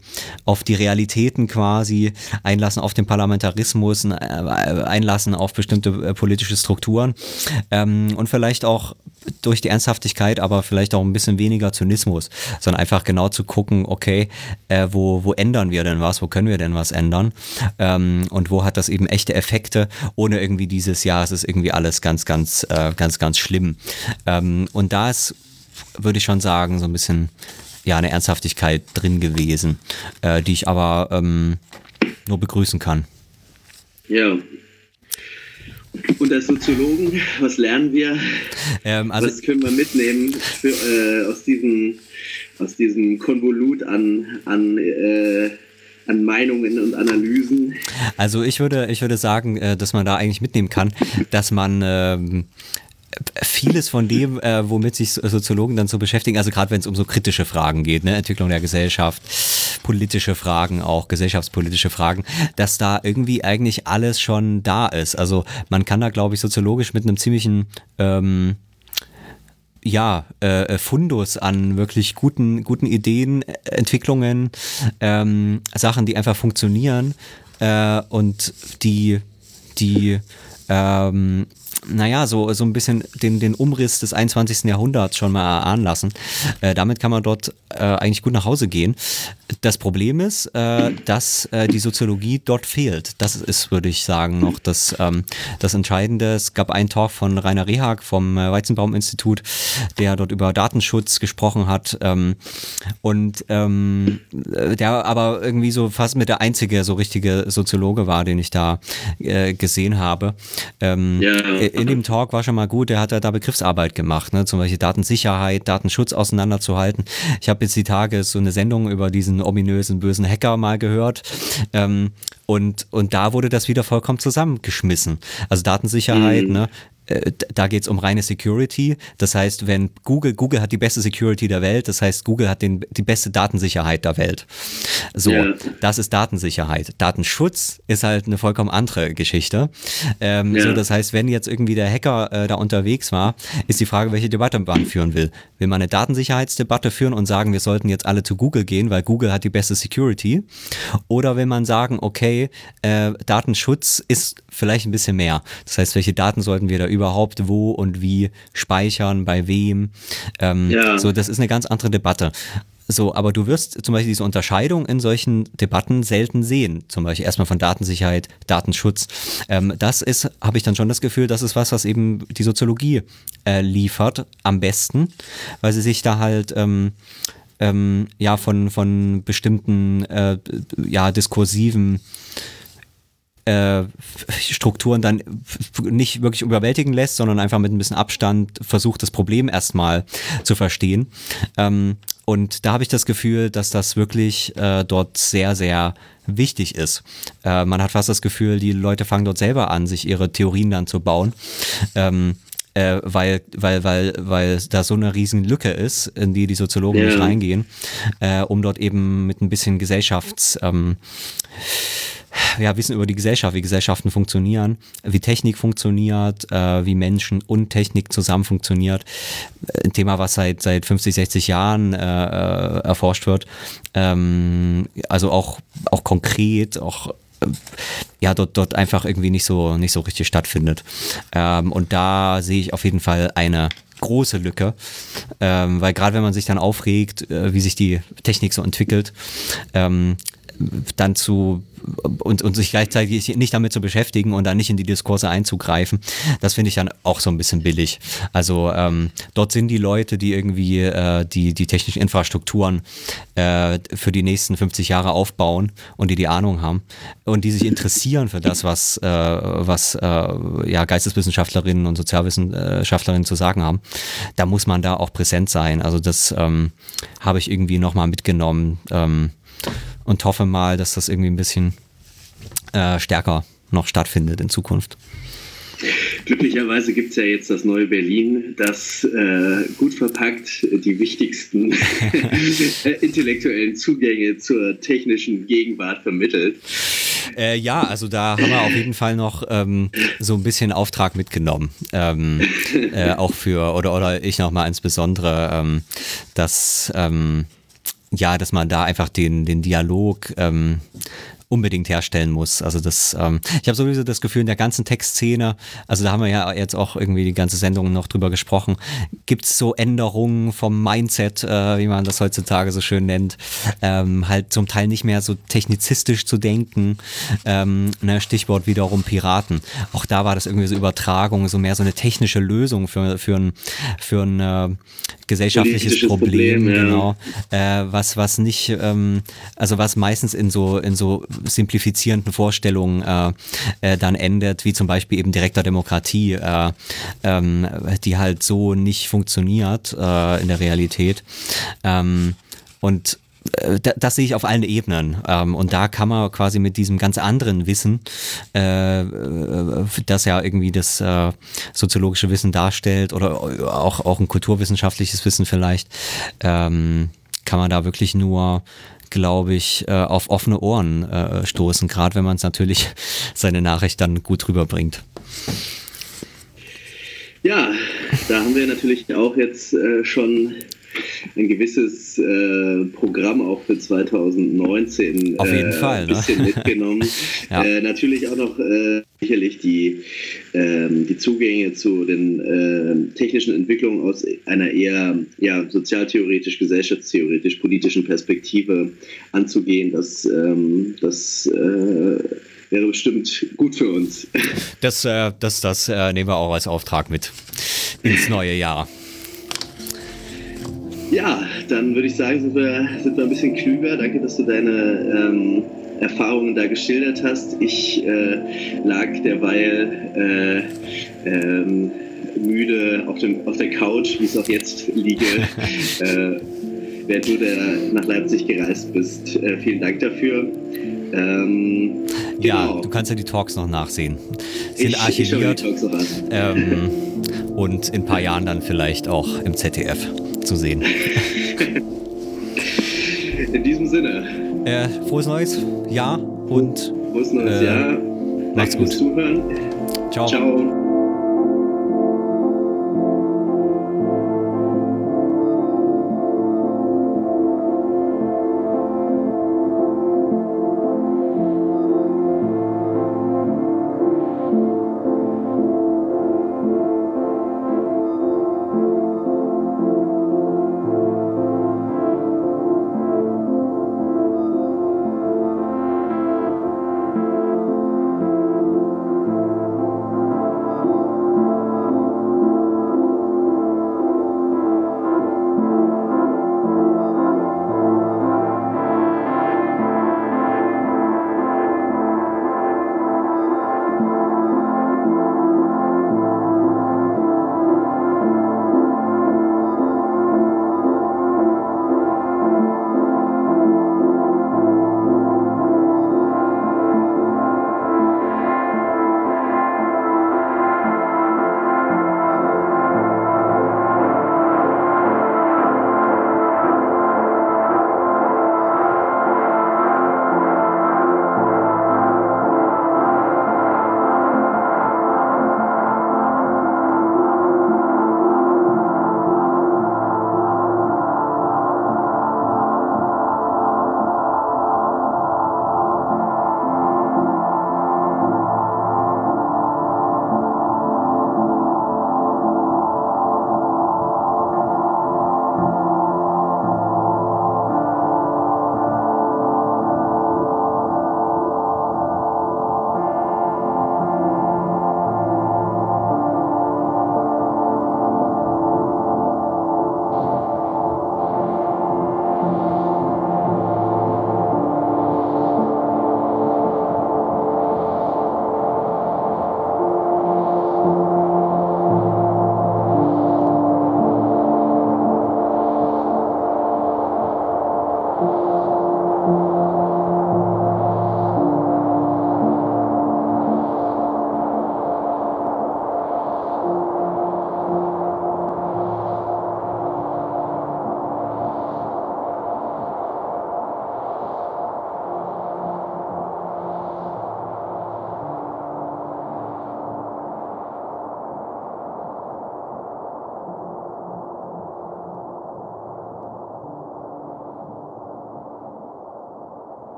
auf die Realitäten quasi, Einlassen auf den Parlamentarismus, äh, Einlassen auf bestimmte äh, politische Strukturen ähm, und vielleicht auch durch die Ernsthaftigkeit, aber vielleicht auch ein bisschen weniger Zynismus, sondern einfach genau zu gucken, okay, äh, wo, wo ändern wir denn was, wo können wir denn was ändern ähm, und wo hat das eben echte Effekte, ohne irgendwie dieses Jahr, es ist irgendwie alles ganz, ganz, äh, ganz, ganz schlimm. Ähm, und da ist, würde ich schon sagen, so ein bisschen ja eine Ernsthaftigkeit drin gewesen, äh, die ich aber ähm, nur begrüßen kann. Ja. Und als Soziologen, was lernen wir? Ähm, also was können wir mitnehmen für, äh, aus, diesem, aus diesem Konvolut an, an, äh, an Meinungen und Analysen? Also ich würde, ich würde sagen, äh, dass man da eigentlich mitnehmen kann, dass man ähm, vieles von dem, äh, womit sich Soziologen dann so beschäftigen, also gerade wenn es um so kritische Fragen geht, ne, Entwicklung der Gesellschaft, politische Fragen auch, gesellschaftspolitische Fragen, dass da irgendwie eigentlich alles schon da ist. Also man kann da, glaube ich, soziologisch mit einem ziemlichen ähm, ja, äh, Fundus an wirklich guten, guten Ideen, äh, Entwicklungen, ähm, Sachen, die einfach funktionieren äh, und die, die ähm, naja, so, so ein bisschen den, den Umriss des 21. Jahrhunderts schon mal erahnen lassen. Äh, damit kann man dort äh, eigentlich gut nach Hause gehen. Das Problem ist, äh, dass äh, die Soziologie dort fehlt. Das ist, würde ich sagen, noch das, ähm, das Entscheidende. Es gab einen Talk von Rainer Rehag vom äh, Weizenbaum-Institut, der dort über Datenschutz gesprochen hat. Ähm, und ähm, der aber irgendwie so fast mit der einzige so richtige Soziologe war, den ich da äh, gesehen habe. Ähm, Ja. In dem Talk war schon mal gut, der hat ja da Begriffsarbeit gemacht, ne? zum Beispiel Datensicherheit, Datenschutz auseinanderzuhalten. Ich habe jetzt die Tage so eine Sendung über diesen ominösen bösen Hacker mal gehört. Ähm, und, und da wurde das wieder vollkommen zusammengeschmissen. Also Datensicherheit, ne? Äh, Da geht es um reine Security. Das heißt, wenn Google, Google hat die beste Security der Welt, das heißt, Google hat den, die beste Datensicherheit der Welt. So, Ja. das ist Datensicherheit. Datenschutz ist halt eine vollkommen andere Geschichte. Ähm, Ja. so, das heißt, wenn jetzt irgendwie der Hacker äh, da unterwegs war, ist die Frage, welche Debatte man führen will. Will man eine Datensicherheitsdebatte führen und sagen, wir sollten jetzt alle zu Google gehen, weil Google hat die beste Security? Oder will man sagen, okay, äh, Datenschutz ist vielleicht ein bisschen mehr. Das heißt, welche Daten sollten wir da überhaupt wo und wie speichern, bei wem? Ähm, Ja. So, das ist eine ganz andere Debatte. So, aber du wirst zum Beispiel diese Unterscheidung in solchen Debatten selten sehen. Zum Beispiel erstmal von Datensicherheit, Datenschutz. Ähm, das ist, habe ich dann schon das Gefühl, das ist was, was eben die Soziologie äh, liefert am besten, weil sie sich da halt ähm, ähm, ja von, von bestimmten äh, ja, diskursiven äh, Strukturen dann nicht wirklich überwältigen lässt, sondern einfach mit ein bisschen Abstand versucht, das Problem erstmal zu verstehen. Ähm, und da habe ich das Gefühl, dass das wirklich äh, dort sehr, sehr wichtig ist. Äh, man hat fast das Gefühl, die Leute fangen dort selber an, sich ihre Theorien dann zu bauen. Ähm, äh, weil, weil, weil, weil da so eine riesen Lücke ist, in die die Soziologen Ja. nicht reingehen, äh, um dort eben mit ein bisschen Gesellschafts, ähm, ja, Wissen über die Gesellschaft, wie Gesellschaften funktionieren, wie Technik funktioniert, äh, wie Menschen und Technik zusammen funktioniert. Ein Thema, was seit, seit 50, 60 Jahren äh, äh, erforscht wird. Ähm, also auch, auch konkret, auch äh, ja, dort, dort einfach irgendwie nicht so, nicht so richtig stattfindet. Ähm, und da sehe ich auf jeden Fall eine große Lücke, ähm, weil gerade wenn man sich dann aufregt, äh, wie sich die Technik so entwickelt, ähm, dann zu und, und sich gleichzeitig nicht damit zu beschäftigen und dann nicht in die Diskurse einzugreifen, das finde ich dann auch so ein bisschen billig. Also ähm, dort sind die Leute, die irgendwie äh, die, die technischen Infrastrukturen äh, für die nächsten 50 Jahre aufbauen und die die Ahnung haben und die sich interessieren für das, was, äh, was äh, ja, Geisteswissenschaftlerinnen und Sozialwissenschaftlerinnen zu sagen haben. Da muss man da auch präsent sein. Also das ähm, habe ich irgendwie nochmal mitgenommen. Ähm, und hoffe mal, dass das irgendwie ein bisschen äh, stärker noch stattfindet in Zukunft. Glücklicherweise gibt es ja jetzt das neue Berlin, das äh, gut verpackt die wichtigsten *laughs* *laughs* intellektuellen Zugänge zur technischen Gegenwart vermittelt. Äh, ja, also da haben wir auf jeden Fall noch ähm, so ein bisschen Auftrag mitgenommen. Ähm, äh, auch für, oder, oder ich nochmal insbesondere, ähm, dass, ähm, ja, dass man da einfach den, den Dialog ähm, unbedingt herstellen muss. Also das, ähm, ich habe sowieso das Gefühl, in der ganzen Textszene, also da haben wir ja jetzt auch irgendwie die ganze Sendung noch drüber gesprochen, gibt es so Änderungen vom Mindset, äh, wie man das heutzutage so schön nennt, ähm, halt zum Teil nicht mehr so technizistisch zu denken. Ähm, ne, Stichwort wiederum Piraten. Auch da war das irgendwie so Übertragung, so mehr so eine technische Lösung für, für ein, für ein äh, gesellschaftliches Problem, Problem, ja. genau. Äh, was, was nicht, ähm, also was meistens in so, in so simplifizierenden Vorstellungen äh, äh, dann endet, wie zum Beispiel eben direkter Demokratie, äh, ähm, die halt so nicht funktioniert äh, in der Realität. Ähm, und da- das sehe ich auf allen Ebenen. Ähm, und da kann man quasi mit diesem ganz anderen Wissen, das ja irgendwie das soziologische Wissen darstellt oder auch, auch ein kulturwissenschaftliches Wissen vielleicht, ähm, kann man da wirklich nur glaube ich, äh, auf offene Ohren äh, stoßen, gerade wenn man es natürlich *laughs* seine Nachricht dann gut rüberbringt. Ja, da haben wir natürlich auch jetzt äh, schon *laughs* ein gewisses äh, Programm auch für 2019 Auf jeden äh, Fall, ein ne? bisschen *laughs* mitgenommen. Ja. äh, natürlich auch noch äh, sicherlich die, ähm, die Zugänge zu den äh, technischen Entwicklungen aus einer eher ja, sozialtheoretisch, gesellschaftstheoretisch, politischen Perspektive anzugehen. Das, ähm, das äh, wäre bestimmt gut für uns. Das, äh, das, das nehmen wir auch als Auftrag mit ins neue Jahr. *laughs* Ja, dann würde ich sagen, sind wir, sind wir ein bisschen klüger. Danke, dass du deine ähm, Erfahrungen da geschildert hast. Ich äh, lag derweil äh, ähm, müde auf, dem, auf der Couch, wie ich es auch jetzt liege, *laughs* äh, während du der nach Leipzig gereist bist. Äh, vielen Dank dafür. Ähm, Ja, genau. du kannst ja die Talks noch nachsehen. Ich- Sind ich archiviert an. ähm, und in ein paar Jahren dann vielleicht auch im ZDF zu sehen. In diesem Sinne, Äh, frohes neues Jahr und frohes neues Äh, Jahr. macht's Danke fürs gut. Zuhören. ciao. Ciao.